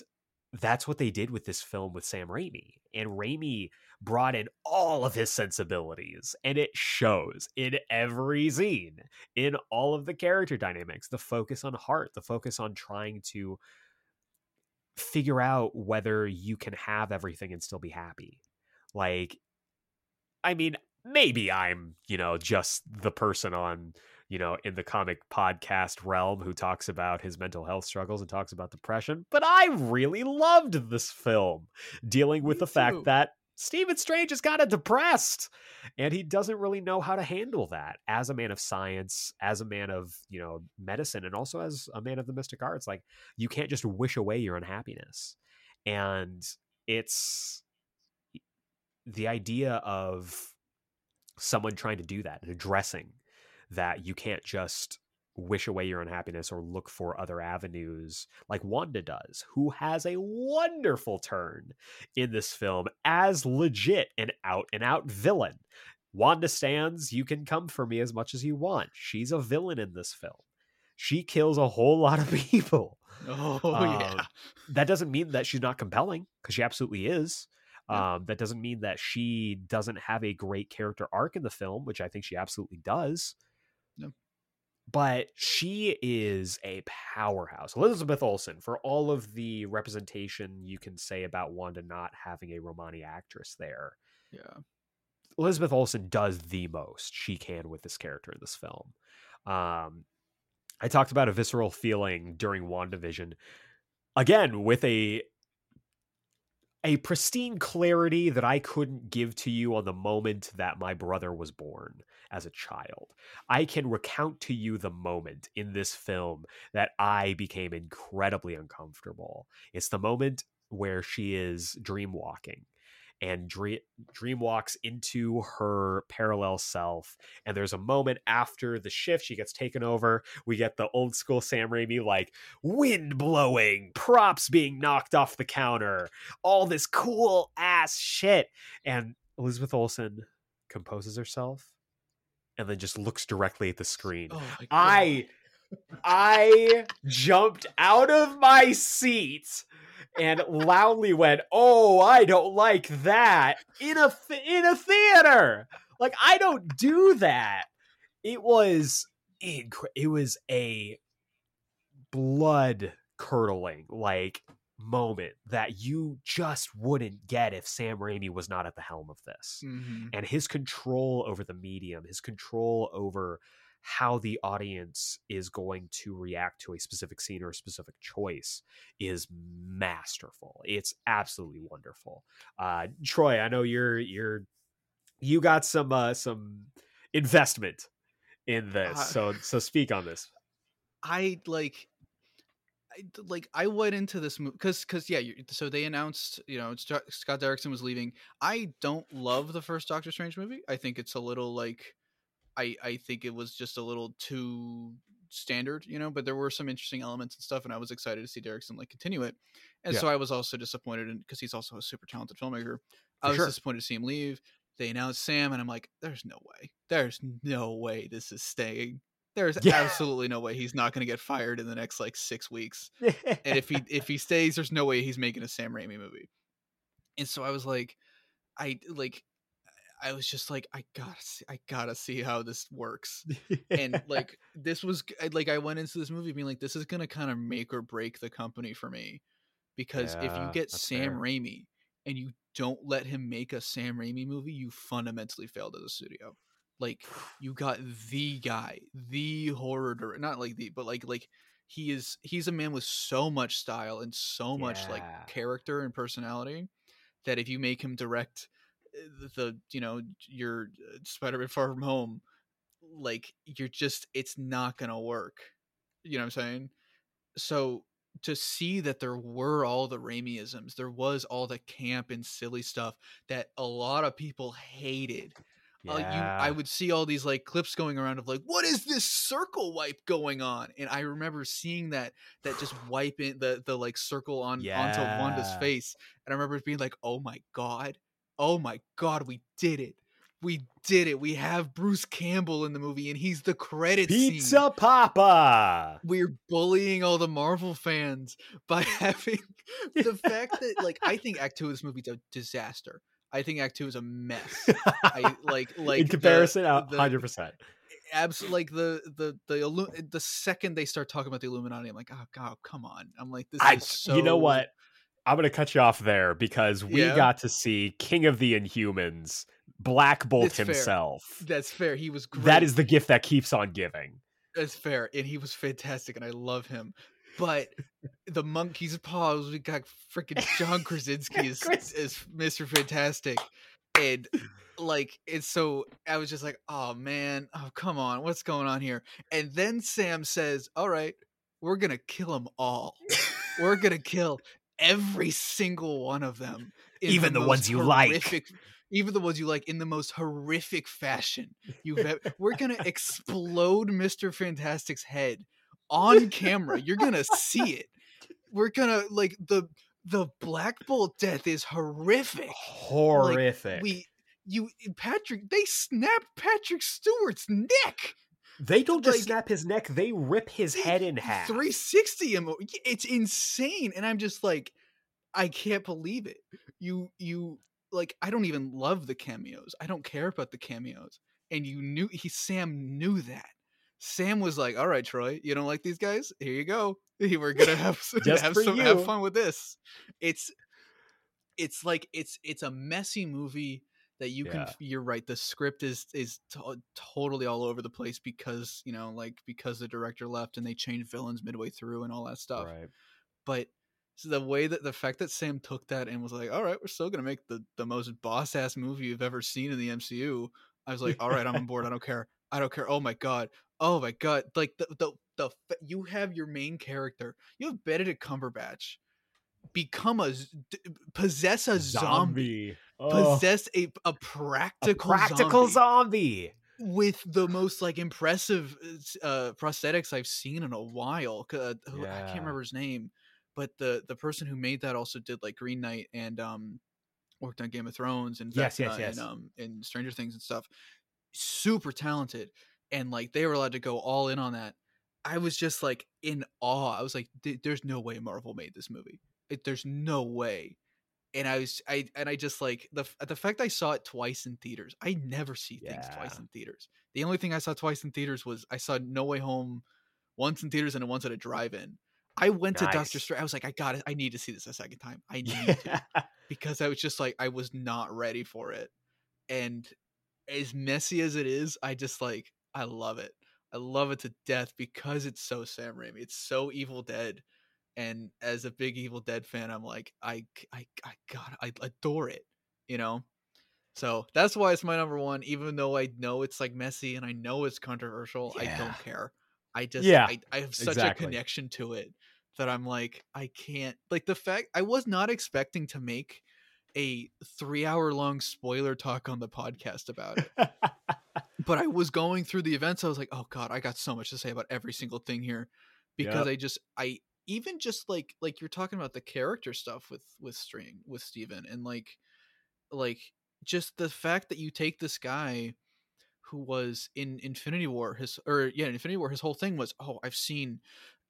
that's what they did with this film with Sam Raimi. And Raimi brought in all of his sensibilities, and it shows in every scene, in all of the character dynamics, the focus on heart, the focus on trying to figure out whether you can have everything and still be happy. Like, I mean, maybe I'm, you know, just the person on you know, in the comic podcast realm who talks about his mental health struggles and talks about depression. But I really loved this film, dealing with Me the too. fact that Stephen Strange is kind of depressed and he doesn't really know how to handle that as a man of science, as a man of, you know, medicine, and also as a man of the mystic arts. Like, you can't just wish away your unhappiness. And it's the idea of someone trying to do that and addressing that you can't just wish away your unhappiness or look for other avenues like Wanda does, who has a wonderful turn in this film as legit an out and out villain. Wanda stands, you can come for me as much as you want. She's a villain in this film. She kills a whole lot of people. Oh, um, yeah. That doesn't mean that she's not compelling, because she absolutely is. Yeah. Um, that doesn't mean that she doesn't have a great character arc in the film, which I think she absolutely does but she is a powerhouse. Elizabeth Olsen, for all of the representation you can say about Wanda not having a Romani actress there. Yeah. Elizabeth Olsen does the most she can with this character in this film. Um, I talked about a visceral feeling during WandaVision. Again, with a a pristine clarity that I couldn't give to you on the moment that my brother was born as a child. I can recount to you the moment in this film that I became incredibly uncomfortable. It's the moment where she is dream walking and dream, dream walks into her parallel self and there's a moment after the shift she gets taken over. We get the old school sam raimi like wind blowing props being knocked off the counter all this cool ass shit. And elizabeth olsen composes herself and then just looks directly at the screen. Oh i i jumped out of my seat and loudly went, "Oh, I don't like that." In a th- in a theater. Like I don't do that. It was inc- it was a blood curdling like moment that you just wouldn't get if Sam Raimi was not at the helm of this. Mm-hmm. And his control over the medium, his control over how the audience is going to react to a specific scene or a specific choice is masterful. It's absolutely wonderful. Uh, Troy, I know you're you're you got some uh, some investment in this, uh, so so speak on this. I like I, like I went into this movie because because yeah, so they announced you know Scott Derrickson was leaving. I don't love the first Doctor Strange movie. I think it's a little like I I think it was just a little too standard, you know, but there were some interesting elements and stuff, and I was excited to see Derrickson like continue it. And Yeah. so I was also disappointed because he's also a super talented filmmaker. I For was sure. disappointed to see him leave. They announced Sam, and I'm like, there's no way. There's no way this is staying. There's Yeah. absolutely no way he's not going to get fired in the next like six weeks. And if he if he stays, there's no way he's making a Sam Raimi movie. And so I was like, I like, I was just like, I gotta see, I gotta see how this works and like this was like I went into this movie being like this is gonna kind of make or break the company for me because if you get Sam fair. Raimi and you don't let him make a Sam Raimi movie, you fundamentally failed as a studio. Like you got the guy, the horror director, not like the, but like like he is he's a man with so much style and so much Yeah. like character and personality that if you make him direct the you know your uh, Spider-Man Far From Home, like you're just it's not gonna work. You know what I'm saying? So to see that there were all the Raimiisms, there was all the camp and silly stuff that a lot of people hated. Uh, you, I would see all these like clips going around of like, what is this circle wipe going on? And I remember seeing that that just wiping the the like circle on onto Wanda's face, and I remember being like, oh my god, oh my god, we did it. We did it. We have Bruce Campbell in the movie, and he's the credit scene Pizza Poppa. we're bullying all the Marvel fans by having the fact that like I think Act Two of this movie is a disaster. I think Act Two is a mess. I like like In comparison, hundred percent. Absolutely, like the the the illu- the second they start talking about the Illuminati, I'm like, oh god, come on. I'm like, this I, is so. you know what? I'm gonna cut you off there because we Yeah? got to see King of the Inhumans, Black Bolt fair. himself. That's fair. He was great. That is the gift that keeps on giving. That's fair, and he was fantastic, and I love him. But the monkey's paws, we got freaking John Krasinski as, as Mr. Fantastic, and like it's so I was just like, oh man, oh come on, what's going on here? And then Sam says, "All right, we're gonna kill them all. we're gonna kill every single one of them, in Even the most ones you like." Even the ones you like in the most horrific fashion you've ever. We're gonna explode Mister Fantastic's head on camera. You're gonna see it. We're gonna like the the Black Bolt death is horrific. Horrific. We you Patrick they snapped Patrick Stewart's neck. They don't just snap his neck; they rip his head in half. 360 him. It's insane. And I'm just like, I can't believe it. You you like I don't even love the cameos. I don't care about the cameos. And you knew he Sam knew that. Sam was like, "All right, Troy, you don't like these guys? Here you go. We're gonna have some, have some have fun with this." It's it's like it's it's a messy movie that you can Yeah. you're right the script is is to- totally all over the place because you know like because the director left and they changed villains midway through and all that stuff Right. but so the way that the fact that sam took that and was like all right we're still gonna make the the most boss ass movie you've ever seen in the mcu i was like all right i'm on board i don't care i don't care oh my god oh my god like the the, the you have your main character you have benedict cumberbatch become a possess a zombie Oh, possess a, a a practical, practical zombie, zombie. with the most like impressive uh prosthetics I've seen in a while. Uh, who, I can't remember his name, but the the person who made that also did like Green Knight and um worked on Game of Thrones and Yes, yes, yes. and um and Stranger Things and stuff. Super talented, and like they were allowed to go all in on that. I was just like in awe. I was like, "There's no way Marvel made this movie. It, there's no way." And I was, I and I just like the the fact I saw it twice in theaters. I never see things twice in theaters. The only thing I saw twice in theaters was I saw No Way Home once in theaters and then once at a drive-in. I went to Doctor Strange. I was like, I got it. I need to see this a second time. I need to because I was just like I was not ready for it. And as messy as it is, I just like I love it. I love it to death because it's so Sam Raimi. It's so Evil Dead. And as a big Evil Dead fan, I'm like I I I God, I adore it, you know? So that's why it's my number one, even though I know it's like messy and I know it's controversial. I don't care. I just Yeah, I, I have such exactly. a connection to it that I'm like, I can't like the fact I was not expecting to make a three hour long spoiler talk on the podcast about it. but I was going through the events. I was like, oh god, I got so much to say about every single thing here because Yep. I just I even just like like you're talking about the character stuff with with String with Stephen and like like just the fact that you take this guy who was in Infinity War his or yeah Infinity War his whole thing was oh I've seen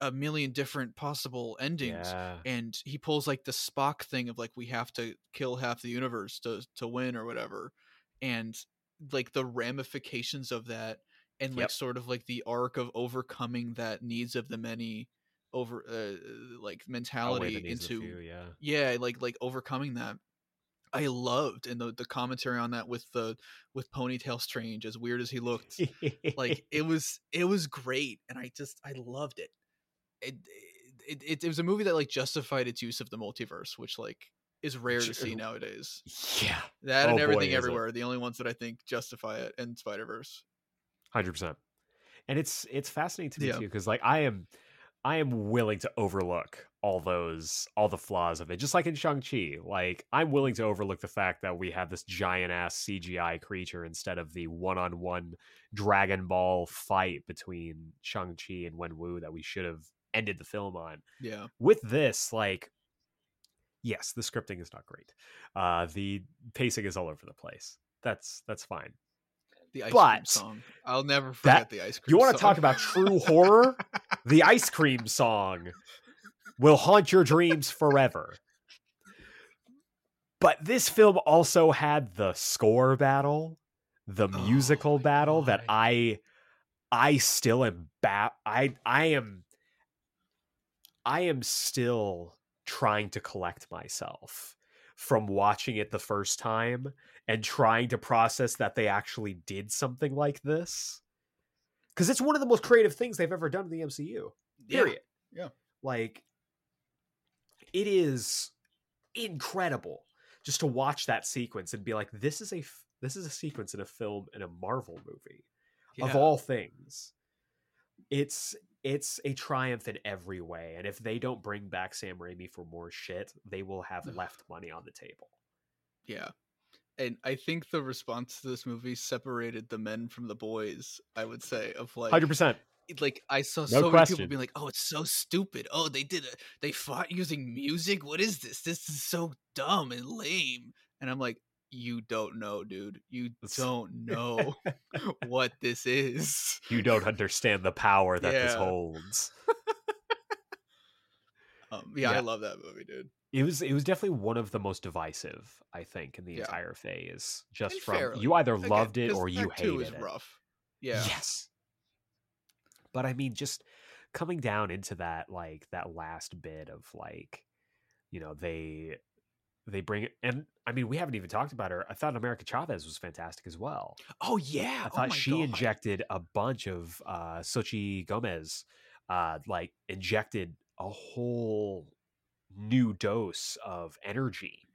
a million different possible endings Yeah. and he pulls like the Spock thing of like we have to kill half the universe to to win or whatever, and like the ramifications of that, and like Yep. sort of like the arc of overcoming that needs of the many over uh, like mentality the needs of into few, yeah. yeah like like overcoming that. I loved and the the commentary on that with the with ponytail strange as weird as he looked like it was it was great and i just i loved it it, it it it was a movie that like justified its use of the multiverse which like is rare to see nowadays yeah. that Oh, and everything it. everywhere the only ones that i think justify it and spider-verse hundred percent. And it's it's fascinating to me Yeah. too because like I am I am willing to overlook all those all the flaws of it, just like in Shang Chi. Like I'm willing to overlook the fact that we have this giant ass CGI creature instead of the one on one Dragon Ball fight between Shang Chi and Wen Wu that we should have ended the film on. yeah with this like yes the scripting is not great uh the pacing is all over the place that's that's fine the ice cream But song. I'll never forget the ice cream song. you want to talk about true horror? The ice cream song will haunt your dreams forever. But this film also had the score battle the Oh musical my battle that i i still am ba- i i am i am still trying to collect myself from watching it the first time and trying to process that they actually did something like this because it's one of the most creative things they've ever done in the MCU. Period. Yeah. Like it is incredible just to watch that sequence and be like, this is a f- this is a sequence in a film in a Marvel movie of all things. It's it's a triumph in every way, and if they don't bring back Sam Raimi for more shit, they will have left money on the table. yeah and i think the response to this movie separated the men from the boys i would say of like Hundred percent. like I saw No so many people being like, "Oh, it's so stupid. Oh, they did it. They fought using music. What is this? This is so dumb and lame." And I'm like, "You don't know, dude. You don't know what this is." You don't understand the power that this holds. Um, yeah, I love that movie, dude. It was it was definitely one of the most divisive, I think, in the Yeah. entire phase. Just And from fairly. you either Again, loved it or you hated is it. rough. Yeah, Yes. But I mean, just coming down into that like that last bit of like, you know, they they bring it and I mean we haven't even talked about her. I thought America Chavez was fantastic as well. Oh yeah. I oh thought my she God. injected a bunch of uh Xochitl Gomez uh like injected a whole new dose of energy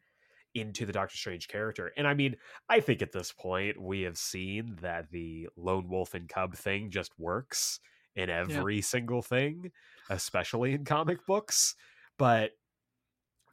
into the Doctor Strange character. And I mean, I think at this point we have seen that the lone wolf and cub thing just works in every single thing, especially in comic books. But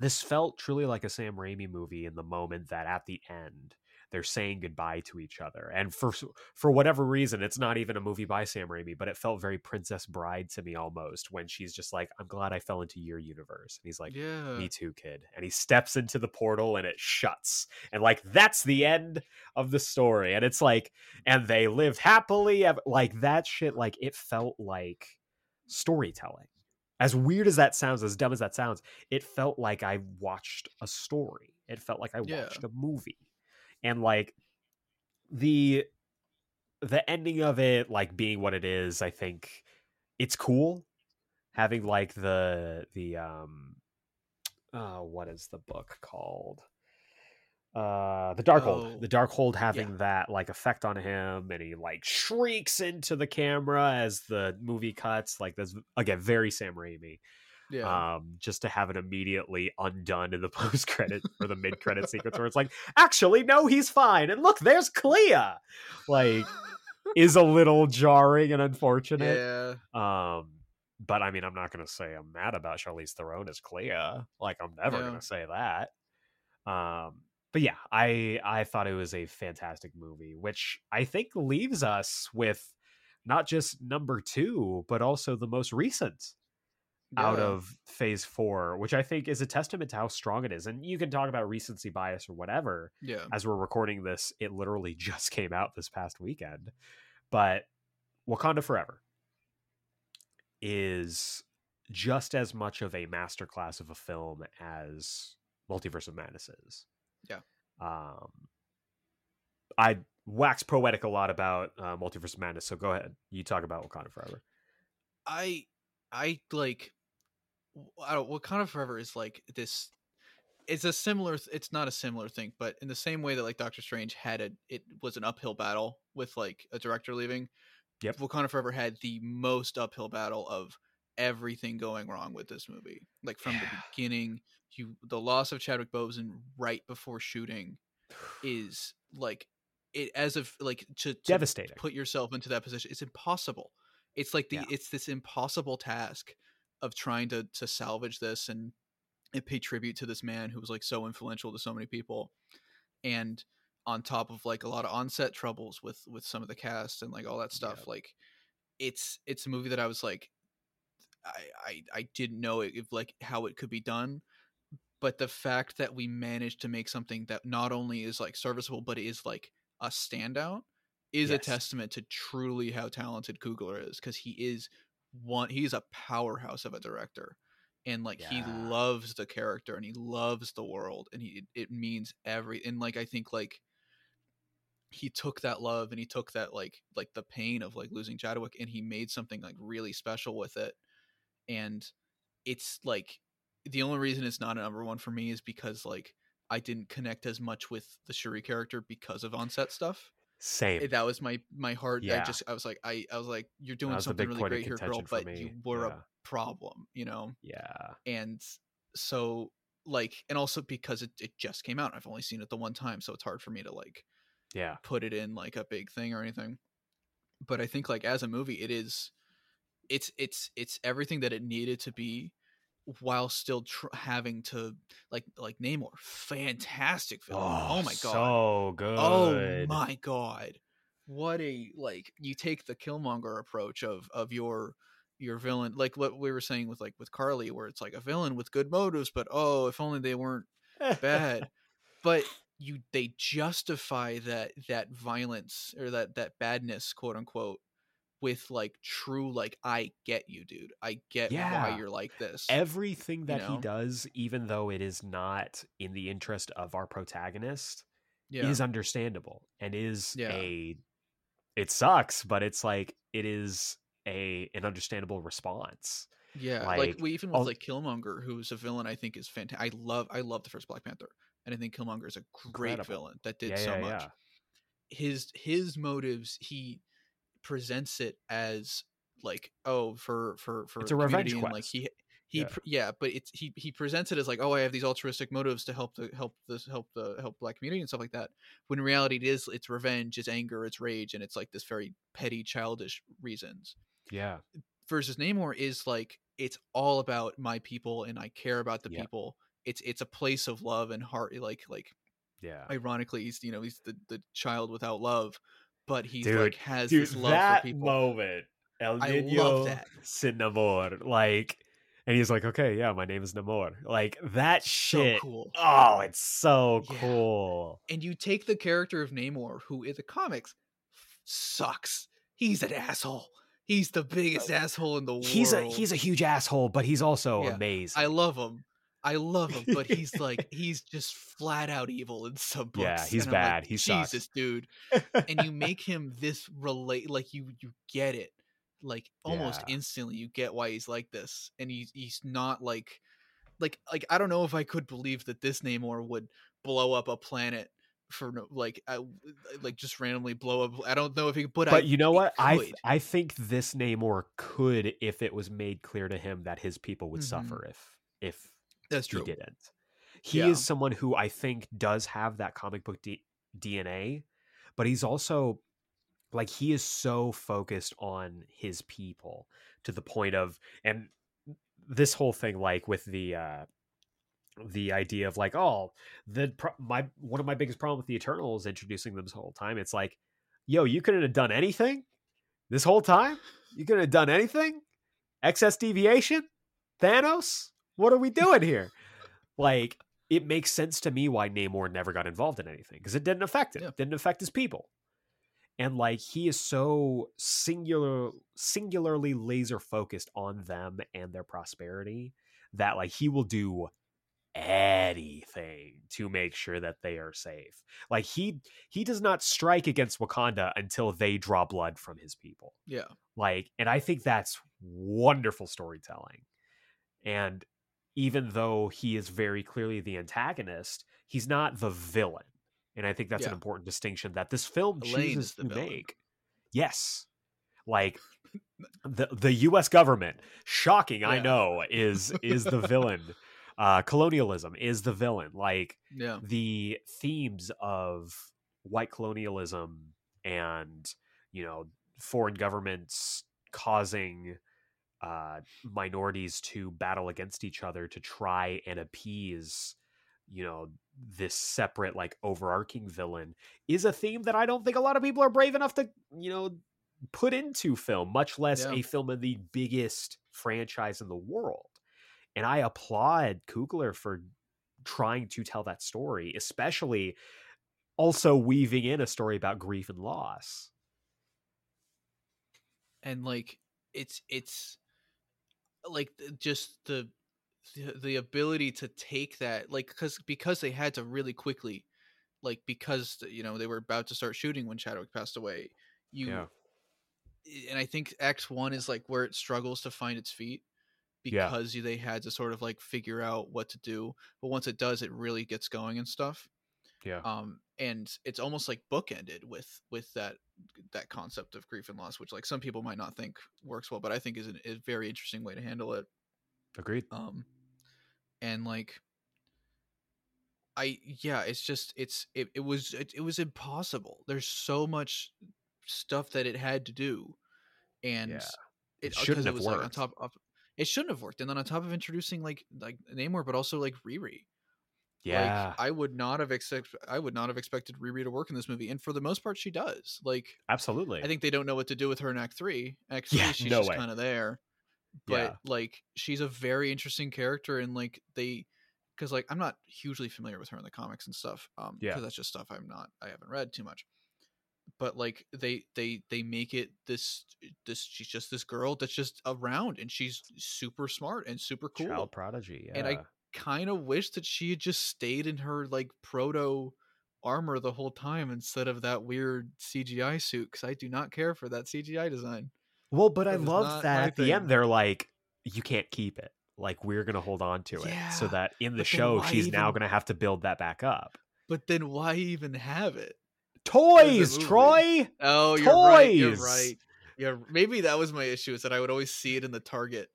this felt truly like a Sam Raimi movie in the moment that at the end they're saying goodbye to each other. And for for whatever reason, it's not even a movie by Sam Raimi, but it felt very Princess Bride to me almost when she's just like, "I'm glad I fell into your universe," and he's like, yeah. "Me too, kid." And he steps into the portal and it shuts, and like that's the end of the story. And it's like, and they lived happily, ever like that shit. Like it felt like storytelling. As weird as that sounds, as dumb as that sounds, it felt like I watched a story. It felt like I Yeah. watched a movie and like the the ending of it like being what it is i think it's cool. Having like the the um uh what is the book called? Uh the darkhold Oh, the darkhold having that like effect on him and he like shrieks into the camera as the movie cuts like that's again very sam raimi Yeah. um, just to have it immediately undone in the post credit or the mid credit sequence where it's like, actually, no, he's fine. And look, there's Clea. Like, is a little jarring and unfortunate. yeah. Um, but I mean, I'm not going to say I'm mad about Charlize Theron as Clea. Like, I'm never Yeah. going to say that. Um, but yeah, I I thought it was a fantastic movie, which I think leaves us with not just number two, but also the most recent out of phase four, which I think is a testament to how strong it is. And you can talk about recency bias or whatever. Yeah. As we're recording this, it literally just came out this past weekend. But Wakanda Forever is just as much of a masterclass of a film as Multiverse of Madness is. Yeah. Um, I wax poetic a lot about uh, Multiverse of Madness, so go ahead. You talk about Wakanda Forever. I I like I don't Wakanda Forever is like this it's a similar it's not a similar thing, but in the same way that like Doctor Strange had a it was an uphill battle with like a director leaving. Yep. Wakanda Forever had the most uphill battle of everything going wrong with this movie. Like from the beginning, you the loss of Chadwick Boseman right before shooting is like it as of like to, to Devastating. put yourself into that position it's impossible it's like the Yeah. it's this impossible task of trying to to salvage this and and pay tribute to this man who was like so influential to so many people and on top of like a lot of onset troubles with with some of the cast and like all that stuff Yep. like it's it's a movie that i was like i i, I didn't know it, if like how it could be done but the fact that we managed to make something that not only is like serviceable but is like a standout is a testament to truly how talented Coogler is because he is one he's a powerhouse of a director and like he loves the character and he loves the world and he it, it means every and like I think like he took that love and he took that like like the pain of like losing Chadwick and he made something like really special with it and it's like the only reason it's not a number one for me is because like I didn't connect as much with the Shuri character because of onset stuff. Same. That was my my heart. I just I was like I I was like you're doing something really great here, girl, but you were Yeah. a problem, you know. yeah. And so like and also because it, it just came out. I've only seen it the one time, so it's hard for me to like Yeah. put it in like a big thing or anything. But I think like as a movie, it is, it's it's it's everything that it needed to be, while still tr- having to like like Namor, fantastic film. Oh, oh, my god. So oh good. Oh my god. What a like you take the Killmonger approach of of your your villain like what we were saying with like with Carly where it's like a villain with good motives but oh if only they weren't bad. but you they justify that that violence or that that badness quote unquote with like true like I get you dude. I get Yeah. why you're like this. Everything that he know? does, even though it is not in the interest of our protagonist, yeah. is understandable and is Yeah. a. It sucks, but it's like it is a an understandable response. Yeah, Like, like, we even with like Killmonger, who's a villain, I think is fantastic. I love, I love the first Black Panther, and I think Killmonger is a great Incredible. villain that did so much. His his motives, he presents it as like, oh, for for for It's a revenge community like he he Yeah. yeah, but it's he he presents it as like, oh, I have these altruistic motives to help the help this help the help black community and stuff like that. When in reality, it is it's revenge, it's anger, it's rage, and it's like this very petty, childish reasons Yeah. versus Namor is like it's all about my people and I care about the Yeah. people. It's it's a place of love and heart like like Yeah. ironically he's you know he's the, the child without love, but he's Dude, like has Dude, this love that for people. moment, El I that. sin Namor, like, and he's like, okay, yeah, my name is Namor. Like that shit. so cool. Oh, it's so Yeah. cool. And you take the character of Namor, who in the comics sucks. He's an asshole. He's the biggest asshole in the world. He's a he's a huge asshole, but he's also Yeah, amazing. I love him. I love him, but he's like he's just flat out evil in some books. Yeah, he's I'm like, bad. He sucks. Jesus, dude. and you make him this relate like you you get it like almost Yeah. instantly you get why he's like this and he's he's not like like like I don't know if I could believe that this Namor would blow up a planet for no like I, like just randomly blow up I don't know if he could, but, I, but you know what? I could. I think this Namor could if it was made clear to him that his people would Mhm. suffer if if that's true. he didn't. He Yeah. is someone who I think does have that comic book D- DNA, but he's also like he is so focused on his people to the point of and this whole thing like with the uh the idea of like oh the pro- my one of my biggest problem with the eternals introducing them this whole time it's like yo you couldn't have done anything this whole time you couldn't have done anything excess deviation thanos what are we doing here? Like it makes sense to me why namor never got involved in anything because it didn't affect him Yeah. didn't affect his people. And like he is so singular singularly laser focused on them and their prosperity that like he will do anything to make sure that they are safe. Like he he does not strike against wakanda until they draw blood from his people. Yeah. like and i think that's wonderful storytelling. And even though he is very clearly the antagonist he's not the villain. And i think that's an important distinction that this film Elaine chooses to villain. make. Yes. Like the the us government shocking i know is is the villain. Uh colonialism is the villain. Like Yeah. the themes of white colonialism and you know foreign governments causing uh minorities to battle against each other to try and appease you know this separate like overarching villain is a theme that i don't think a lot of people are brave enough to you know put into film much less Yeah. a film of the biggest franchise in the world and i applaud coogler for trying to tell that story, especially also weaving in a story about grief and loss. and like it's it's like just the the, ability to take that like because because they had to really quickly like because you know they were about to start shooting when Chadwick passed away you Yeah. and I think X one is like where it struggles to find its feet Yeah. because they had to sort of like figure out what to do but once it does it really gets going and stuff Yeah. um and it's almost like bookended with with that that concept of grief and loss which like some people might not think works well but i think is an, a very interesting way to handle it Agreed. um and like i yeah it's just it's it, it was it, it was impossible there's so much stuff that it had to do and Yeah. it, It shouldn't because it have was like on worked. top of it shouldn't have worked and then on top of introducing like like namor but also like riri Yeah. like I would not have expect I would not have expected Riri to work in this movie, and for the most part, she does. Like Absolutely. I think they don't know what to do with her in Act Three. Act Three, Yeah, she's no just kind of there, but Yeah. like she's a very interesting character, and like they, because like I'm not hugely familiar with her in the comics and stuff, um, Yeah. because that's just stuff I'm not I haven't read too much. But like they they they make it this this she's just this girl that's just around and she's super smart and super cool Child prodigy. Yeah. And I- kind of wish that she had just stayed in her like proto armor the whole time instead of that weird CGI suit because I do not care for that CGI design. well, but I it was love that at the end they're like, you can't keep it. Like we're gonna hold on to it, so that in the show she's now gonna have to build that back up. But then why even have it? Toys. Troy. Oh, you're right. You're Toys! right. Yeah, maybe that was my issue is that I would always see it in the Target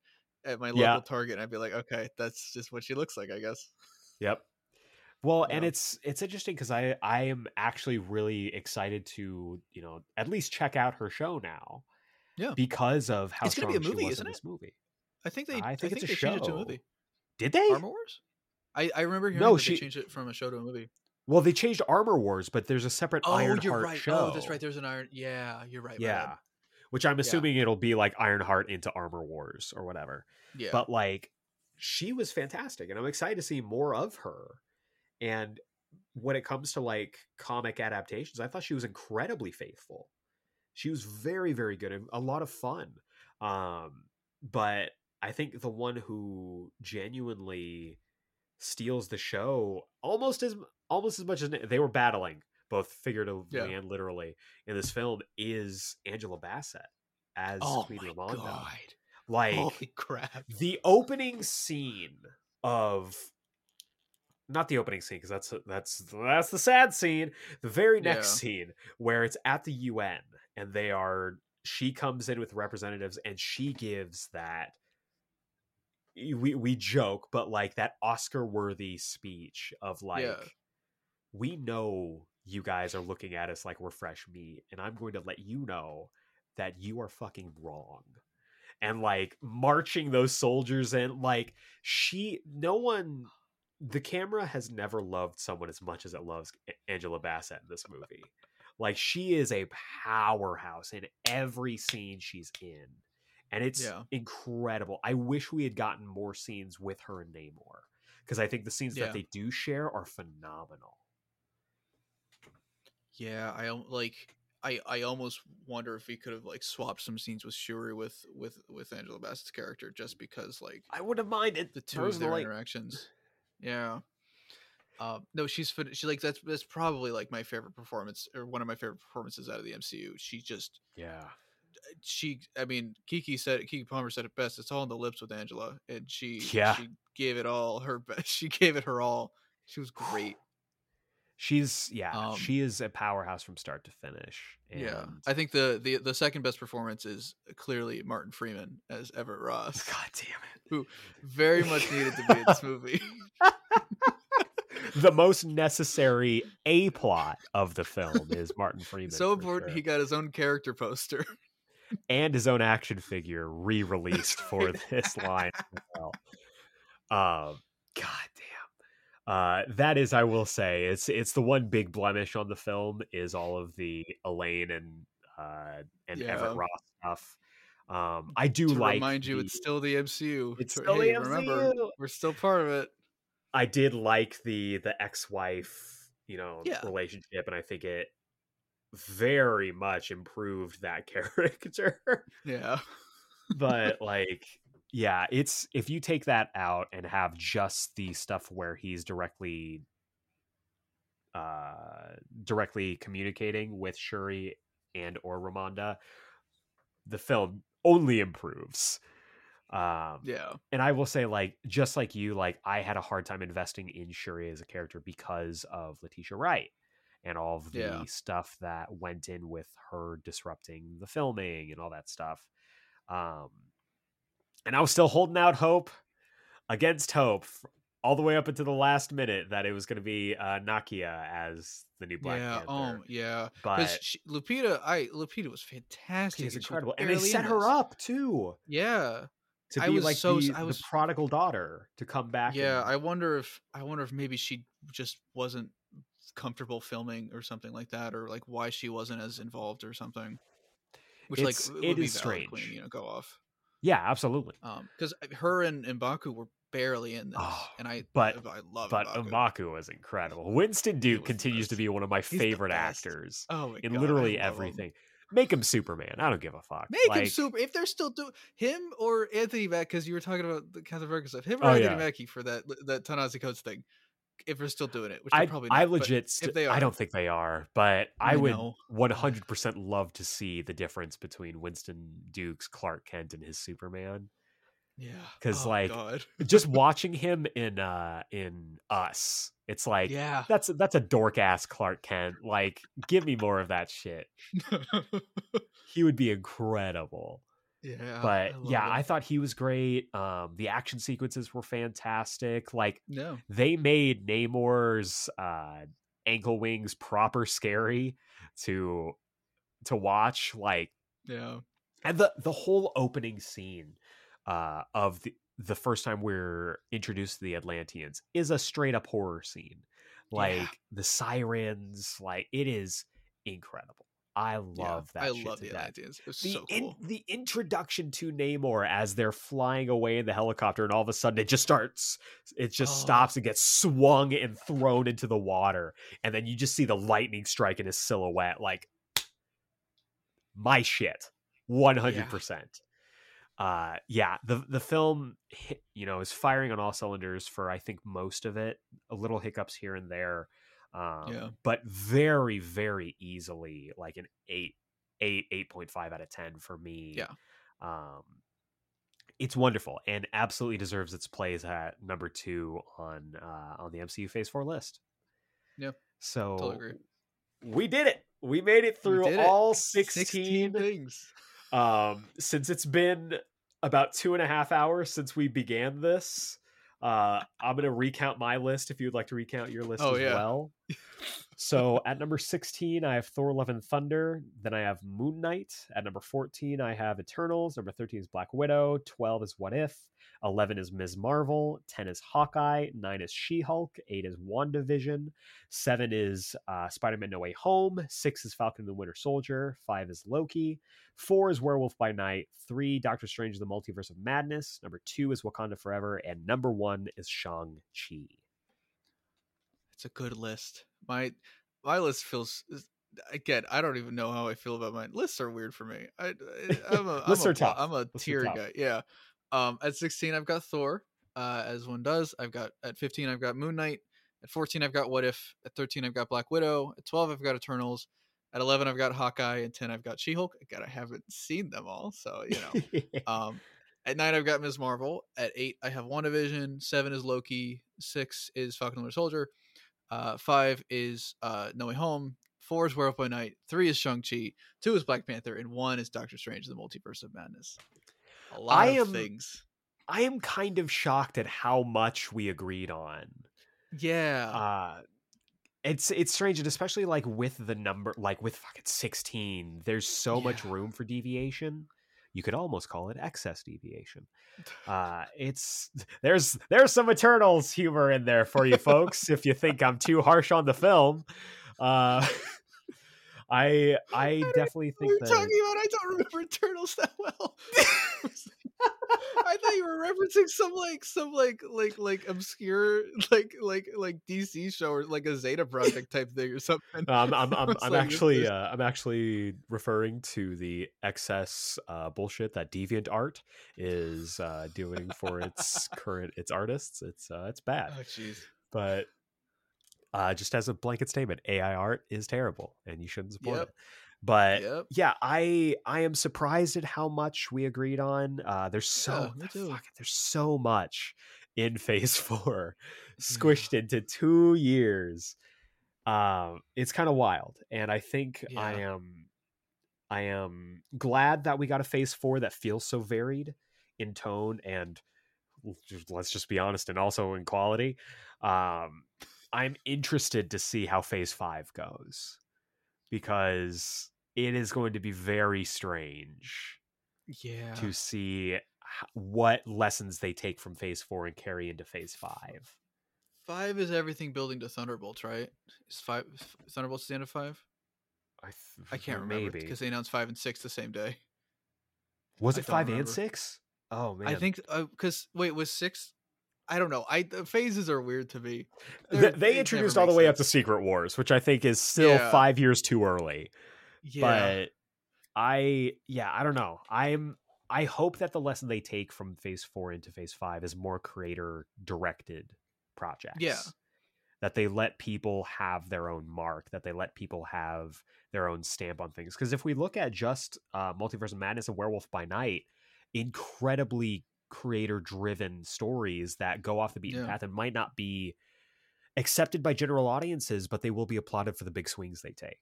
at my local Yeah. Target, and I'd be like, okay, that's just what she looks like, I guess. Yep. Well, and it's it's interesting because I I am actually really excited to you know at least check out her show now. Yeah. Because of how It's gonna strong be a movie, she was isn't it? this movie. I think they. I think it's a they changed it to a show. movie. Did they? Armor Wars. I, I remember hearing No, that she- they changed it from a show to a movie. Well, they changed Armor Wars, but there's a separate Oh, Ironheart you're right. show. Oh, that's right. There's an Iron. Yeah, you're right. yeah. Which I'm assuming it'll be like Ironheart into Armor Wars or whatever. Yeah. But like she was fantastic and I'm excited to see more of her. And when it comes to like comic adaptations, I thought she was incredibly faithful. She was very very good and a lot of fun. Um but I think the one who genuinely steals the show almost as almost as much as they were battling both figuratively Yeah. and literally in this film is Angela Bassett as oh Queen Ramonda. god! Like Holy crap! the opening scene of not the opening scene because that's that's that's the sad scene the very next Yeah. scene where it's at the UN and they are she comes in with representatives and she gives that we we joke but like that Oscar worthy speech of like Yeah. we know you guys are looking at us like we're fresh meat and I'm going to let you know that you are fucking wrong and like marching those soldiers in like she no one the camera has never loved someone as much as it loves Angela Bassett in this movie. Like she is a powerhouse in every scene she's in. And it's Yeah. incredible. I wish we had gotten more scenes with her and Namor because I think the scenes Yeah. that they do share are phenomenal. Yeah, I like. I, I almost wonder if we could have like swapped some scenes with Shuri with with with Angela Bassett's character just because like I would have minded the two of their interactions. Yeah. Um, no, she's she like that's that's probably like my favorite performance or one of my favorite performances out of the MCU. She just Yeah. she I mean Kiki said Keke Palmer said it best. It's all in the lips with Angela, and she Yeah. she gave it all her best. She gave it her all. She was great. She's yeah, Um, she is a powerhouse from start to finish. yeah, I think the the the second best performance is clearly Martin Freeman as Everett Ross, God damn it. Who very much needed to be in this movie. the most necessary A plot of the film is Martin Freeman. so important, sure. he got his own character poster. and his own action figure re-released for this line as well. Um, God. Uh, that is, I will say, it's it's the one big blemish on the film is all of the Elaine and uh and Yeah. Everett Ross stuff. Um, I do to like remind you, the- it's still the MCU. It's still the hey, Remember, MCU. we're still part of it. I did like the the ex-wife, you know, Yeah. relationship, and I think it very much improved that character. Yeah, but like, yeah, it's if you take that out and have just the stuff where he's directly uh directly communicating with Shuri and or Ramonda, the film only improves. Um yeah, and I will say, like, just like you, like, I had a hard time investing in Shuri as a character because of Letitia Wright and all of the Yeah. stuff that went in with her disrupting the filming and all that stuff. Um, and I was still holding out hope against hope all the way up until the last minute that it was going to be uh, Nakia as the new Black yeah. Panther. Oh, yeah. but Because Lupita, I Lupita was fantastic. she's and she incredible, and they barely in set her up too Yeah, to I be was like so- the, I was- the prodigal daughter to come back. yeah. and- I wonder if I wonder if maybe she just wasn't comfortable filming or something like that, or like why she wasn't as involved or something. Which like it would be is strange. you know, go off. Yeah, absolutely. Um, because her and M'Baku were barely in this, Oh, and I but- I love but M'Baku. M'Baku was incredible. Winston Duke continues to be one of my the favorite actors Oh my in God, literally love him. everything. Make him Superman. I don't give a fuck. Make him super. If they're still doing him or Anthony Mackie, because you were talking about the Captain America stuff, him or Oh, Anthony yeah. Mackie for that that Ta-Nehisi Coates thing. If they're still doing it, which I, probably I not, but legit, if st- they I don't think they are, but I, I would 100% love to see the difference between Winston Duke's Clark Kent and his Superman. Yeah, 'Cause, Oh, like, Just watching him in uh in Us, it's like yeah, that's that's a dork ass Clark Kent. Like, give me more of that shit. He would be incredible. Yeah. but love yeah, him. I thought he was great. Um, the action sequences were fantastic. Like no, they made Namor's uh, ankle wings proper scary to to watch. Like yeah, and the the whole opening scene uh, of the the first time we're introduced to the Atlanteans is a straight up horror scene. Like Yeah. the sirens, like it is incredible. I love yeah. that. I love the death was the so in, the introduction to Namor as they're flying away in the helicopter, and all of a sudden it just starts, it just Oh. stops and gets swung and thrown into the water, and then you just see the lightning strike in his silhouette, like my shit, one hundred percent. Uh, yeah, the the film, you know, is firing on all cylinders for I think most of it. A little hiccups here and there, um, Yeah. but very very easily like an eight eight eight point five out of ten for me. Yeah. Um, it's wonderful and absolutely deserves its place at number two on uh, on the MCU Phase Four list. Yeah, So totally agree. we did it. We made it through did it. all 16 16 things. um since it's been about two and a half hours since we began this uh i'm gonna recount my list if you'd like to recount your list Oh, as yeah. well so at number 16, I have Thor Love and Thunder. Then I have Moon Knight. At number 14, I have Eternals. Number 13 is Black Widow. 12 is What If. 11 is Ms. Marvel. 10 is Hawkeye. 9 is She Hulk. 8 is WandaVision. 7 is uh, Spider Man No Way Home. 6 is Falcon and the Winter Soldier. 5 is Loki. 4 is Werewolf by Night. 3, Doctor Strange The Multiverse of Madness. Number 2 is Wakanda Forever. And number 1 is Shang-Chi. It's a good list. My my list feels again. I don't even know how I feel about mine. Lists are weird for me. I, I'm a, lists I'm a, tough. I'm a Lists tier guy. Yeah. Um, at 16, I've got Thor. Uh, as one does. I've got at 15, I've got Moon Knight. At 14, I've got What If. At 13, I've got Black Widow. At 12, I've got Eternals. At 11, I've got Hawkeye. And 10, I've got She Hulk. Again, I haven't seen them all, so you know. Um, at nine, I've got Ms. Marvel. At eight, I have WandaVision. Seven is Loki. Six is Falcon and Winter Soldier. Uh, five is uh, No Way Home. Four is Werewolf by Night. Three is Shang-Chi. Two is Black Panther. And one is Doctor Strange, The Multiverse of Madness. A lot I of am- things. I am kind of shocked at how much we agreed on. Yeah. uh it's it's strange and especially like with the number like with fucking 16 there's so much room for deviation you could almost call it excess deviation uh it's there's there's some eternals humor in there for you folks if you think i'm too harsh on the film uh i i definitely think that talking about. I don't remember Eternals that well. I thought you were referencing some like some like like like obscure like like like DC show or like a Zeta Project type thing or something. Um, I'm I'm, It's I'm like, actually uh, I'm actually referring to the excess uh, bullshit that Deviant Art is uh, doing for its current its artists. It's uh, it's bad, Oh jeez. but uh, just as a blanket statement, AI art is terrible and you shouldn't support Yep. it. But Yep. yeah, I I am surprised at how much we agreed on. Uh, there's so Yeah, fuck, there's so much in Phase Four, Yeah. squished into two years. Um, it's kind of wild, and I think I am I am glad that we got a Phase Four that feels so varied in tone and let's just be honest, and also in quality. Um, I'm interested to see how Phase Five goes because it is going to be very strange Yeah. to see what lessons they take from phase four and carry into phase five. Five is everything building to Thunderbolts, right? Is five Thunderbolts the end of five? I, th- I can't remember maybe because they announced five and six the same day. was I it five and remember. six? Oh man, I think uh, because wait was six. I don't know. I the phases are weird to me. They're- they it introduced all the way up to. Secret Wars, which I think is still Yeah. five years too early. Yeah. But I, yeah, I don't know. I'm. I hope that the lesson they take from Phase Four into Phase Five is more creator directed projects. Yeah. That they let people have their own mark. That they let people have their own stamp on things. Because if we look at just uh, Multiverse of Madness and Werewolf by Night, incredibly creator driven stories that go off the beaten Yeah. path and might not be accepted by general audiences, but they will be applauded for the big swings they take.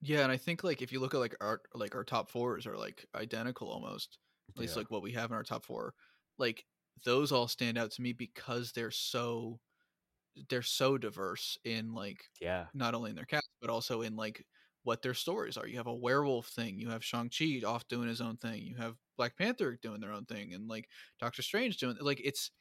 Yeah, and I think like if you look at like our like our top fours are like identical almost. At least Yeah. like what we have in our top four. Like those all stand out to me because they're so they're so diverse in like Yeah. not only in their cast but also in like what their stories are. You have a werewolf thing, you have Shang-Chi off doing his own thing, you have Black Panther doing their own thing, and like Doctor Strange doing like it's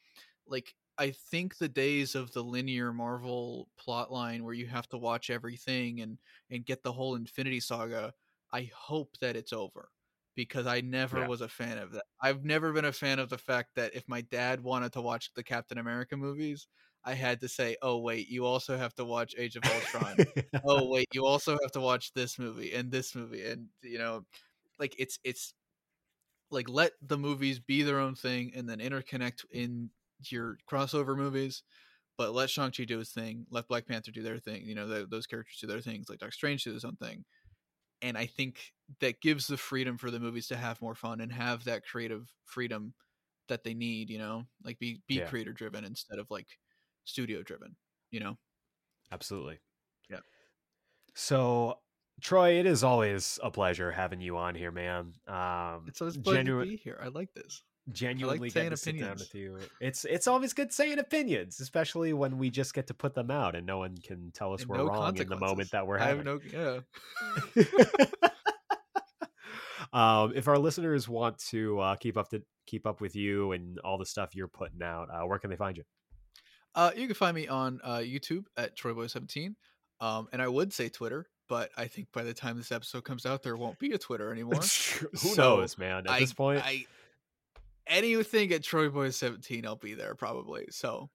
like I think the days of the linear Marvel plotline where you have to watch everything and and get the whole Infinity Saga, I hope that it's over because I never Yeah. was a fan of that. I've never been a fan of the fact that if my dad wanted to watch the Captain America movies, I had to say, "Oh wait, you also have to watch Age of Ultron." oh wait, you also have to watch this movie and this movie and you know, like it's it's like let the movies be their own thing and then interconnect mm. in your crossover movies. But let Shang Chi do his thing. Let Black Panther do their thing. You know, th those characters do their things. like Doctor Strange do his own thing. And I think that gives the freedom for the movies to have more fun and have that creative freedom that they need. You know, like be be Yeah. creator driven instead of like studio driven. You know. Absolutely. Yeah. So, Troy, it is always a pleasure having you on here, man. Um, It's always pleasure genu- to be here. I like this. Genuinely getting to sit down opinions. with you. It's it's always good saying opinions, especially when we just get to put them out and no one can tell us And we're no wrong in the moment that we're I having. have no yeah. um, if our listeners want to uh, keep up to keep up with you and all the stuff you're putting out, uh, where can they find you? Uh, you can find me on uh, YouTube at TroyBoy17. Um, and I would say Twitter, but I think by the time this episode comes out, there won't be a Twitter anymore. Who So, knows, man? At I, this point, I anything at TroyBoy17, I'll be there probably. So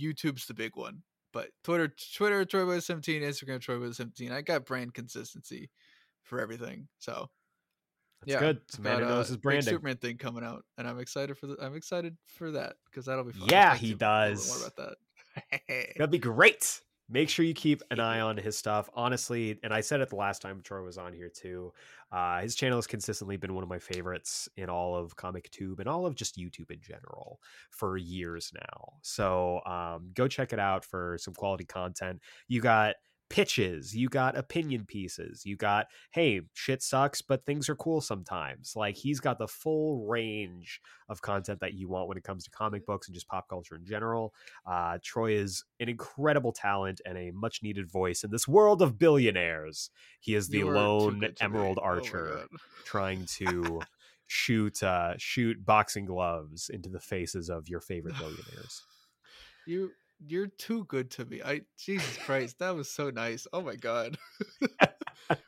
YouTube's the big one, but Twitter, Twitter, TroyBoy17, Instagram, TroyBoy17. I got brand consistency for everything. So that's yeah, good. It's a I've man who got, knows his branding. Superman thing coming out, and I'm excited for the. I'm excited for that because that'll be fun. Yeah, he to you a little bit does. More about that. That'd be great. Make sure you keep an eye on his stuff. Honestly, and I said it the last time Troy was on here too. Uh, his channel has consistently been one of my favorites in all of Comic Tube and all of just YouTube in general for years now. So um, go check it out for some quality content. You got pitches, you got opinion pieces, you got hey, shit sucks, but things are cool sometimes. Like he's got the full range of content that you want when it comes to comic books and just pop culture in general. Uh, Troy is an incredible talent and a much needed voice in this world of billionaires. He is the You are too lone emerald Oh archer God. trying to shoot uh, shoot boxing gloves into the faces of your favorite billionaires. You you're too good to me. I Jesus Christ, that was so nice. Oh my god.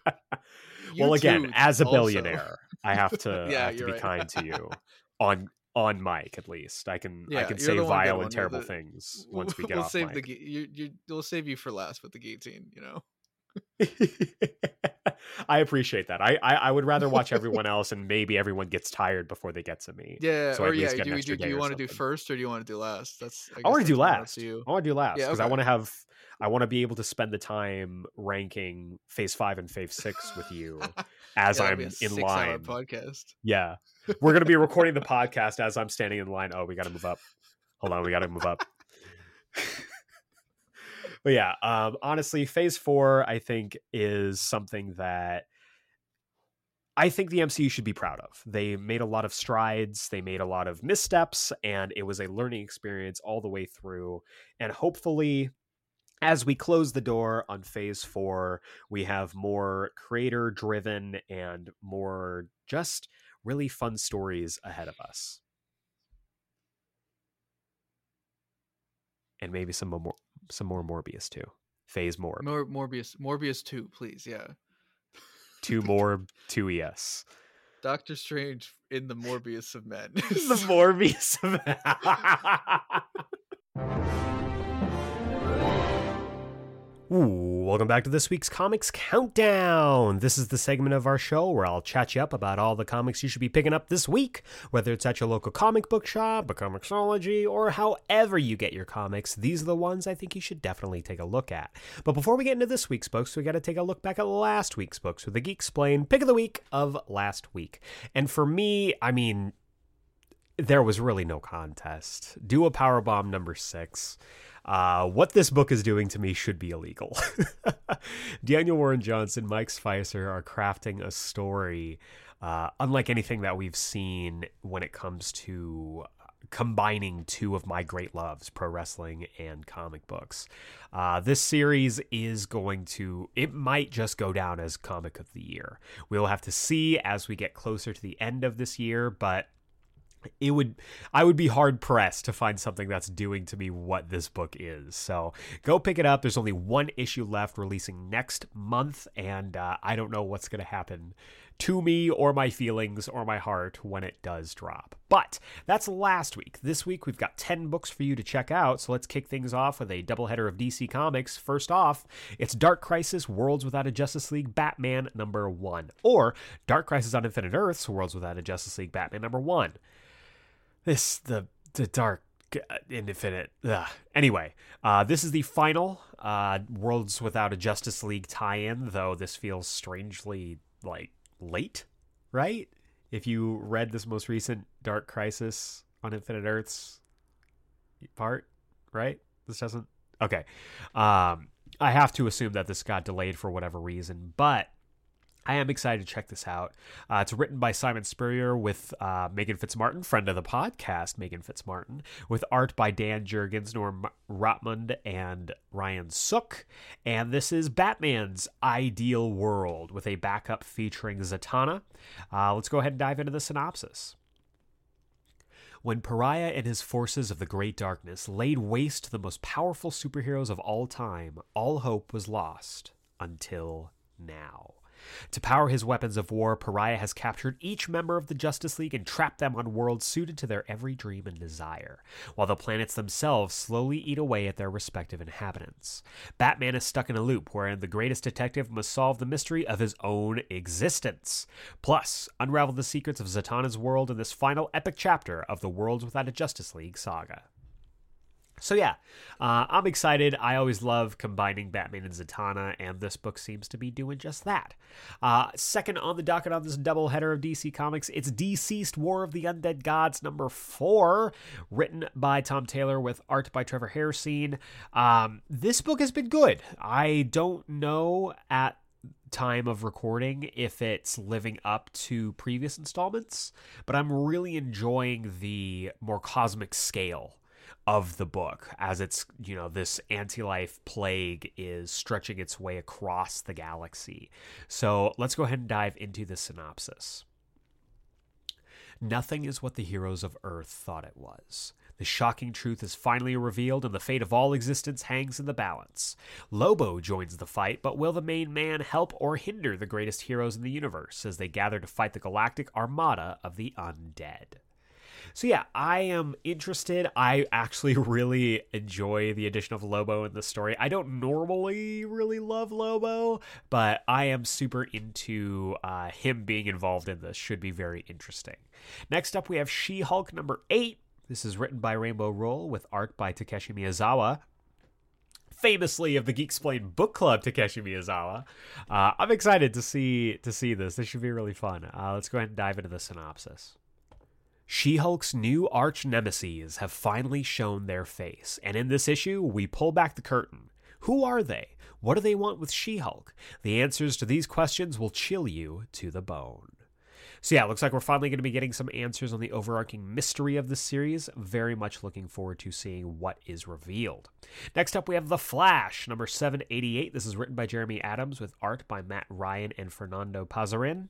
Well, again, too, as a also. billionaire, I have to, Yeah, I have to be right. kind to you on on mic at least. I can I can say the one good vile and terrible the- things once we get we'll off save mic. the you you we'll save you for last with the guillotine. You know. I appreciate that. I, I I would rather watch everyone else and maybe everyone gets tired before they get to me. Yeah. So or yeah. Do, extra do, do you want to do first or do you want to do last? That's. I, I want to do that's more up last. You. I want to do last Yeah, because I want to have I want to be able to spend the time ranking phase five and phase six with you as Yeah, I'm in line. podcast. Yeah. We're going to be recording the podcast as I'm standing in line. Oh, we got to move up. Hold on. We got to move up. But yeah, um, honestly, phase four, I think, is something that I think the MCU should be proud of. They made a lot of strides, they made a lot of missteps, and it was a learning experience all the way through. And hopefully, as we close the door on phase four, we have more creator driven and more just really fun stories ahead of us. And maybe some more some more Morbius too. Phase more. Mor- Morbius, Morbius two, please. Yeah. Two more two ES. Doctor Strange in the Morbius of men. the Morbius. Ooh, welcome back to this week's Comics Countdown. This is the segment of our show where I'll chat you up about all the comics you should be picking up this week, whether it's at your local comic book shop, a Comixology, or however you get your comics. These are the ones I think you should definitely take a look at. But before we get into this week's books, we got to take a look back at last week's books with the Geek Explain pick of the week of last week. And for me, I mean, there was really no contest. Do a power bomb number six. Uh, what this book is doing to me should be illegal. Daniel Warren Johnson, Mike Spicer are crafting a story uh, unlike anything that we've seen when it comes to combining two of my great loves, pro wrestling and comic books. Uh, this series is going to, it might just go down as comic of the year. We'll have to see as we get closer to the end of this year, but it would i would be hard pressed to find something that's doing to me what this book is. So go pick it up. There's only one issue left releasing next month and uh, i don't know what's going to happen to me or my feelings or my heart when it does drop. But that's last week. This week we've got 10 books for you to check out so let's kick things off with a doubleheader of dc comics. First off it's dark crisis worlds without a justice league batman number one or dark crisis on infinite earths worlds without a justice league batman number one this the the dark uh, infinite ugh. anyway uh this is the final uh worlds without a justice league tie-in though this feels strangely like late right? If you read this most recent dark crisis on infinite earths part right? This doesn't? Okay. Um i have to assume that this got delayed for whatever reason but I am excited to check this out. Uh, it's written by Simon Spurrier with uh, Megan Fitzmartin, friend of the podcast, Megan Fitzmartin, with art by Dan Jurgens, Norm Rapmund, and Ryan Sook. And this is Batman's Ideal World with a backup featuring Zatanna. Uh, let's go ahead and dive into the synopsis. When Pariah and his forces of the Great Darkness laid waste to the most powerful superheroes of all time, all hope was lost until now. To power his weapons of war, Pariah has captured each member of the Justice League and trapped them on worlds suited to their every dream and desire, while the planets themselves slowly eat away at their respective inhabitants. Batman is stuck in a loop wherein the greatest detective must solve the mystery of his own existence. Plus, unravel the secrets of Zatanna's world in this final epic chapter of the Worlds Without a Justice League saga. So yeah, uh, I'm excited. I always love combining Batman and Zatanna, and this book seems to be doing just that. Uh, second on the docket on this double header of DC Comics, it's DCeased War of the Undead Gods number four, written by Tom Taylor with art by Trevor Hairsine. Um, this book has been good. I don't know at time of recording if it's living up to previous installments, but I'm really enjoying the more cosmic scale of the book as it's you know this anti-life plague is stretching its way across the galaxy so let's go ahead and dive into the synopsis nothing is what the heroes of earth thought it was the shocking truth is finally revealed, and the fate of all existence hangs in the balance. Lobo joins the fight, but will the main man help or hinder the greatest heroes in the universe as they gather to fight the galactic armada of the undead? So yeah, I am interested. I actually really enjoy the addition of Lobo in the story. I don't normally really love Lobo, but I am super into uh, him being involved in this. Should be very interesting. Next up, we have She-Hulk number eight. This is written by Rainbow Rowell with art by Takeshi Miyazawa famously of the Geeksplained book club, Takeshi Miyazawa. Uh, I'm excited to see to see this. This should be really fun. Uh, let's go ahead and dive into the synopsis. She Hulk's new arch nemesis have finally shown their face, and in this issue, we pull back the curtain. Who are they? What do they want with She Hulk? The answers to these questions will chill you to the bone. So, yeah, looks like we're finally going to be getting some answers on the overarching mystery of the series. Very much looking forward to seeing what is revealed. Next up, we have The Flash, number 788. This is written by Jeremy Adams with art by Matt Ryan and Fernando Pasarin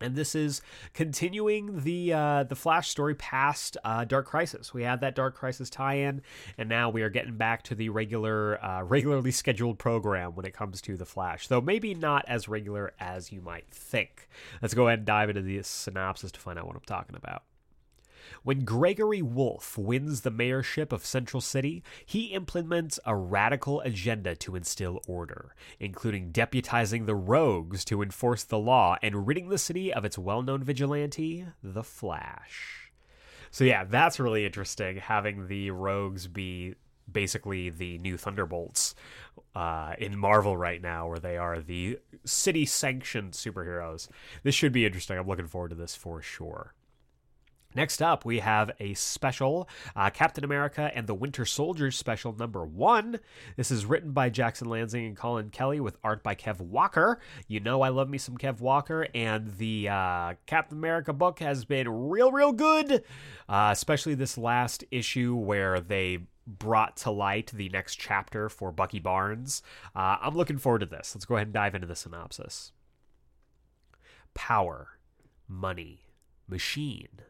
and this is continuing the uh, the Flash story past uh, Dark Crisis. We had that Dark Crisis tie-in, and now we are getting back to the regular, uh, regularly scheduled program when it comes to the Flash. Though maybe not as regular as you might think. Let's go ahead and dive into the synopsis to find out what I'm talking about. When Gregory Wolfe wins the mayorship of Central City, he implements a radical agenda to instill order, including deputizing the rogues to enforce the law and ridding the city of its well known vigilante, the Flash. So, yeah, that's really interesting having the rogues be basically the new Thunderbolts uh, in Marvel right now, where they are the city sanctioned superheroes. This should be interesting. I'm looking forward to this for sure. Next up, we have a special uh, Captain America and the Winter Soldier special number one. This is written by Jackson Lanzing and Collin Kelly with art by Kev Walker. You know, I love me some Kev Walker, and the uh, Captain America book has been real, real good, uh, especially this last issue where they brought to light the next chapter for Bucky Barnes. Uh, I'm looking forward to this. Let's go ahead and dive into the synopsis. Power, money, machine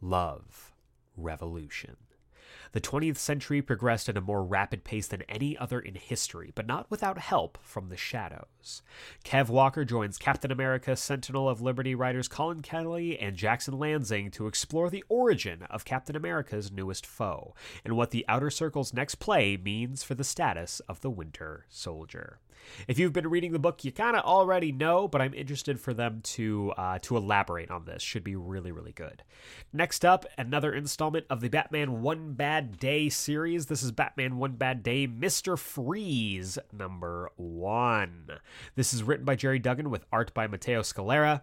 love, revolution. The 20th century progressed at a more rapid pace than any other in history, but not without help from the shadows. Kev Walker joins Captain America, Sentinel of Liberty writers Collin Kelly and Jackson Lanzing to explore the origin of Captain America's newest foe and what the Outer Circle's next play means for the status of the Winter Soldier. If you've been reading the book, you kind of already know, but I'm interested for them to uh, to elaborate on this. Should be really, really good. Next up, another installment of the Batman One Bad Day series. This is Batman One Bad Day, Mister Freeze, number one. This is written by Gerry Duggan with art by Matteo Scalera.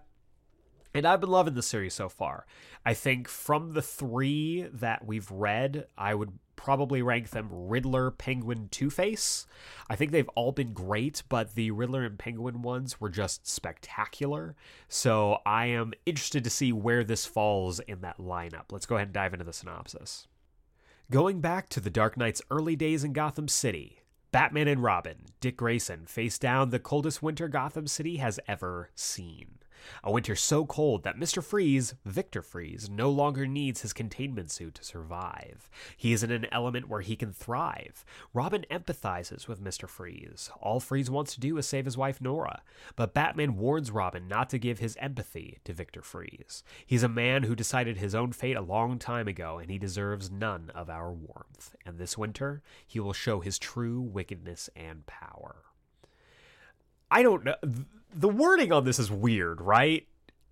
And I've been loving the series so far. I think from the three that we've read, I would probably rank them Riddler, Penguin, Two Face. I think they've all been great, but the Riddler and Penguin ones were just spectacular. So I am interested to see where this falls in that lineup. Let's go ahead and dive into the synopsis. Going back to the Dark Knight's early days in Gotham City, Batman and Robin, Dick Grayson, face down the coldest winter Gotham City has ever seen. A winter so cold that Mr. Freeze, Victor Freeze, no longer needs his containment suit to survive. He is in an element where he can thrive. Robin empathizes with Mr. Freeze. All Freeze wants to do is save his wife Nora. But Batman warns Robin not to give his empathy to Victor Freeze. He's a man who decided his own fate a long time ago, and he deserves none of our warmth. And this winter, he will show his true wickedness and power. I don't know the wording on this is weird, right?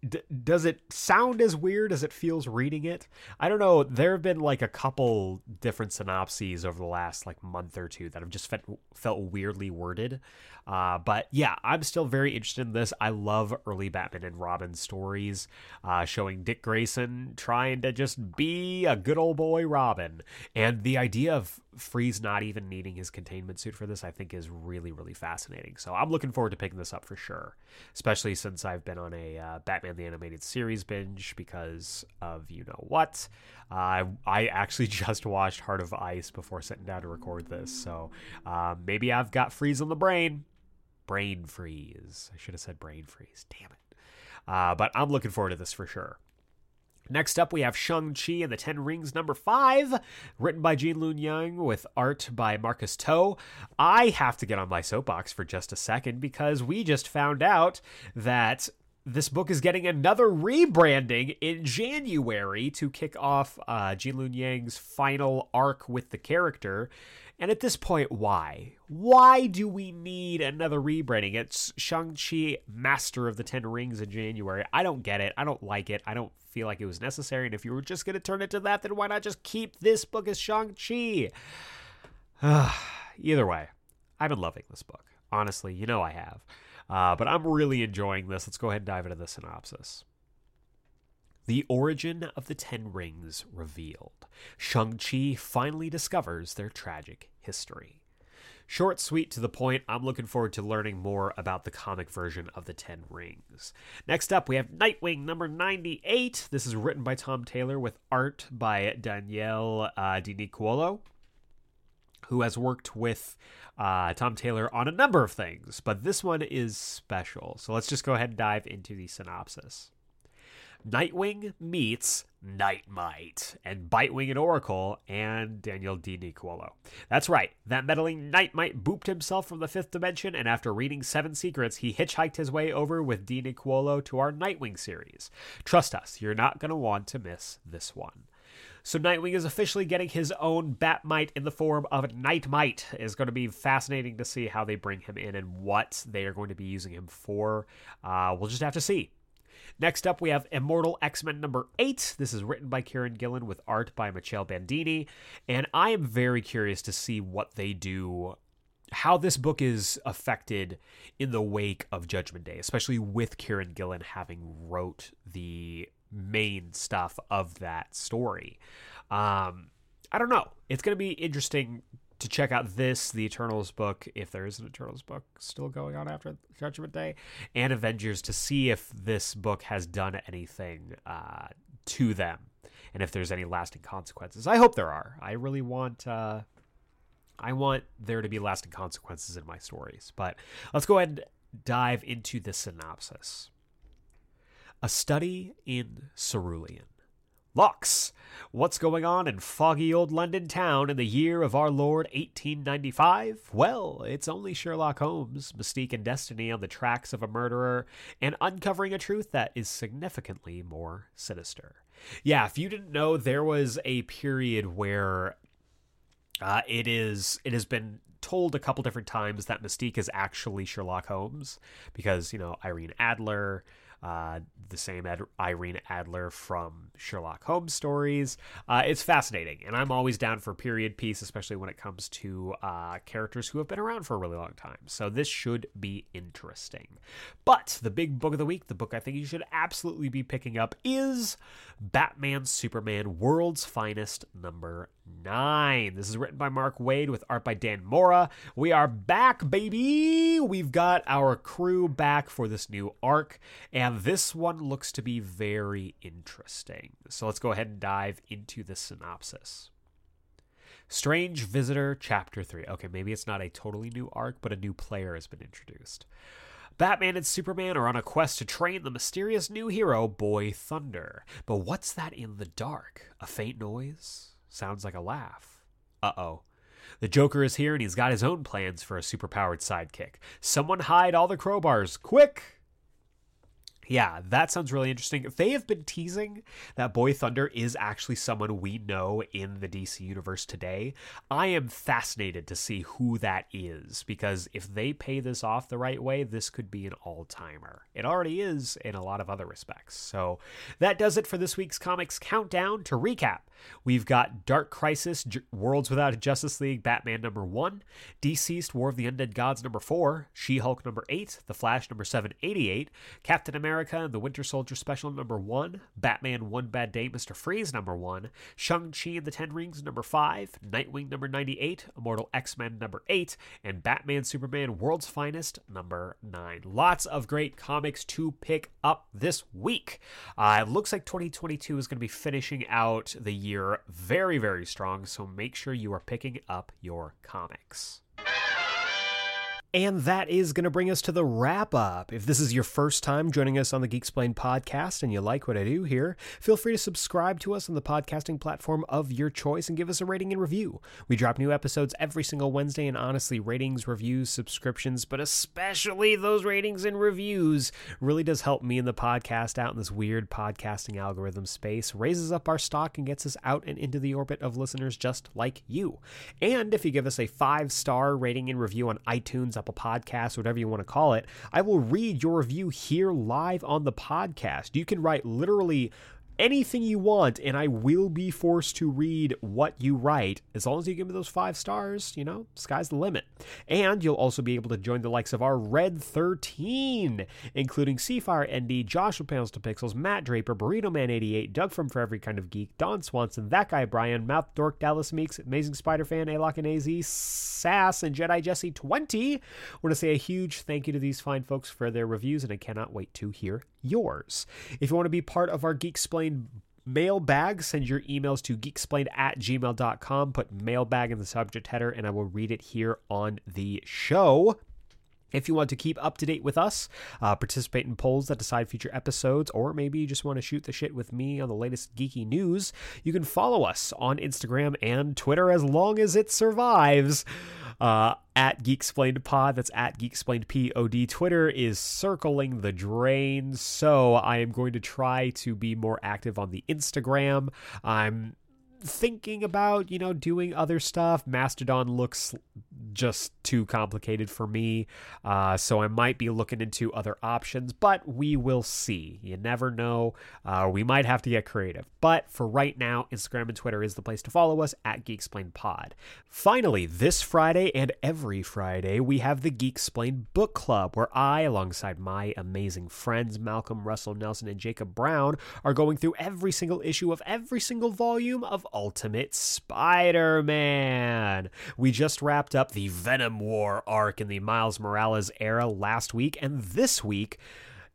D- does it sound as weird as it feels reading it? I don't know. There have been like a couple different synopses over the last like month or two that have just felt felt weirdly worded. Uh, but yeah, I'm still very interested in this. I love early Batman and Robin stories, uh, showing Dick Grayson trying to just be a good old boy Robin. And the idea of Freeze not even needing his containment suit for this, I think, is really, really fascinating. So I'm looking forward to picking this up for sure, especially since I've been on a uh, Batman the Animated Series binge because of you know what. Uh, I actually just watched Heart of Ice before sitting down to record this, so uh, maybe I've got Freeze on the brain. Brain freeze. I should have said brain freeze. Damn it. Uh, but I'm looking forward to this for sure. Next up, we have Shang-Chi and the Ten Rings number five, written by Gene Luen Yang with art by Marcus To. I have to get on my soapbox for just a second because we just found out that this book is getting another rebranding in January to kick off uh, Gene Luen Yang's final arc with the character. And at this point, why? Why do we need another rebranding? It's Shang-Chi, Master of the Ten Rings in January. I don't get it. I don't like it. I don't feel like it was necessary. And if you were just going to turn it to that, then why not just keep this book as Shang-Chi? Either way, I've been loving this book. Honestly, you know I have. Uh, but I'm really enjoying this. Let's go ahead and dive into the synopsis. The origin of the Ten Rings revealed. Shang-Chi finally discovers their tragic history. Short, sweet, to the point. I'm looking forward to learning more about the comic version of the Ten Rings. Next up, we have Nightwing number 98. This is written by Tom Taylor with art by Danielle uh, Di Nicuolo, who has worked with uh, Tom Taylor on a number of things, but this one is special. So let's just go ahead and dive into the synopsis. Nightwing meets Nightmite and Bitewing and Oracle and Daniel Di Nicuolo. That's right, that meddling Nightmite booped himself from the fifth dimension, and after reading Seven Secrets, he hitchhiked his way over with Di Nicuolo to our Nightwing series. Trust us, you're not going to want to miss this one. So Nightwing is officially getting his own Batmite in the form of Nightmite. It's going to be fascinating to see how they bring him in and what they are going to be using him for. Uh, we'll just have to see. Next up, we have Immortal X Men number eight. This is written by Kieron Gillen with art by Michele Bandini. And I am very curious to see what they do, how this book is affected in the wake of Judgment Day, especially with Kieron Gillen having wrote the main stuff of that story. Um, I don't know. It's going to be interesting to check out this, the Eternals book, if there is an Eternals book still going on after Judgment Day, and Avengers to see if this book has done anything uh, to them and if there's any lasting consequences. I hope there are. I really want. Uh, I want there to be lasting consequences in my stories. But let's go ahead and dive into the synopsis. A study in cerulean. Lux, what's going on in foggy old London town in the year of our Lord 1895? Well, it's only Sherlock Holmes, Mystique and Destiny on the tracks of a murderer, and uncovering a truth that is significantly more sinister. Yeah, if you didn't know, there was a period where uh, it is it has been told a couple different times that Mystique is actually Sherlock Holmes because you know Irene Adler uh, the same Irene Adler from Sherlock Holmes stories. Uh, it's fascinating, and I'm always down for period piece, especially when it comes to uh, characters who have been around for a really long time. So this should be interesting. But the big book of the week, the book I think you should absolutely be picking up, is Batman Superman World's Finest number 9. This is written by Mark Waid with art by Dan Mora. We are back, baby! We've got our crew back for this new arc, and this one looks to be very interesting. So let's go ahead and dive into the synopsis. Strange Visitor, Chapter 3. Okay, maybe it's not a totally new arc, but a new player has been introduced. Batman and Superman are on a quest to train the mysterious new hero, Boy Thunder. But what's that in the dark? A faint noise? Sounds like a laugh. Uh oh. The Joker is here and he's got his own plans for a superpowered sidekick. Someone hide all the crowbars, quick! Yeah, that sounds really interesting. They have been teasing that Boy Thunder is actually someone we know in the DC universe today. I am fascinated to see who that is because if they pay this off the right way, this could be an all timer. It already is in a lot of other respects. So that does it for this week's Comics Countdown. To recap, we've got Dark Crisis, J- Worlds Without a Justice League, Batman number one, DCeased, War of the Undead Gods number four, She Hulk number eight, The Flash number 788, Captain America. America and the Winter Soldier Special number one, Batman One Bad Day, Mr. Freeze number one, Shang-Chi and the Ten Rings number five, Nightwing number 98, Immortal X-Men number eight, and Batman Superman World's Finest number nine. Lots of great comics to pick up this week. Uh, it looks like 2022 is going to be finishing out the year very, very strong, so make sure you are picking up your comics. And that is going to bring us to the wrap up. If this is your first time joining us on the Geeksplained podcast and you like what I do here, feel free to subscribe to us on the podcasting platform of your choice and give us a rating and review. We drop new episodes every single Wednesday, and honestly, ratings, reviews, subscriptions, but especially those ratings and reviews really does help me and the podcast out in this weird podcasting algorithm space, raises up our stock, and gets us out and into the orbit of listeners just like you. And if you give us a five star rating and review on iTunes, Apple Podcast, whatever you want to call it, I will read your review here live on the podcast. You can write literally anything you want, and I will be forced to read what you write. As long as you give me those five stars, you know, sky's the limit. And you'll also be able to join the likes of our Red 13, including Seafire ND, Joshua Panels to Pixels, Matt Draper, Burrito Man 88, Doug from For Every Kind of Geek, Don Swanson, That Guy Brian, Mouth Dork, Dallas Meeks, Amazing Spider Fan, Alok and AZ, Sass, and Jedi Jesse 20. I want to say a huge thank you to these fine folks for their reviews, and I cannot wait to hear yours. If you want to be part of our Geek Mailbag, send your emails to geeksplained at gmail.com. Put mailbag in the subject header, and I will read it here on the show. If you want to keep up to date with us, uh, participate in polls that decide future episodes, or maybe you just want to shoot the shit with me on the latest geeky news, you can follow us on Instagram and Twitter as long as it survives. Uh, at Geeksplained Pod, that's at Geeksplained Pod. Twitter is circling the drain, so I am going to try to be more active on the Instagram. I'm thinking about, you know, doing other stuff. Mastodon looks just too complicated for me. Uh, so I might be looking into other options, but we will see. You never know. Uh, we might have to get creative. But for right now, Instagram and Twitter is the place to follow us at Geeksplained Pod. Finally, this Friday and every Friday, we have the Geeksplained Book Club, where I, alongside my amazing friends Malcolm, Russell Nelson, and Jacob Brown, are going through every single issue of every single volume of Ultimate Spider Man. We just wrapped up the Venom War arc in the Miles Morales era last week, and this week,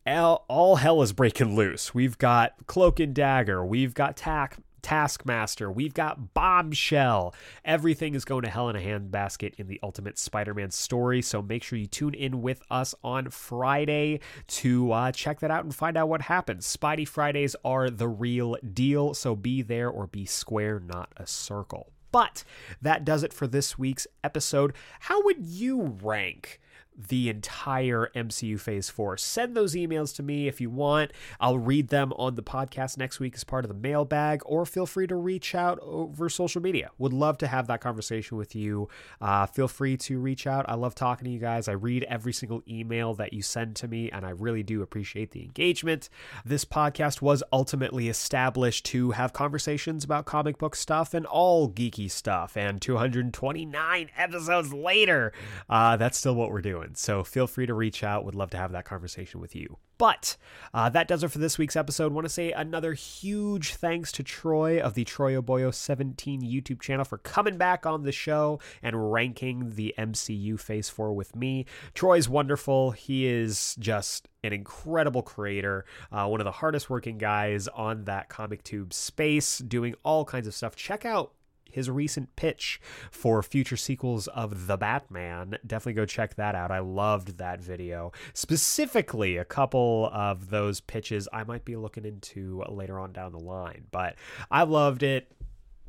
all hell is breaking loose. We've got Cloak and Dagger, we've got Tack. Taskmaster, we've got Bombshell. Everything is going to hell in a handbasket in the Ultimate Spider Man story. So make sure you tune in with us on Friday to uh, check that out and find out what happens. Spidey Fridays are the real deal. So be there or be square, not a circle. But that does it for this week's episode. How would you rank? The entire MCU Phase 4. Send those emails to me if you want. I'll read them on the podcast next week as part of the mailbag, or feel free to reach out over social media. Would love to have that conversation with you. Uh, feel free to reach out. I love talking to you guys. I read every single email that you send to me, and I really do appreciate the engagement. This podcast was ultimately established to have conversations about comic book stuff and all geeky stuff, and 229 episodes later, uh, that's still what we're doing. So feel free to reach out. Would love to have that conversation with you. But uh, that does it for this week's episode. Want to say another huge thanks to Troy of the Troy Oboyo 17 YouTube channel for coming back on the show and ranking the MCU Phase 4 with me. Troy's wonderful. He is just an incredible creator, uh, one of the hardest working guys on that comic tube space, doing all kinds of stuff. Check out his recent pitch for future sequels of The Batman. Definitely go check that out. I loved that video. Specifically, a couple of those pitches I might be looking into later on down the line, but I loved it.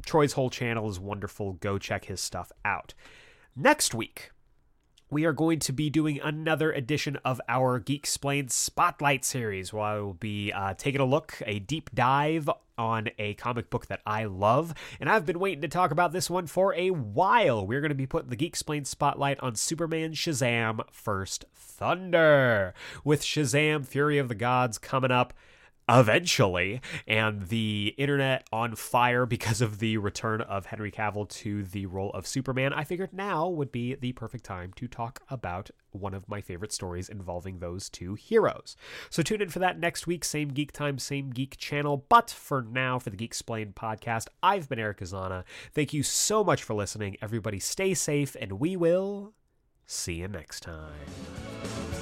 Troy's whole channel is wonderful. Go check his stuff out. Next week, we are going to be doing another edition of our Geeksplained Spotlight series, where I will be uh, taking a look, a deep dive on a comic book that I love. And I've been waiting to talk about this one for a while. We're going to be putting the Geeksplained Spotlight on Superman Shazam First Thunder. With Shazam Fury of the Gods coming up eventually, and the internet on fire because of the return of Henry Cavill to the role of Superman, I figured now would be the perfect time to talk about one of my favorite stories involving those two heroes. So tune in for that next week, same geek time, same geek channel. But for now, for the Geeksplained podcast, I've been Eric Azana. Thank you so much for listening. Everybody stay safe, and we will see you next time.